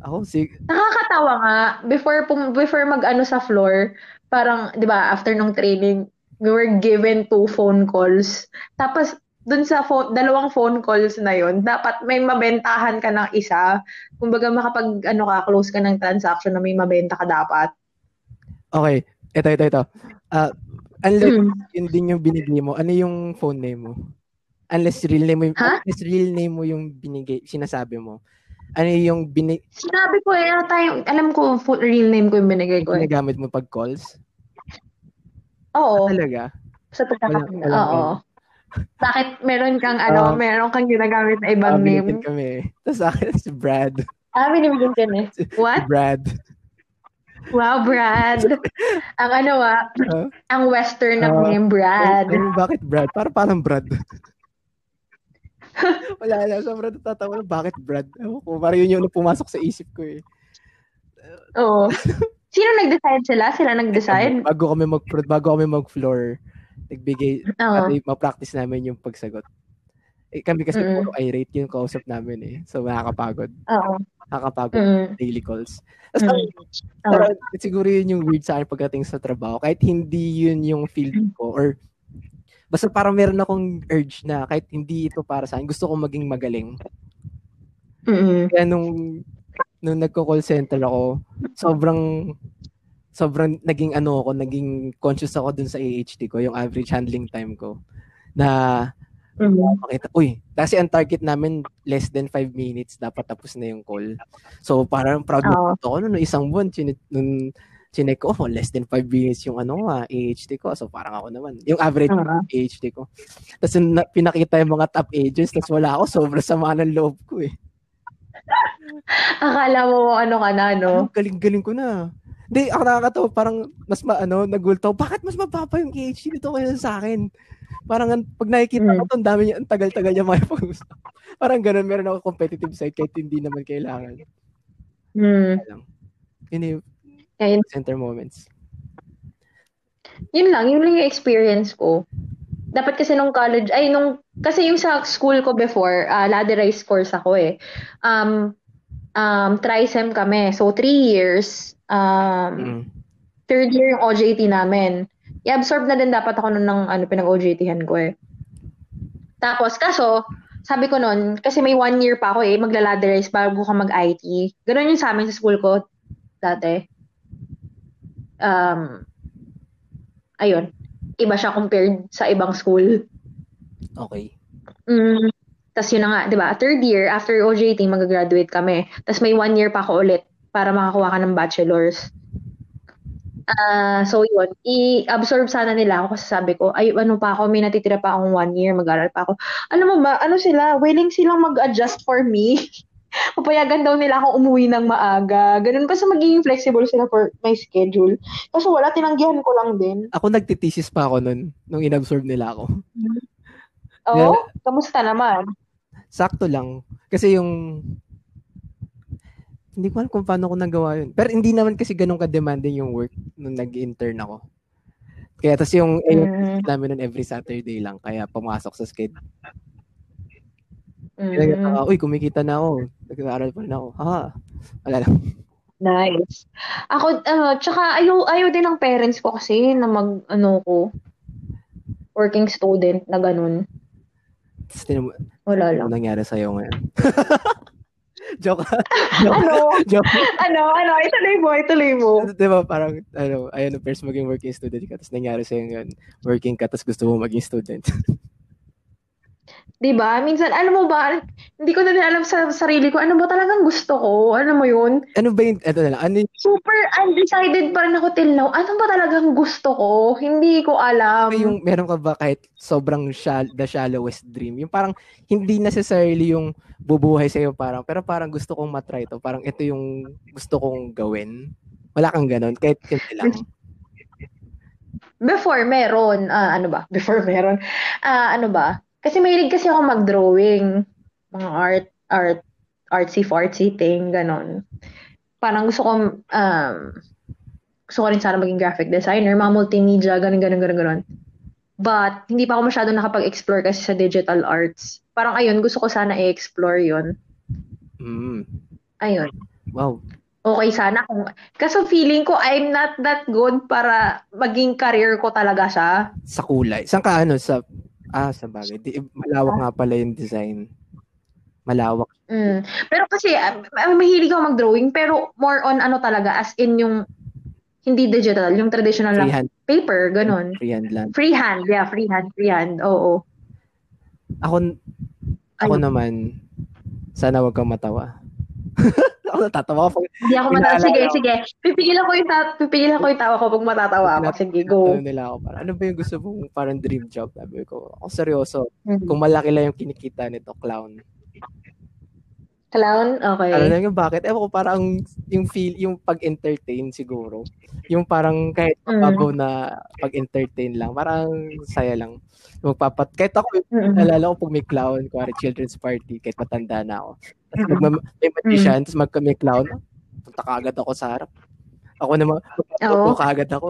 Ako, sig Nakakatawa nga, before, pum- before mag-ano sa floor, parang, di ba, after nung training, we were given two phone calls. Tapos, dun sa phone, dalawang phone calls na yon dapat may mabentahan ka ng isa. Kumbaga, makapag, ano ka, close ka ng transaction na may mabenta ka dapat. Okay, ito, ito, ito. Uh, unless Mm. yun din yung binigay mo, ano yung phone name mo? Unless real name mo, yung, Ha? unless real name mo yung binigay, sinasabi mo. Ano yung bini- Sinabi ko eh, ano tayo, alam ko, full real name ko yung binigay ko eh. ginagamit mo pag calls? Oo, Talaga? sa walang Oo. Bakit meron kang, ano, Ah. meron kang ginagamit na ibang Ah, binigyan name? kami. Tapos akin, si Brad. Ah, binibigyan ka na. Si What? Brad. Wow, Brad. ang ano ah, Huh? ang western na Ah. name, Brad. Ano, bakit Brad? Para parang Brad. Wala lang. Sobrang natatawa na, bakit Brad? Ewan ko, parang yun yung pumasok sa isip ko eh. Oo. Sino nag-decide sila? Sila nag-decide? Bago kami mag bago kami mag-floor, nagbigay, Oo. uh, ma-practice namin yung pagsagot. Eh, kami kasi Mm. puro irate yung kausap namin eh. So, nakakapagod. Oo. Nakakapagod Mm. daily calls. Mm. ang- Oo. pero siguro yun yung weird sa akin pagdating sa trabaho. Kahit hindi yun yung field ko or basta parang meron akong urge na kahit hindi ito para sa akin, gusto kong maging magaling. Mm-mm. Kaya nung, nung nagko-call center ako, sobrang sobrang naging ano ako, naging conscious ako dun sa AHT ko, yung average handling time ko. Na Mm. makita, uy, kasi ang target namin less than 5 minutes dapat tapos na yung call. So parang proud Oo. ako no, no isang buwan chin nung chinek ko, oh, less than 5 minutes yung ano nga, AHT ko. So parang ako naman, yung average Oo. AHT ko. Tapos na- pinakita yung mga top agents, tapos wala ako, sobrang sama ng loob ko eh. Akala mo ano ka na, no? Ang galing-galing ko na. Hindi, ako nakakatawa, parang mas ma, ano, nagulto, bakit mas mababa yung KHC dito kaysa sa akin? Parang ang- pag nakikita Mm. ko to, ang dami niya, ang tagal-tagal niya makipag-usap. Parang ganun, meron ako competitive side kahit hindi naman kailangan. Hmm. Yun yung Ayun. center moments. Yun lang, yun lang yung experience ko. Dapat kasi nung college, ay nung, kasi yung sa school ko before, uh, ladderized course ako eh. Um, um, trisem kami. So, three years, um, Mm. third year yung OJT namin. I-absorb na din dapat ako nun ng ano, pinag-OJT-han ko eh. Tapos, kaso, sabi ko nun, kasi may one year pa ako eh, magla-ladderize bago ka mag-IT. Ganun yung sa amin sa school ko dati. Um, ayun. Iba siya compared sa ibang school. Okay. Mm. Tapos yun na nga, di ba? Third year, after OJT, mag-graduate kami. Tapos may one year pa ako ulit para makakuha ka ng bachelor's. Ah, so yun, i-absorb sana nila ako kasi sabi ko, ay ano pa ako, may natitira pa akong one year, mag-aral pa ako. Alam mo ba, ano sila, willing silang mag-adjust for me. Papayagan daw nila ako umuwi ng maaga. Ganun pa sa magiging flexible sila for my schedule. Kaso wala, tinanggihan ko lang din. Ako nagtitesis pa ako nun, nung inabsorb nila ako. Oo, kamusta naman? Sakto lang. Kasi yung hindi ko alam kung paano ko nagawa yun. Pero hindi naman kasi ganun ka-demanding yung work nung nag-intern ako. Kaya tas yung Mm, namin nun every Saturday lang. Kaya pumasok sa schedule. Mm. Uh, uy, kumikita na ako. Nag-aaral pa rin ako. Ha? Wala lang. Nice. Ako, ano, tsaka ayaw, ayaw din ng parents ko kasi na mag, ano ko, working student na ganun. Mo, Wala ano lang. nangyari sa'yo ngayon? joke. joke. Ano? joke. ano? Ano? Ituloy mo, ituloy mo. Di ba parang, ano, ayun, first maging working student ka, tapos nangyari sa'yo ngayon, working ka, tapos gusto mo maging student. Diba? Minsan, alam mo ba, hindi ko na din alam sa sarili ko, ano ba talagang gusto ko? Alam mo yun? ano ba yung, eto na lang, ano yung, Super undecided pa rin ako till now. Ano ba talagang gusto ko? Hindi ko alam. ano yung, meron ka ba kahit sobrang shall, the shallowest dream? Yung parang, hindi necessarily yung bubuhay sa'yo parang, pero parang gusto kong matry to. Parang ito yung gusto kong gawin. Wala kang ganon, kahit kasi lang. Before, meron. Ah, ano ba? Before, meron. Ah, ano ba? Kasi mahilig kasi ako mag-drawing. Mga art, art, artsy-fartsy thing, ganon. Parang gusto ko, um, gusto ko rin sana maging graphic designer, mga multimedia, ganon, ganon, ganon, ganon. But, hindi pa ako masyado nakapag-explore kasi sa digital arts. Parang ayun, gusto ko sana i-explore yun. Mm. Ayun. Wow. Okay sana kung... Kaso feeling ko I'm not that good para maging career ko talaga siya. Sa kulay. Saan ka ano? Sa, ah, sa bagay. Di, malawak nga pala yung design. Malawak. Mm. Pero kasi, ah, mahilig ako mag-drawing, pero more on ano talaga, as in yung hindi digital, yung traditional lang Freehand. paper, ganun. Freehand lang. Freehand, yeah, freehand, freehand, oo. Ako, ako Ayun. naman, sana wag kang matawa. ako natatawa ko. Hindi ako matatawa. Sige, ko. sige. Pipigilan ko yung, ta- pipigilan ko yung tawa ko pag matatawa ako. Sige, go. Tinatanong nila ako, parang, ano ba yung gusto mong parang dream job? Sabi ko, ako seryoso. Mhm. Kung malaki lang yung kinikita nito, clown. Clown? Okay. Ano lang yung bakit? Ewan ko, parang yung feel, yung pag-entertain siguro. Yung parang kahit Mm. mababaw na pag-entertain lang, parang saya lang. Magpapat, kahit ako, Mm-mm. nalala ko pag may clown, kuwari children's party, kahit matanda na ako. Tapos magma- may magician, tapos magka may clown, punta ka agad ako sa harap. Ako naman, magpapato ka agad ako.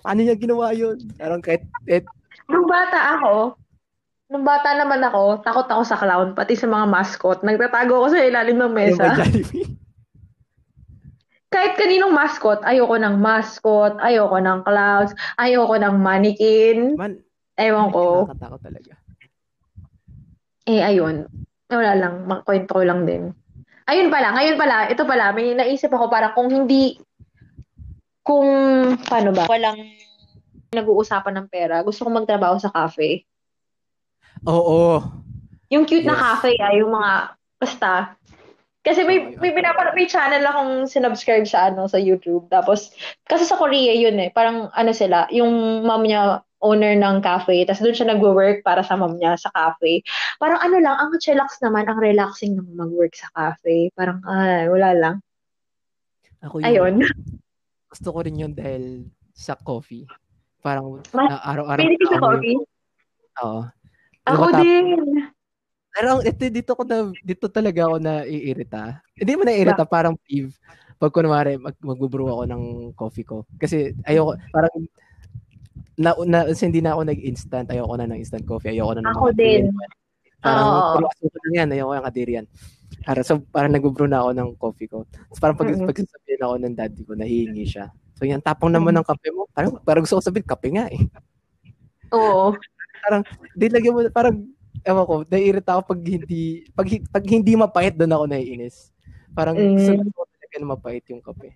Paano niya ginawa yun? Parang kahit, kahit Nung bata ako, nung bata naman ako, takot ako sa clown, pati sa mga mascot. Nagtatago ako sa ilalim ng mesa. Kahit kaninong mascot, ayoko ng mascot, ayoko ng clowns, ayoko ng mannequin. Man, Ewan ko. nakakatakot talaga. Eh, ayun. Wala lang, makwento ko lang din. Ayun pala, ngayon pala, ito pala, may naisip ako parang kung hindi, kung, paano ba, walang nag-uusapan ng pera, gusto ko magtrabaho sa cafe. Oo. Yung cute na Yes. cafe, ah, yung mga, basta. Kasi may, may, pinapanood, may channel akong sinubscribe sa, ano, sa YouTube. Tapos, kasi sa Korea yun eh, parang, ano sila, yung mom niya, owner ng cafe, tapos doon siya nagwo-work para sa mom niya sa cafe. Parang ano lang, ang chillax naman, ang relaxing naman mag-work sa cafe. Parang, ay, wala lang. Ako yun. Ayun. Gusto ko rin yun dahil sa coffee. Parang Ma- na araw-araw. Pwede sa coffee? Oo. Ako Matap- din. Pero ito, dito ko na, dito talaga ako na iirita. Hindi mo na iirita, parang peeve. Pag kunwari, mag, magbubrew ako ng coffee ko. Kasi ayoko, parang, na, na, hindi na ako nag-instant. Ayoko na ng instant coffee. Ayoko na ng Ako din. Parang, Oo. puro asukal lang yan. Ayoko yung kadirian. Para, so, parang nag-brew na ako ng coffee ko. Tapos parang pag, Mm-mm. pag sasabihin ako ng daddy ko, nahihingi siya. So yan, tapang naman ng kape mo. Parang, parang gusto ko sabihin, kape nga eh. Oo. Di lagyan mo, parang, ewan ko, naiirita ako pag hindi, pag, pag hindi mapait, doon ako naiinis. Parang, Mm. gusto ko talaga na mapait yung kape.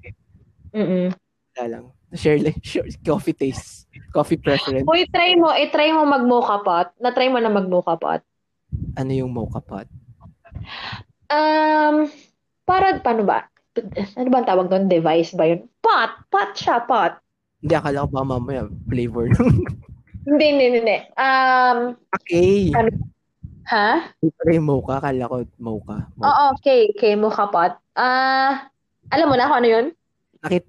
Mm-mm. Wala lang. Share, share, coffee taste. Coffee preference. Uy, try mo, i-try mo mag-mocha pot. Na-try mo na mag-mocha pot. Ano yung mocha pot? Um, para, paano ba? Ano ba ang tawag doon? Device ba yun? Pot! Pot siya, pot. Hindi, akala ko ba mamaya flavor. Hindi, hindi, hindi. Um, okay. Ano? ha? Yung mocha, akala ko mocha. mocha. Oo, okay, okay, mocha pot. Ah, alam mo na kung ano yun? Nakit,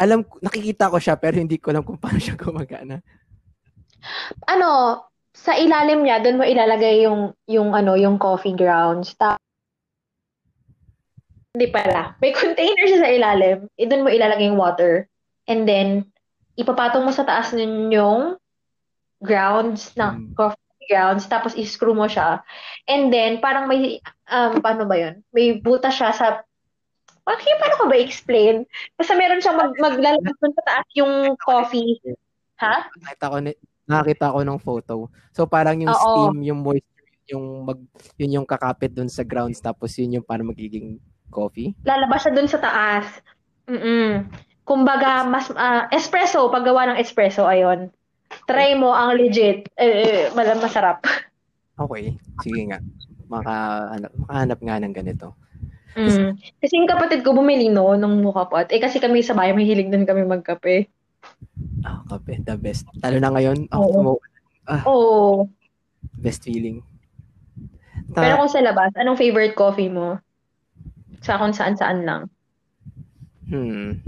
alam, nakikita ko siya, pero hindi ko alam kung paano siya gumagana. Ano, sa ilalim niya, doon mo ilalagay yung, yung ano, yung coffee grounds. Ta hindi pala. May container siya sa ilalim. Eh, doon mo ilalagay yung water. And then, ipapatong mo sa taas nun yung grounds ng Mm. coffee grounds. Tapos, i-screw mo siya. And then, parang may, um, paano ba yun? May butas siya sa Okay, paano ko ba explain? Basta meron siyang mag maglalabas dun sa taas yung coffee. Ha? Nakita ko, ni- nakakita ko ng photo. So parang yung Oo. steam, yung moisture, yung mag, yun yung kakapit dun sa grounds, tapos yun yung parang magiging coffee. lalabas siya dun sa taas. Mm-mm. Kumbaga, mas, ah, espresso, paggawa ng espresso, ayon. Try mo ang legit. Eh, eh, masarap. Okay, sige nga. Makahanap, makahanap nga ng ganito. Mm. Kasi yung kapatid ko bumili no, nung mukha pot. Eh, kasi kami sa bahay, mahilig din kami magkape. Ah, kape, the best. Lalo na ngayon, ako Oo. mo, Oo. best feeling. Ta- Pero kung sa labas, anong favorite coffee mo? Sa kung saan-saan lang. Hmm.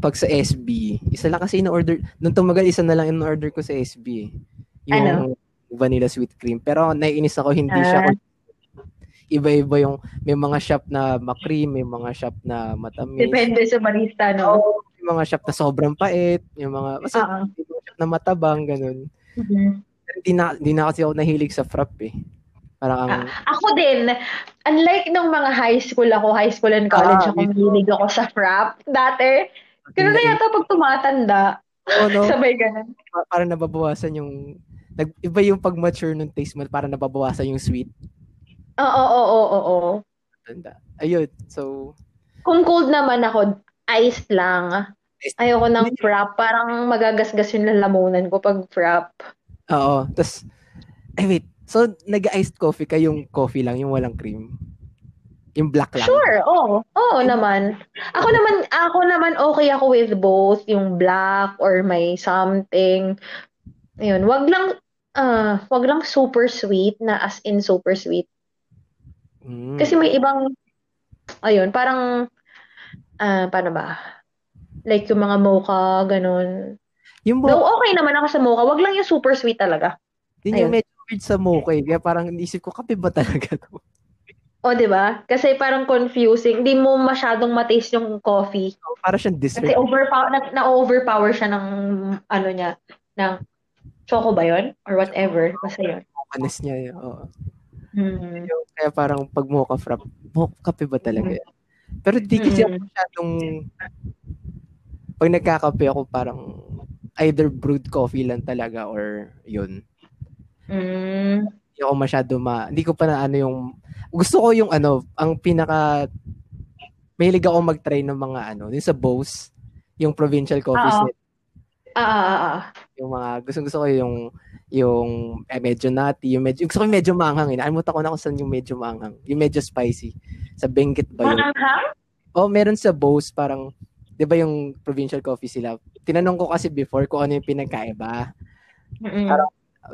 Pag sa SB, isa lang kasi in-order, nung tumagal, isa na lang in-order ko sa SB. Yung Ano? vanilla sweet cream. Pero naiinis ako, hindi siya Ah. iba-iba yung, may mga shop na makream, may mga shop na matamis, Depende sa barista, no? may mga shop na sobrang pait, yung mga, basta Oo. may mga shop na matabang, ganun. Mhm. Pero Hindi na, hindi na kasi ako nahilig sa frap eh. Parang ang, Ako din, unlike nung mga high school ako, high school and college Ah, ako, mahilig ako sa frap. Dati, ganun na yata pag tumatanda. Oo, no? Sabay ganun. Pa- parang nababawasan yung, nag, iba yung pag-mature ng taste mo, parang nababawasan yung sweet. Oo, oo, oo, oo. Tanda. Ayun, so, Kung cold naman ako, iced lang. Ayoko ng frap. Parang magagasgas yung lalamunan ko pag frap. oo. Tapos, ay wait, so nag-iced coffee ka yung coffee lang, yung walang cream. Yung black lang. Sure, oo. Oo naman. Ako naman, ako naman okay ako with both, yung black or may something. Ayun, wag lang ah, wag lang super sweet na as in super sweet. Mm. Kasi may ibang ayun, parang ah, paano ba? Like yung mga mocha, ganun. yung Though mo, okay naman ako sa mocha, wag lang yung super sweet talaga. yun yung medyo weird sa mocha eh. Kaya parang naisip ko, kape ba talaga to? O, di ba? Kasi parang confusing. Hindi mo masyadong mataste yung coffee. Para siyang Kasi dessert. overpower, na, na-overpower siya ng, ano niya, ng choco ba yun? Or whatever. Basta yun. Mochanes niya. eh. Oo. Hmm. Kaya parang pag mocha frap, mocha kape ba talaga? yan? Pero di kasi ako Mm. masyadong, pag nagkakape ako parang either brewed coffee lang talaga or yun. Mm. Hindi ako masyado ma, hindi ko pa na ano yung, gusto ko yung ano, ang pinaka, mahilig ako mag-try ng mga ano, yung sa Bose, yung provincial nila. Ah, ah, ah, ah. Yung mga, gusto gusto ko yung, yung eh, medyo nutty, yung medyo, gusto ko yung medyo maanghang eh. Nakalimutan ko na kung saan yung medyo maanghang. Yung medyo spicy. Sa Benguet ba yun? Maanghang? Oh, meron sa Bose parang 'di ba yung provincial coffee sila. Tinanong ko kasi before kung ano yung pinagkaiba. Mm-mm.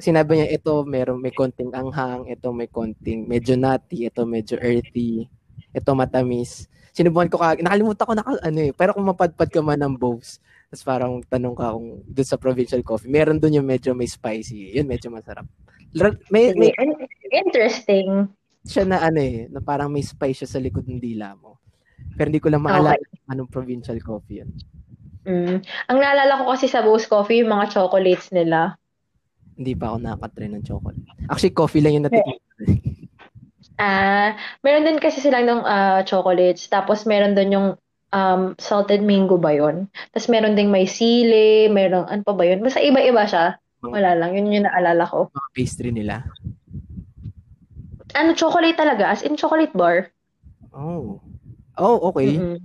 Sinabi niya ito meron may konting anghang, ito may konting medyo nutty, ito medyo earthy, ito matamis. Sinubukan ko kag nakalimutan ko na ano eh, pero kung mapadpad ka man ng Bose, tapos parang tanong ka kung doon sa provincial coffee, meron doon yung medyo may spicy. Yun medyo masarap. Ra- May, may Interesting. siya na ano eh, na parang may spice siya sa likod ng dila mo. Pero hindi ko lang maalala anong provincial coffee yun. Mm. Ang naalala ko kasi sa Bose Coffee, yung mga chocolates nila. Hindi pa ako nakaka-try ng chocolate. Actually, coffee lang yung natikman. ko. Ah, meron din kasi silang ng ah, chocolates. Tapos meron din yung um, salted mango ba yun? Tapos meron ding may sili, meron, ano pa ba yun? Basta iba-iba siya. Wala lang, yun yung naalala ko. Mga pastry nila. Ano, chocolate talaga? As in chocolate bar? Oh. Oh, okay. Mm-mm.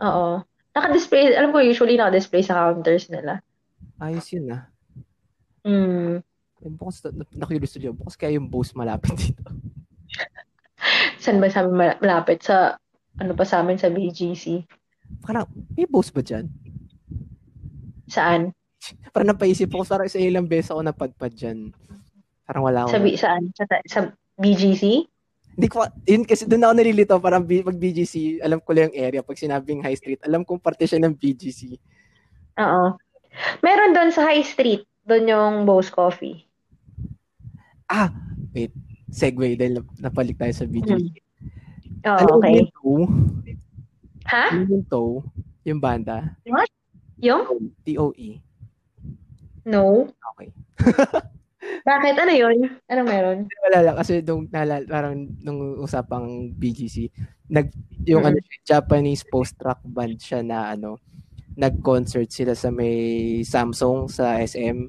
Oo. Naka-display, alam ko usually naka-display sa counters nila. Ayos yun ah. Mm. Eh, Bukas, na- nakikilos studio. Bukas kaya yung Bose malapit dito. Saan ba sa amin malapit? Sa, ano pa sa amin, sa BGC? Parang, may Bose ba dyan? Saan? Parang napaisip ako, parang isa ilang beses ako napadpad dyan. Parang wala akong... Sa, B- saan? Sa, sa BGC? Hindi ko, yun kasi doon ako nalilito, parang B- pag BGC, alam ko lang yung area. Pag sinabing high street, alam kong parte siya ng BGC. Oo. Meron doon sa High Street, doon yung Bose Coffee. Ah, wait. Segue dahil nap- napalik tayo sa BGC. Oo, Ano okay. toe? Ha? Ano yung banda? Yung? T-O-E. No. Okay. Bakit? Ano yun? Ano meron? Wala lang kasi nung nalala, parang nung usapang BGC, nag yung Mm-mm. ano Japanese post-rock band siya na ano, nag-concert sila sa may Samsung sa SM.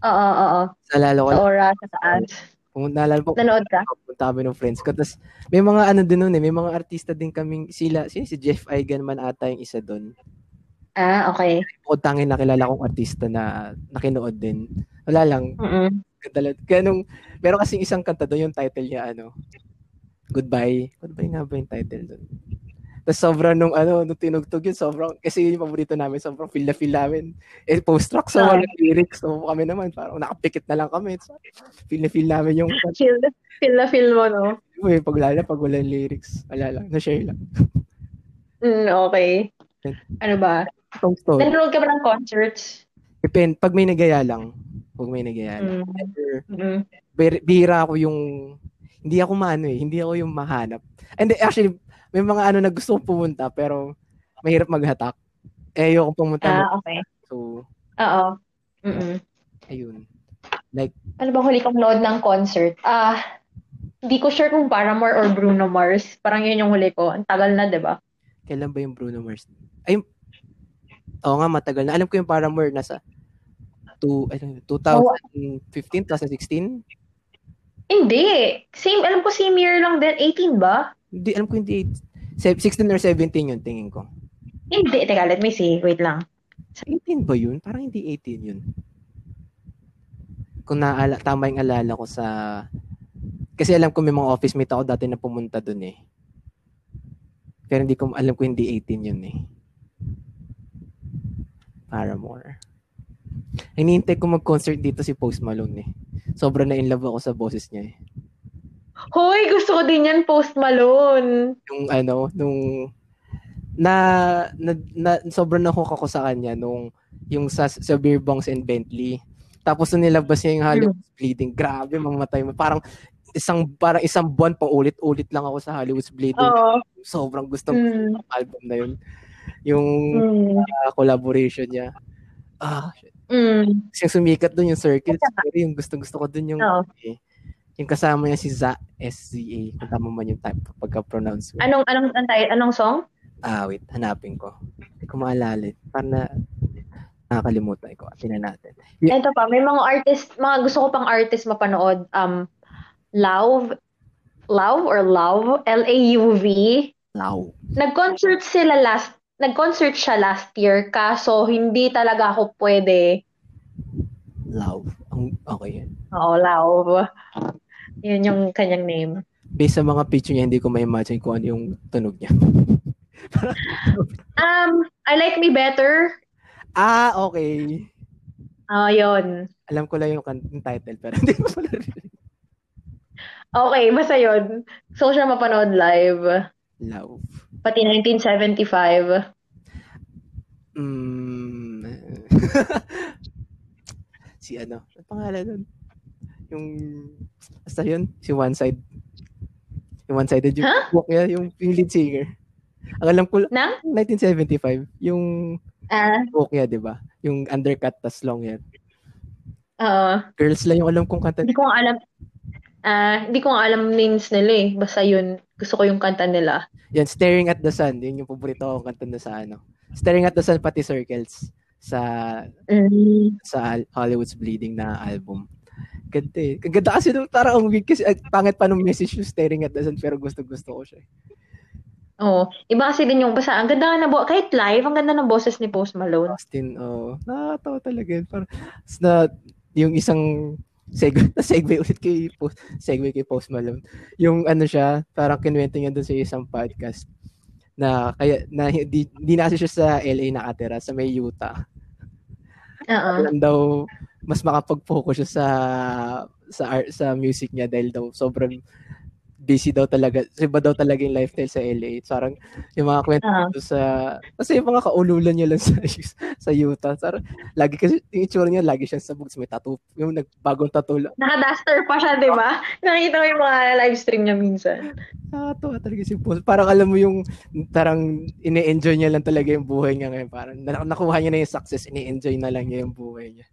Oo, oo, oo. Naalala ko, Sa Aura, sa taas. kung naalala ko, Nanood ka? punta kami ng friends ko. Tapos may mga ano din nun eh, may mga artista din kaming sila, si, si Jeff Eigen man ata yung isa doon. Ah, okay. Bukod tanging nakilala kong artista na nakinood din. Wala lang, Mm-mm. Kadala, kaya nung, meron kasing isang kanta doon, yung title niya, ano, Goodbye. Goodbye nga ba yung title doon? Tapos sobrang nung, ano, nung tinugtog yun, sobrang, kasi yun yung paborito namin, sobrang feel na feel namin. Eh, post-rock, so Ah. walang lyrics. So kami naman, parang nakapikit na lang kami. So, feel na feel namin yung, Feel, feel na feel mo, no? eh, pag lalo, pag walang lyrics, wala lang, na-share lang. Mm, okay. Ano ba? Itong story. Nanonood ka ba ng concerts? Depend, pag may nagaya lang, pag may nagaya lang. Mm. Never, Mm. bihira ako yung hindi ako maano eh, hindi ako yung mahanap. And actually, may mga ano na gusto kong pumunta pero mahirap maghatak. Eh, ayoko pumunta. Ah, okay. So, Oo. Mm-mm. ayun. Ano bang huli kong nood ng concert? Ah, hindi ko sure kung Paramore or Bruno Mars. Parang yun yung huli ko. Ang tagal na, di ba? Kailan ba yung Bruno Mars? Ay, oo nga, matagal na. Alam ko yung Paramore nasa two, ano, 2015, 2016? Hindi. Same, alam ko same year lang din. 18 ba? Hindi, alam ko hindi. Se- 16 or 17 yun, tingin ko. Hindi. Teka, let me see. Wait lang. 18 ba yun? Parang hindi 18 yun. Kung naala, tama yung alala ko sa... Kasi alam ko may mga office mate ako dati na pumunta dun eh. Pero hindi ko alam ko hindi 18 yun eh. Paramore. Hinihintay ko mag-concert dito si Post Malone eh. Sobrang na in love ako sa boses niya eh. Hoy, gusto ko din yan, Post Malone. Yung ano, nung na, na, na sobrang nahook ako sa kanya nung yung sa, sa Beer Bongs and Bentley. Tapos nung nilabas niya yung Hollywood Bleeding, grabe, mamatay mo. Parang isang parang isang buwan pa ulit-ulit lang ako sa Hollywood's Bleeding. Oo. Sobrang gustong Mm. album na yun. Yung Mm. uh, collaboration niya. Ah, shit. Mm. Kasi yung sumikat doon yung Circles. Pero yung gustong-gusto ko doon yung Oo. eh, yung kasama niya si Za SZA. Kung tama man yung type pagka-pronounce mo. Anong, anong, anong, anong song? Ah, wait. Hanapin ko. Hindi ko maalala. Parang na nakakalimutan ko. Tingnan natin. Y- Ito pa, may mga artist, mga gusto ko pang artist mapanood. Um, Lauv, Lauv or Lauv, L-A-U-V. Lao. Nag-concert sila last, nag-concert siya last year, kaso hindi talaga ako pwede. Ang, okay yan. Oo, Lauv. Yun yung kanyang name. Based sa mga picture niya, hindi ko ma-imagine kung ano yung tunog niya. Um, I Like Me Better. ah, okay. Ah, yun. Alam ko lang yung, kan- yung title, pero hindi ko pala rin. Okay, basta yun. So siya mapanood live. Lao. Pati 1975. Mm. si ano? Ang pangalan nun? Yung, basta yun, si One Side. Yung One Sided yung Huh? walk niya, yung, yung lead singer. Ang alam ko, Nang? 1975, yung Ah, walk niya, di ba? Yung undercut tas long hair. oo. Girls lang yung alam kong kanta. Hindi ko alam. Ah, hindi ko alam names nila eh. Basta yun, gusto ko yung kanta nila. Yan, Staring at the Sun. Yun yung paborito kong kanta na sa ano. Staring at the Sun, pati Circles. Sa Mm. sa Hol- Hollywood's Bleeding na album. Ganda eh. Ganda kasi nung parang ang weird kasi pangit pa nung message yung staring at the sun pero gusto-gusto ko siya. eh. Oo. Iba kasi din yung, basta ang ganda na, bo- kahit live, ang ganda ng boses ni Post Malone. Austin, oh, nakakatawa talaga. Parang, na, yung isang segue, na segue ulit kay Post, segue kay Post Malone. Yung ano siya, parang kinuwento niya doon sa isang podcast na kaya na hindi, hindi na siya sa LA nakatira sa may Utah. Oo. Alam daw mas makapag-focus siya sa sa art, sa music niya dahil daw sobrang busy daw talaga. Iba daw talaga yung lifestyle sa LA. Parang yung mga kwento doon sa kasi yung mga kaululan niya lang sa sa Utah. Parang lagi kasi yung itsura niya lagi siya sa boots may tattoo. Yung nagbagong tattoo lang. Naka-duster pa siya, di ba? Nakita ko yung mga live stream niya minsan. Nakakatawa talaga si Paul. Parang alam mo yung parang ine-enjoy niya lang talaga yung buhay niya ngayon. Parang na- nakuha niya na yung success, ine-enjoy na lang niya yung buhay niya.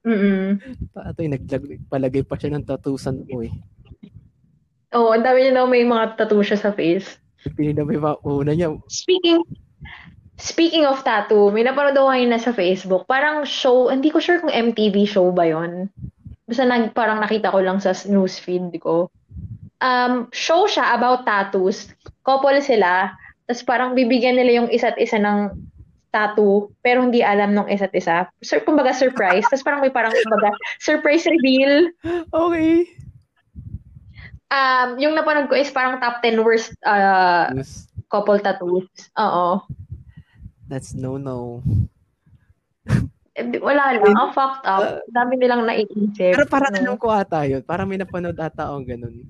Mm Pato yung nagpalagay pa siya ng tattoosan mo eh. Oo, ang dami niya daw may mga tattoo siya sa face. Pili na may mga una niya. Speaking Speaking of tattoo, may napanood ako ngayon na sa Facebook. Parang show, hindi ko sure kung MTV show ba yon. Basta nag, parang nakita ko lang sa newsfeed ko. Um, show siya about tattoos. Couple sila. Tapos parang bibigyan nila yung isa't isa ng tattoo, pero hindi alam nung isa't isa. Sir, kumbaga surprise. Tapos parang may parang kumbaga surprise reveal. Okay. Um, yung napanood ko is parang top 10 worst uh, Yes. couple tattoos. Oo. That's no-no. Eh, Wala lang. Ang fucked up. Dami nilang naiisip. Pero parang No? alam ko ata yun. Parang may napanood ata akong ganun.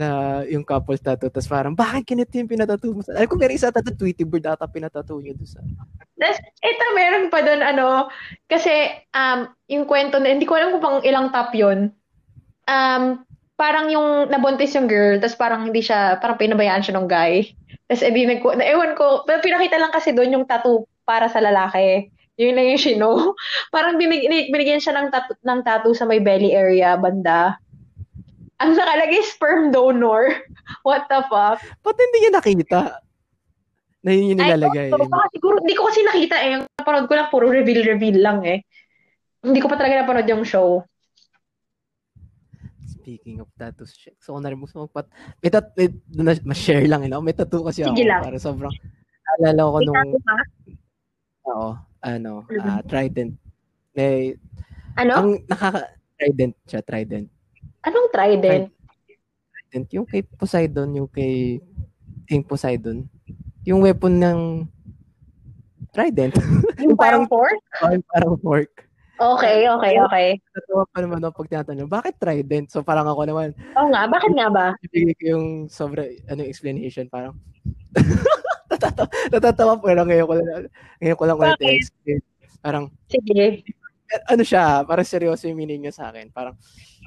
Na yung couple tattoo. Tapos parang, bakit kinito yung pinatattoo mo? sa-" Alam ko meron isa tattoo, Tweety Bird ata pinatattoo niya doon sa... Ito meron pa doon, ano, kasi, um, yung kwento na, hindi ko alam kung pang ilang top yun. Um, parang yung nabuntis yung girl, tapos parang hindi siya, parang pinabayaan siya ng guy. Tapos, edi, nagku- na, ewan ko, pero pinakita lang kasi doon yung tattoo para sa lalaki. Yun lang yung shino. Parang binig, binigyan siya ng tattoo, ng tattoo sa may belly area, banda. Ang nakalagay, sperm donor. What the fuck? Ba't hindi niya nakita? Na yun yung nilalagay. Ay, baka siguro, hindi ko kasi nakita eh. Yung napanood ko lang, puro reveal-reveal lang eh. Hindi ko pa talaga napanood yung show. Speaking of tattoos, shit. So, kung narinig mo sa magpat... May tat... May, na, ma-share lang, eh, no? May tattoo kasi Sige ako. lang. Para sobrang... Naalala ko nung... Oo. Ano, ah, Trident. May... Ano? Ang nakaka... Trident siya, Trident. Anong trident? Trident. Yung kay Poseidon, yung kay King Poseidon. Yung weapon ng Trident. Yung parang fork? Yung parang fork. Okay, okay, okay. Natawa pa naman ako pag tinatanong, bakit Trident? So parang ako naman, Oo nga, bakit nga ba? bibigay ko yung sobra, ano, explanation, parang, natatawa, natatawa po lang ngayon ko lang, ngayon ko lang ulit explain. Parang, Sige. ano siya, parang seryoso yung meaning niya sa akin. Parang,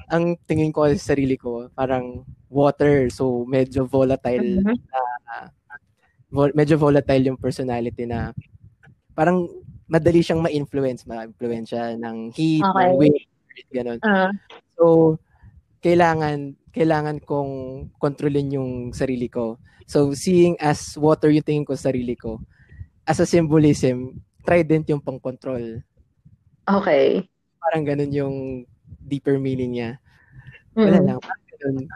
ang tingin ko sa sarili ko, parang water, so medyo volatile, Mhm. vol- medyo volatile yung personality na, parang, madali siyang ma-influence, ma-influence siya ng heat, Okay. ng wind, gano'n. Ah, So, kailangan kailangan kong kontrolin yung sarili ko. So, seeing as water yung tingin ko sa sarili ko, as a symbolism, trident yung pang-control. okay. Parang ganun yung deeper meaning niya. Wala Mm. lang. Ganun.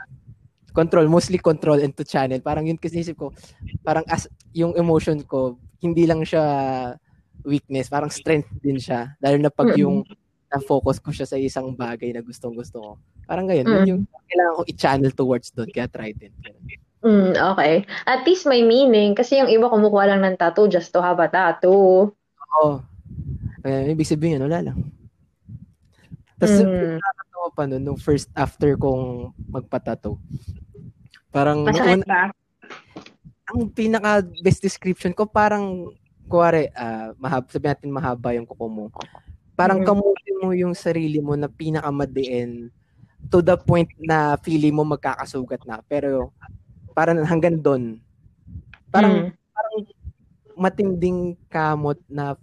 Control, mostly control and to channel. Parang yun kasi isip ko, parang as yung emotion ko, hindi lang siya weakness, parang strength din siya. Dahil na pag Mm-mm. yung na-focus ko siya sa isang bagay na gustong gusto ko. Parang ganyan, Mm. yun yung kailangan ko i-channel towards doon, kaya trident. Ganun. Mm, okay. At least may meaning kasi yung iba kumukuha lang ng tattoo just to have a tattoo. Oo. Kaya ibig sabihin, wala lang. Tapos, Mm. nakakatawa pa nun, nung first after kong magpatato. Parang, Masakit una- ba? ang pinaka best description ko parang kuwari ah mahab sabihin natin mahaba yung kuko mo. Parang Mhm. kamutin mo yung sarili mo na pinakamadiin to the point na feeling mo magkakasugat na pero parang hanggang doon. Parang Mm. parang matinding kamot na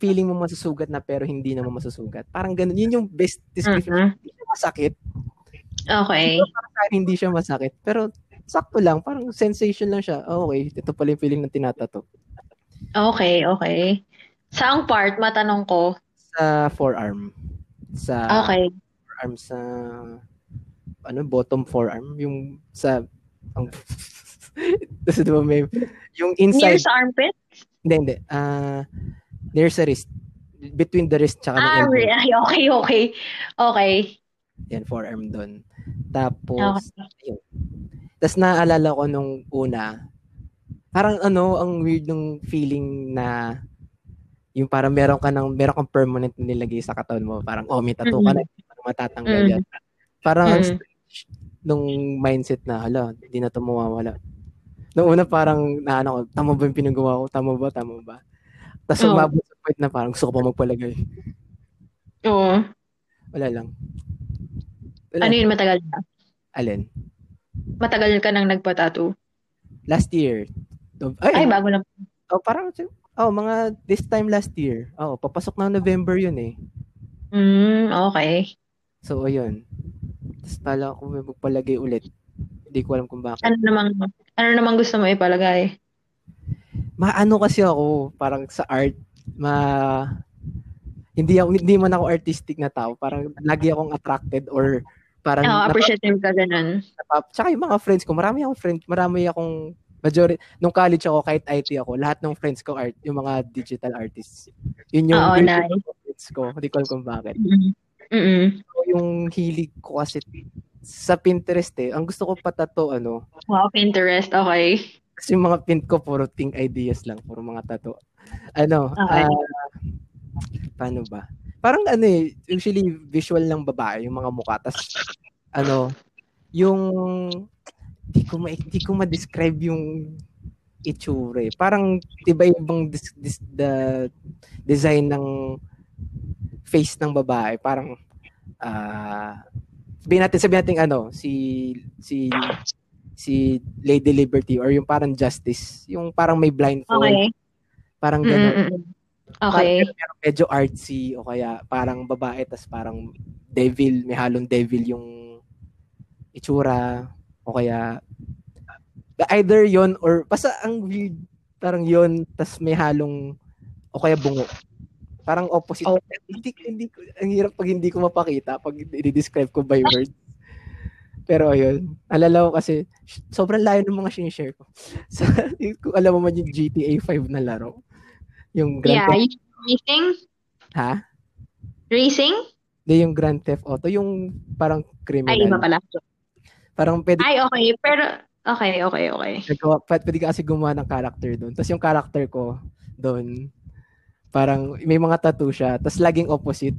feeling mo masusugat na pero hindi naman masusugat. Parang ganun. Yun yung best description. Mhm. Hindi siya masakit. Okay. Kahit hindi siya masakit. Pero sakto lang. Parang sensation lang siya. Oh, okay, ito pala yung feeling ng tinatato. Okay, okay. Saang part, matanong ko? Sa forearm. Sa Okay. forearm sa ano bottom forearm yung sa ang Tapos diba may yung Near inside sa armpit? hindi hindi ah near sa wrist between the wrist tsaka Ah, ng elbow. ay, okay, okay. Okay. Yan, forearm doon. Tapos, Okay. ayun. Tapos naalala ko nung una, parang ano, ang weird nung feeling na yung parang meron ka ng, meron kang permanent na nilagay sa katawan mo. Parang, oh, may tattoo ka na, parang matatanggal Mhm. yan. Parang ang Mhm. strange nung mindset na, hala, hindi na ito mawawala. Nung una parang, na ano, ko, tama ba yung pinagawa ko? Tama ba? Tama ba? Tapos Oo. umabot sa point na parang gusto ko pa magpalagay. Oo. Wala lang. Wala. Ano yun, matagal na? Alin? Matagal ka nang nagpa-tattoo? Last year. Ay, bago lang. Oh, parang oh, mga this time last year. Oh, papasok na November 'yun eh. Mm, okay. So ayun. Tapos pala ko may magpalagay ulit. Hindi ko alam kung bakit. Ano namang, ano namang gusto mo ipalagay? Maano kasi ako, parang sa art, ma hindi ako hindi man ako artistic na tao. Parang lagi akong attracted or parang napa- appreciative ka ganun. napa- Tsaka yung mga friends ko, marami akong friends, marami akong majority nung college ako kahit IT ako, lahat ng friends ko art, yung mga digital artists. Yun yung, yun nice. friends ko. Hindi ko alam kung bakit. Mm-mm. Mm-mm. So, yung hilig ko kasi sa Pinterest eh, ang gusto ko patato ano, Wow, Pinterest. Okay. Kasi yung mga pin ko puro think ideas lang, puro mga tato. Ano, Okay. ah, paano ba? Parang ano eh, usually visual ng babae, yung mga mukha. Tas, ano, yung, di ko, ma, di ko ma-describe yung itsura eh. Parang, iba ibang dis, dis, the design ng face ng babae. Parang, ah, sabihin natin, sabihin natin ano, si, si, si Lady Liberty or yung parang Justice, yung parang may blindfold, Okay. parang gano'n. Mm-mm. Okay. Parang, pero medyo artsy o kaya parang babae tas parang devil, may halong devil yung itsura o kaya either yon or basta ang weird parang yon tas may halong o kaya bungo. Parang opposite. Oh. Hindi, hindi ang hirap pag hindi ko mapakita pag i-describe ko by words. Pero ayun, alala ko kasi sobrang layo ng mga sinishare ko. So, kung alam mo man yung GTA 5 na laro. Yung Grand Yeah, Theft, yung racing? ha? Racing? Hindi yung Grand Theft Auto, yung parang Ay, criminal. iba pala. Parang pwede, Ay, okay. Pero, Okay, okay, okay. Nagawa, pwede ka kasi gumawa ng character doon. Tapos yung character ko doon, parang may mga tattoo siya. Tapos laging opposite.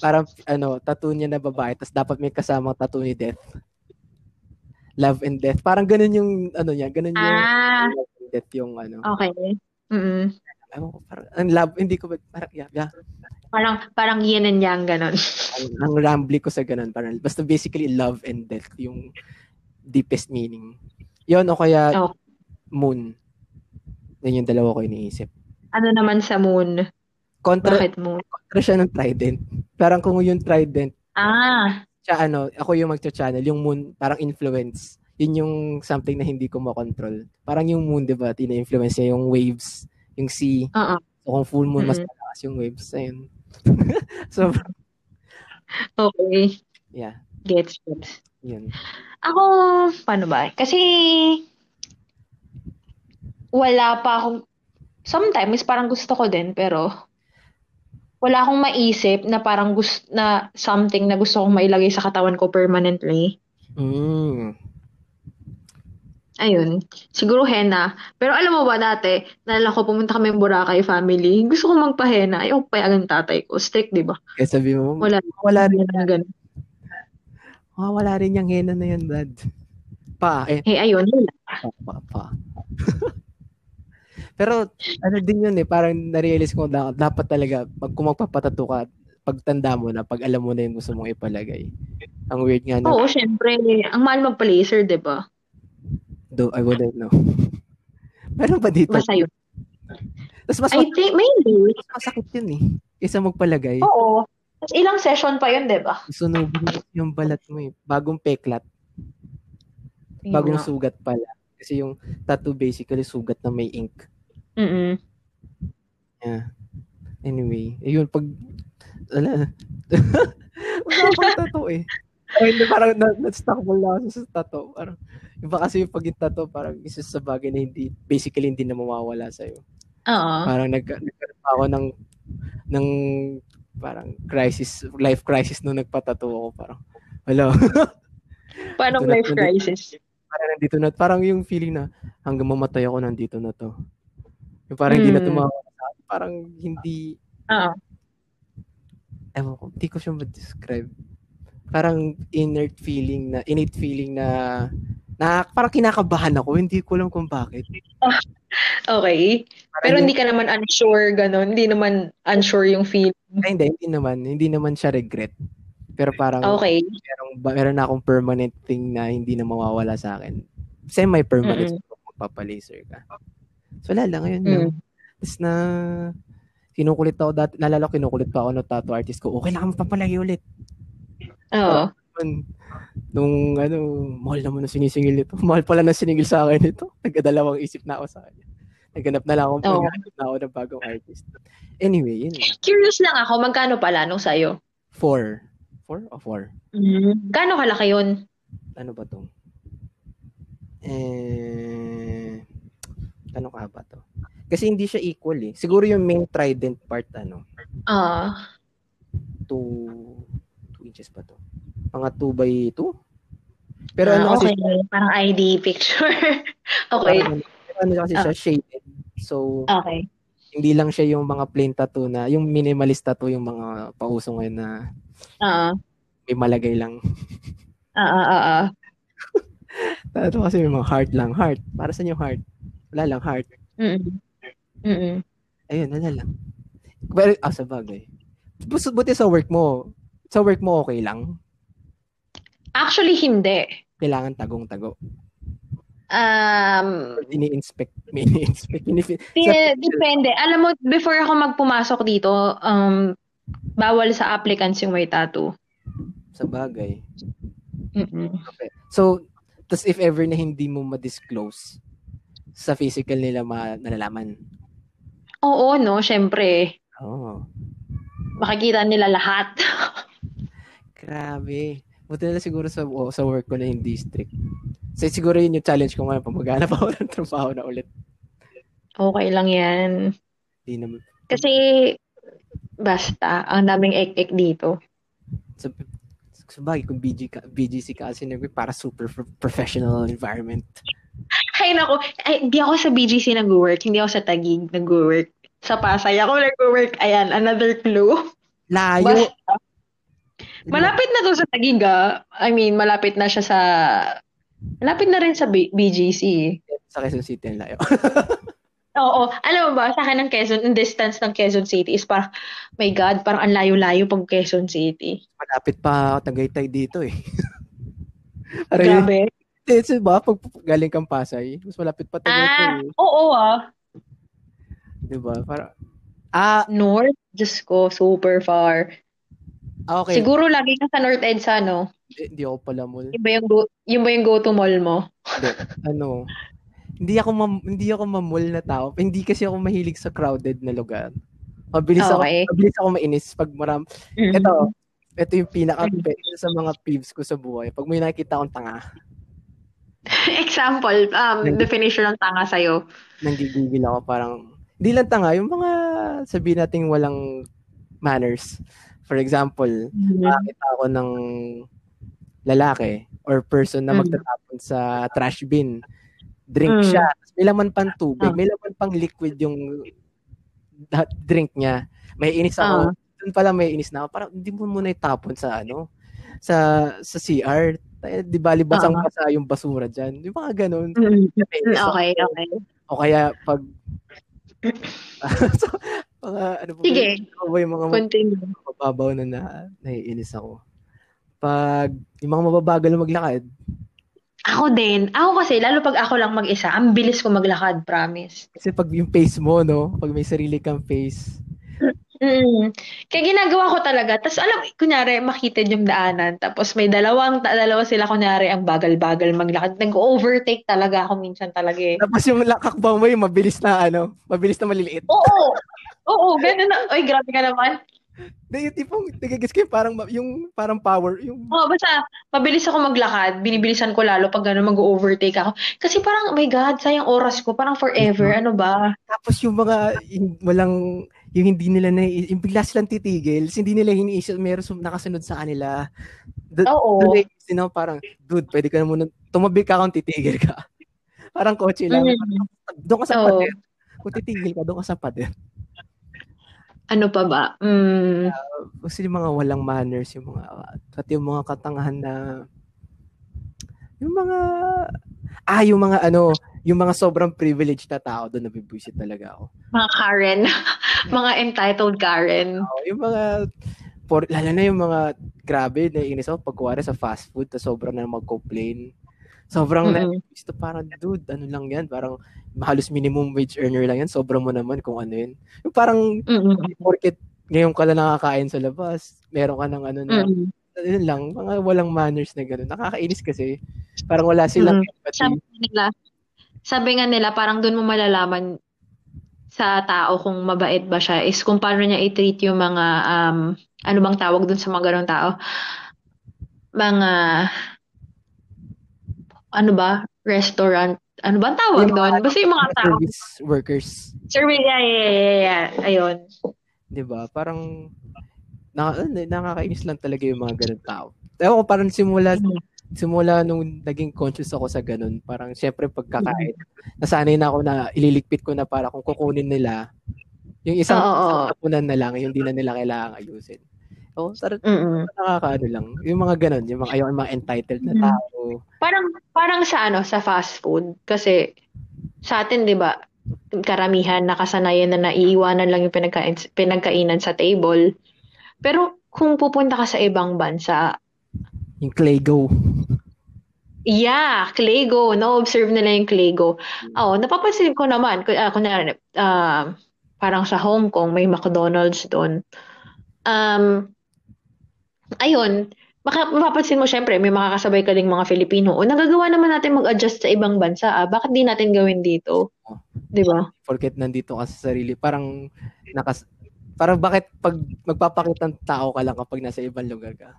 Parang ano, tattoo niya na babae. Tapos dapat may kasamang tattoo ni Death. Love and Death. Parang ganun yung ano niya. Ganun yung Ah, Love and Death yung ano. okay. Mm ko, parang, ang love, hindi ko, parang, yeah, yeah. Parang, parang yin and yang, ganon. Ang, ang rambly ko sa ganun. Parang, basta basically love and death yung deepest meaning. Yun, o kaya Oh. moon. Yan yung dalawa ko iniisip. Ano naman sa moon? Kontra, Bakit moon? kontra siya ng trident. Parang kung yung trident, Ah, siya ano, ako yung magcha-channel, yung moon, parang influence. Yun yung something na hindi ko makontrol. Parang yung moon, di ba, tina-influence niya yung waves, yung sea. oo. So kung full moon, mas Mm. malakas yung waves. Ayun. so, Okay. yeah, Gets, gets. yun. Ako, paano ba? Kasi, wala pa akong, sometimes parang gusto ko din, pero wala akong maisip na parang gusto, na something na gusto kong mailagay sa katawan ko permanently. Mm. Ayun. Siguro henna. Pero alam mo ba dati, nalala ko pumunta kami Boracay family. Gusto ko magpa-henna. Ayaw ko payagan tatay ko. Strict, di ba? Kaya sabi mo, Wala. wala rin, Wala ganun. ah, wala rin yung hena na yan, Brad. Pa, eh, Eh, ayun. Wala. pa, pa, pa. Pero, ano din yun eh, parang narealize ko na dapat talaga, pag kung magpapatato ka, pagtanda mo na, pag alam mo na yung gusto mong ipalagay. Ang weird nga na, Oo, syempre. Ang mahal magpa-laser, di ba? do, I wouldn't know. Meron ba dito? Basta yun. Tapos mas, I think, maybe. mas masakit yun eh. Kaysa magpalagay. Oo. Tapos ilang session pa yun, di ba? Sunugin mo yung balat mo eh. Bagong peklat. Bagong sugat pala. Kasi yung tattoo basically sugat na may ink. Mm-mm. Yeah. Anyway, ayun, pag, ala, wala akong tattoo eh. Ay, hindi, parang na, na-stuck mo lang sa tattoo. Parang, iba kasi yung pag yung tattoo, parang isa sa bagay na hindi, basically hindi na mawawala sa'yo. Oo. Parang nag, nagkaroon ako ng, ng, parang crisis, life crisis nung nagpatato ako. Parang, wala. Paano Ito na- life crisis? parang nandito na, parang yung feeling na hanggang mamatay ako nandito na to. Yung parang hindi na Hmm. tumawala sa akin. Parang hindi, Oo. ewan ko, hindi ko siya ma-describe. Parang inert feeling na, innate feeling na, na parang kinakabahan ako. Hindi ko alam kung bakit. Okay. Parang Pero yung- hindi ka naman unsure, gano'n. Hindi naman unsure yung feel. Ay, hindi, hindi naman. Hindi naman siya regret. Pero parang, Okay. merong, meron na akong permanent thing na hindi na mawawala sa akin. Semi-permanent kung magpapalaser ka. So, wala lang. Ngayon lang. Mm. Tapos na, kinukulit ako dati, nalala ko, kinukulit pa ako ng tattoo artist ko. Okay lang, papalagi ulit. Oo. Yun. Nung, ano, mahal naman na sinisingil nito. Mahal pala na siningil sa akin ito. Nagkadalawang isip na ako sa kanya. Naghanap na lang ako, naghanap na ako ng bagong artist. Anyway, yun lang. Curious lang ako, magkano pala nung sa'yo? Four. Four o four? Mm. Gaano kalaki yun? Ano ba to? Eh, ano ka ba to? Kasi hindi siya equal eh. Siguro yung main trident part, ano, Ah. two, two inches ba to? Mga two by two? Pero Ah, ano kasi, okay. Parang ID picture. okay. parang, pero ano kasi siya shaded. So, Okay. hindi lang siya yung mga plain tattoo na, yung minimalist tattoo yung mga pauso ngayon na Ah. may malagay lang. Ah, ah, ah, ah. Tattoo kasi may mga heart lang. Heart. Para sa yung heart? Wala lang, heart. Mm-mm. Mm-mm. Ayun, wala lang. Pero, ah, sa bagay. Buti sa work mo, sa work mo okay lang? Actually, hindi. Kailangan tagong-tago. Um, Ini-inspect, ini-inspect. Ini- di- depende. Alam mo, before ako magpumasok dito, um, bawal sa applicants yung may tattoo. sa bagay. Mm-mm. Okay. So, tas if ever na hindi mo ma-disclose, sa physical nila ma- nalalaman. Oo, no, syempre. Oh, Makikita nila lahat. grabe. Buti na siguro sa, oh, sa work ko na hindi strict. So, siguro yun yung challenge ko ngayon pag maghanap ako ng trabaho na ulit. Okay lang yan. Hindi naman. Kasi, basta, ang daming ek-ek dito. Sa, sabagay, kung BG ka, BGC ka kasi para super pro- professional environment. Ay, nako. Ay, hindi ako sa BGC nag-work. Hindi ako sa Tagig nag-work. Sa Pasay ako nag-work. Ayan, another clue. Layo. Basta, malapit na to sa Tagig, ah. I mean, malapit na siya sa... Malapit na rin sa B- BGC. Sa Quezon City ang layo. Oo. Alam mo ba, sa akin ng Quezon, yung distance ng Quezon City is parang, my God, parang ang layo-layo pag Quezon City. Malapit pa Tagaytay dito eh. Parang Grabe. It's ba pag galing kang Pasay, mas malapit pa Ah, Tagaytay. eh. oo ah. 'Di ba? Para Ah, North, Diyos ko, super far. ah, okay. Siguro lagi ka sa North EDSA, no? Hindi, hindi ako pala mall. Yung ba yung, go, yung, ba yung go-to mall mo? Hindi. ano, hindi ako mam- hindi ako mamul na tao. Hindi kasi ako mahilig sa crowded na lugar. Mabilis Okay. ako, mabilis ako mainis pag maram. Ito, ito yung pinaka sa mga peeves ko sa buhay. Pag may nakikita akong tanga, Example, um, Nag- definition ng tanga sa'yo. nanggigigil ako parang hindi lang tanga, yung mga sabihin nating walang manners. For example, makakita ako ng lalaki or person na Mm. magtatapon sa trash bin. Drink Mm. siya. May laman pang tubig. Ah. May laman pang liquid yung drink niya. May inis ako. Ah. Doon pala may inis na ako. Parang hindi mo muna itapon sa ano sa sa CR. Eh, Di ba libasang Ah. basa yung basura dyan. Yung mga ganun. Mm. Ako. Okay, okay. O kaya pag so, mga ano po Sige. ano ba yung mga Continue. mababaw na, na naiinis ako. Pag yung mga mababagal maglakad, Ako din. Ako kasi, lalo pag ako lang mag-isa, ang bilis ko maglakad, promise. kasi pag yung face mo, no? Pag may sarili kang face, Mm. Kaya ginagawa ko talaga. Tapos alam, kunyari, makitid yung daanan. Tapos may dalawang, dalawa sila, kunyari, ang bagal-bagal maglakad. Nag-overtake talaga ako minsan talaga eh. tapos yung lakakbang mo yung mabilis na ano, mabilis na maliliit. Oo! Oo, ganun na. Oy, grabe ka naman. Di, yung tipong, nagigis ko yung parang, yung parang power, yung Oo, basta, mabilis ako maglakad. Binibilisan ko lalo pag gano'n mag-overtake ako. Kasi parang, oh my God, sayang oras ko. Parang forever. Ano ba? Tapos yung mga yung walang yung hindi nila na yung bigla silang titigil, hindi nila hiniisip meron sum- nakasunod sa kanila. Do- Oo. na you know, parang dude, pwede ka na muna tumabi ka kung titigil ka. parang kotse lang. Mm. Doon ka sa Oo. pader. Kung titigil ka, doon ka sa pader. Ano pa ba? Mm. Kasi yung mga walang manners, yung mga pati yung mga katangahan na yung mga ah, yung mga ano, yung mga sobrang privileged na tao doon nabibwisit talaga ako. Mga Karen. mga entitled Karen. Oo, yung mga for, lalo na yung mga grabe na inis ako pag kuwari sa fast food na sobrang na mag-complain. Sobrang Mm-mm. na parang dude, ano lang yan, parang halos minimum wage earner lang yan, sobrang mo naman kung ano yun. Yung parang Mm-mm. porket ngayon ka lang nakakain sa labas, meron ka ng ano na, Mm-mm. yun lang, mga walang manners na gano'n. Nakakainis kasi. Parang wala silang Mm. empathy. Sabi nila, sabi nga nila, parang doon mo malalaman sa tao kung mabait ba siya is kung paano niya i-treat yung mga, um, ano bang tawag doon sa mga ganong tao? Mga, ano ba? Restaurant. Ano ba ang tawag Yung doon? Basta yung mga tao. Service workers. Service, yeah, yeah, yeah, yeah. Ayun. 'di ba? Parang na, nakakainis lang talaga yung mga ganun tao. Ewan ko parang simula Mm. Simula nung naging conscious ako sa ganun, parang syempre pagkakain, nasanay na ako na ililigpit ko na para kung kukunin nila yung isang, isang tapunan na lang, yung hindi na nila kailangan ayusin. Oo, sarap nakakaano lang. Yung mga ganun, yung mga, ayaw, yung mga entitled na Mm. tao. Parang parang sa ano, sa fast food kasi sa atin 'di ba, karamihan nakasanayan na naiiwanan lang yung pinagkain pinagkainan sa table. Pero kung pupunta ka sa ibang bansa, Yung Claygo. Yeah, Claygo, na-observe nila yung Claygo. Oh, napapansin ko naman, ku- ah, kunyari, ah, parang sa Hong Kong may McDonald's doon. Um, ayun, maka, mapapansin mo syempre, may makakasabay ka ding mga Filipino. O nagagawa naman natin mag-adjust sa ibang bansa. Ah. Bakit di natin gawin dito? 'Di ba? Porket nandito ka sa sarili, parang nakas parang bakit pag magpapakita ng tao ka lang kapag nasa ibang lugar ka?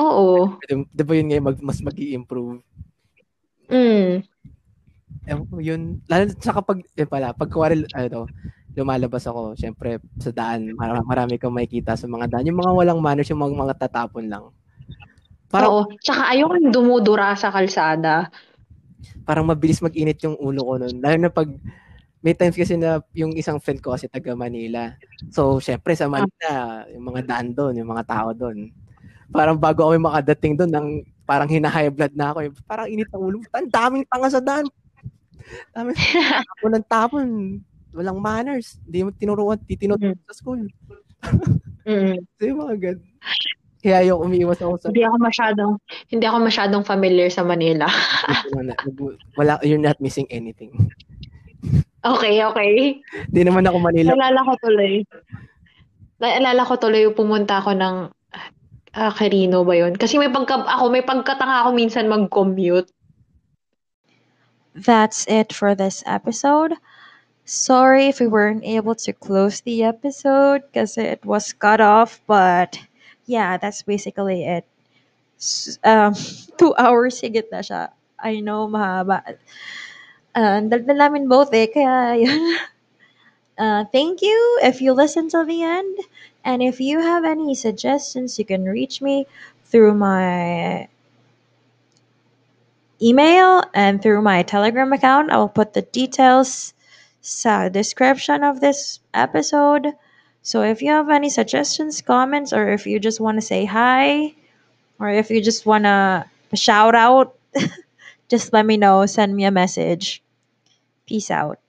Oo. Di, ba yun ngayon mag, mas mag improve Mm. Ko, yun, lalo sa kapag, yun pala, pag kuwari, ano, lumalabas ako, syempre, sa daan, marami, marami kang makikita sa mga daan. Yung mga walang manners, yung mga, mga tatapon lang. Parang, Oo. Tsaka ayoko yung dumudura sa kalsada. parang mabilis mag-init yung ulo ko nun. Lalo na pag, may times kasi na yung isang friend ko kasi taga Manila. So, syempre sa Manila, yung mga daan doon, yung mga tao doon. Parang bago kami makadating doon, nang, parang hina-high blood na ako. eh. Parang init ang ulo. Ang daming tanga sa daan. Dami tapon ng tapon. Walang manners. Hindi mo tinuruan, tinuruan sa school. Mm. So, yung mga gan. Kaya yung umiiwas ako sa Hindi ako masyadong hindi ako masyadong familiar sa Manila. wala, you're not missing anything. Okay, okay. Hindi naman ako Manila. Naalala ko tuloy. Naalala ko tuloy yung pumunta ako ng ah, ba yun? Kasi may pagka, ako, may pagkatanga ako minsan mag-commute. That's it for this episode. Sorry if we weren't able to close the episode because it was cut off, but yeah, that's basically it. Um, two hours higit na siya. I know, mahaba. Uh, daldal namin both eh, kaya yun. Uh, thank you if you listen till the end. And if you have any suggestions, you can reach me through my email and through my Telegram account. I will put the details sa description of this episode. So if you have any suggestions, comments, or if you just want to say hi, or if you just want to shout out, just let me know. Send me a message. Peace out.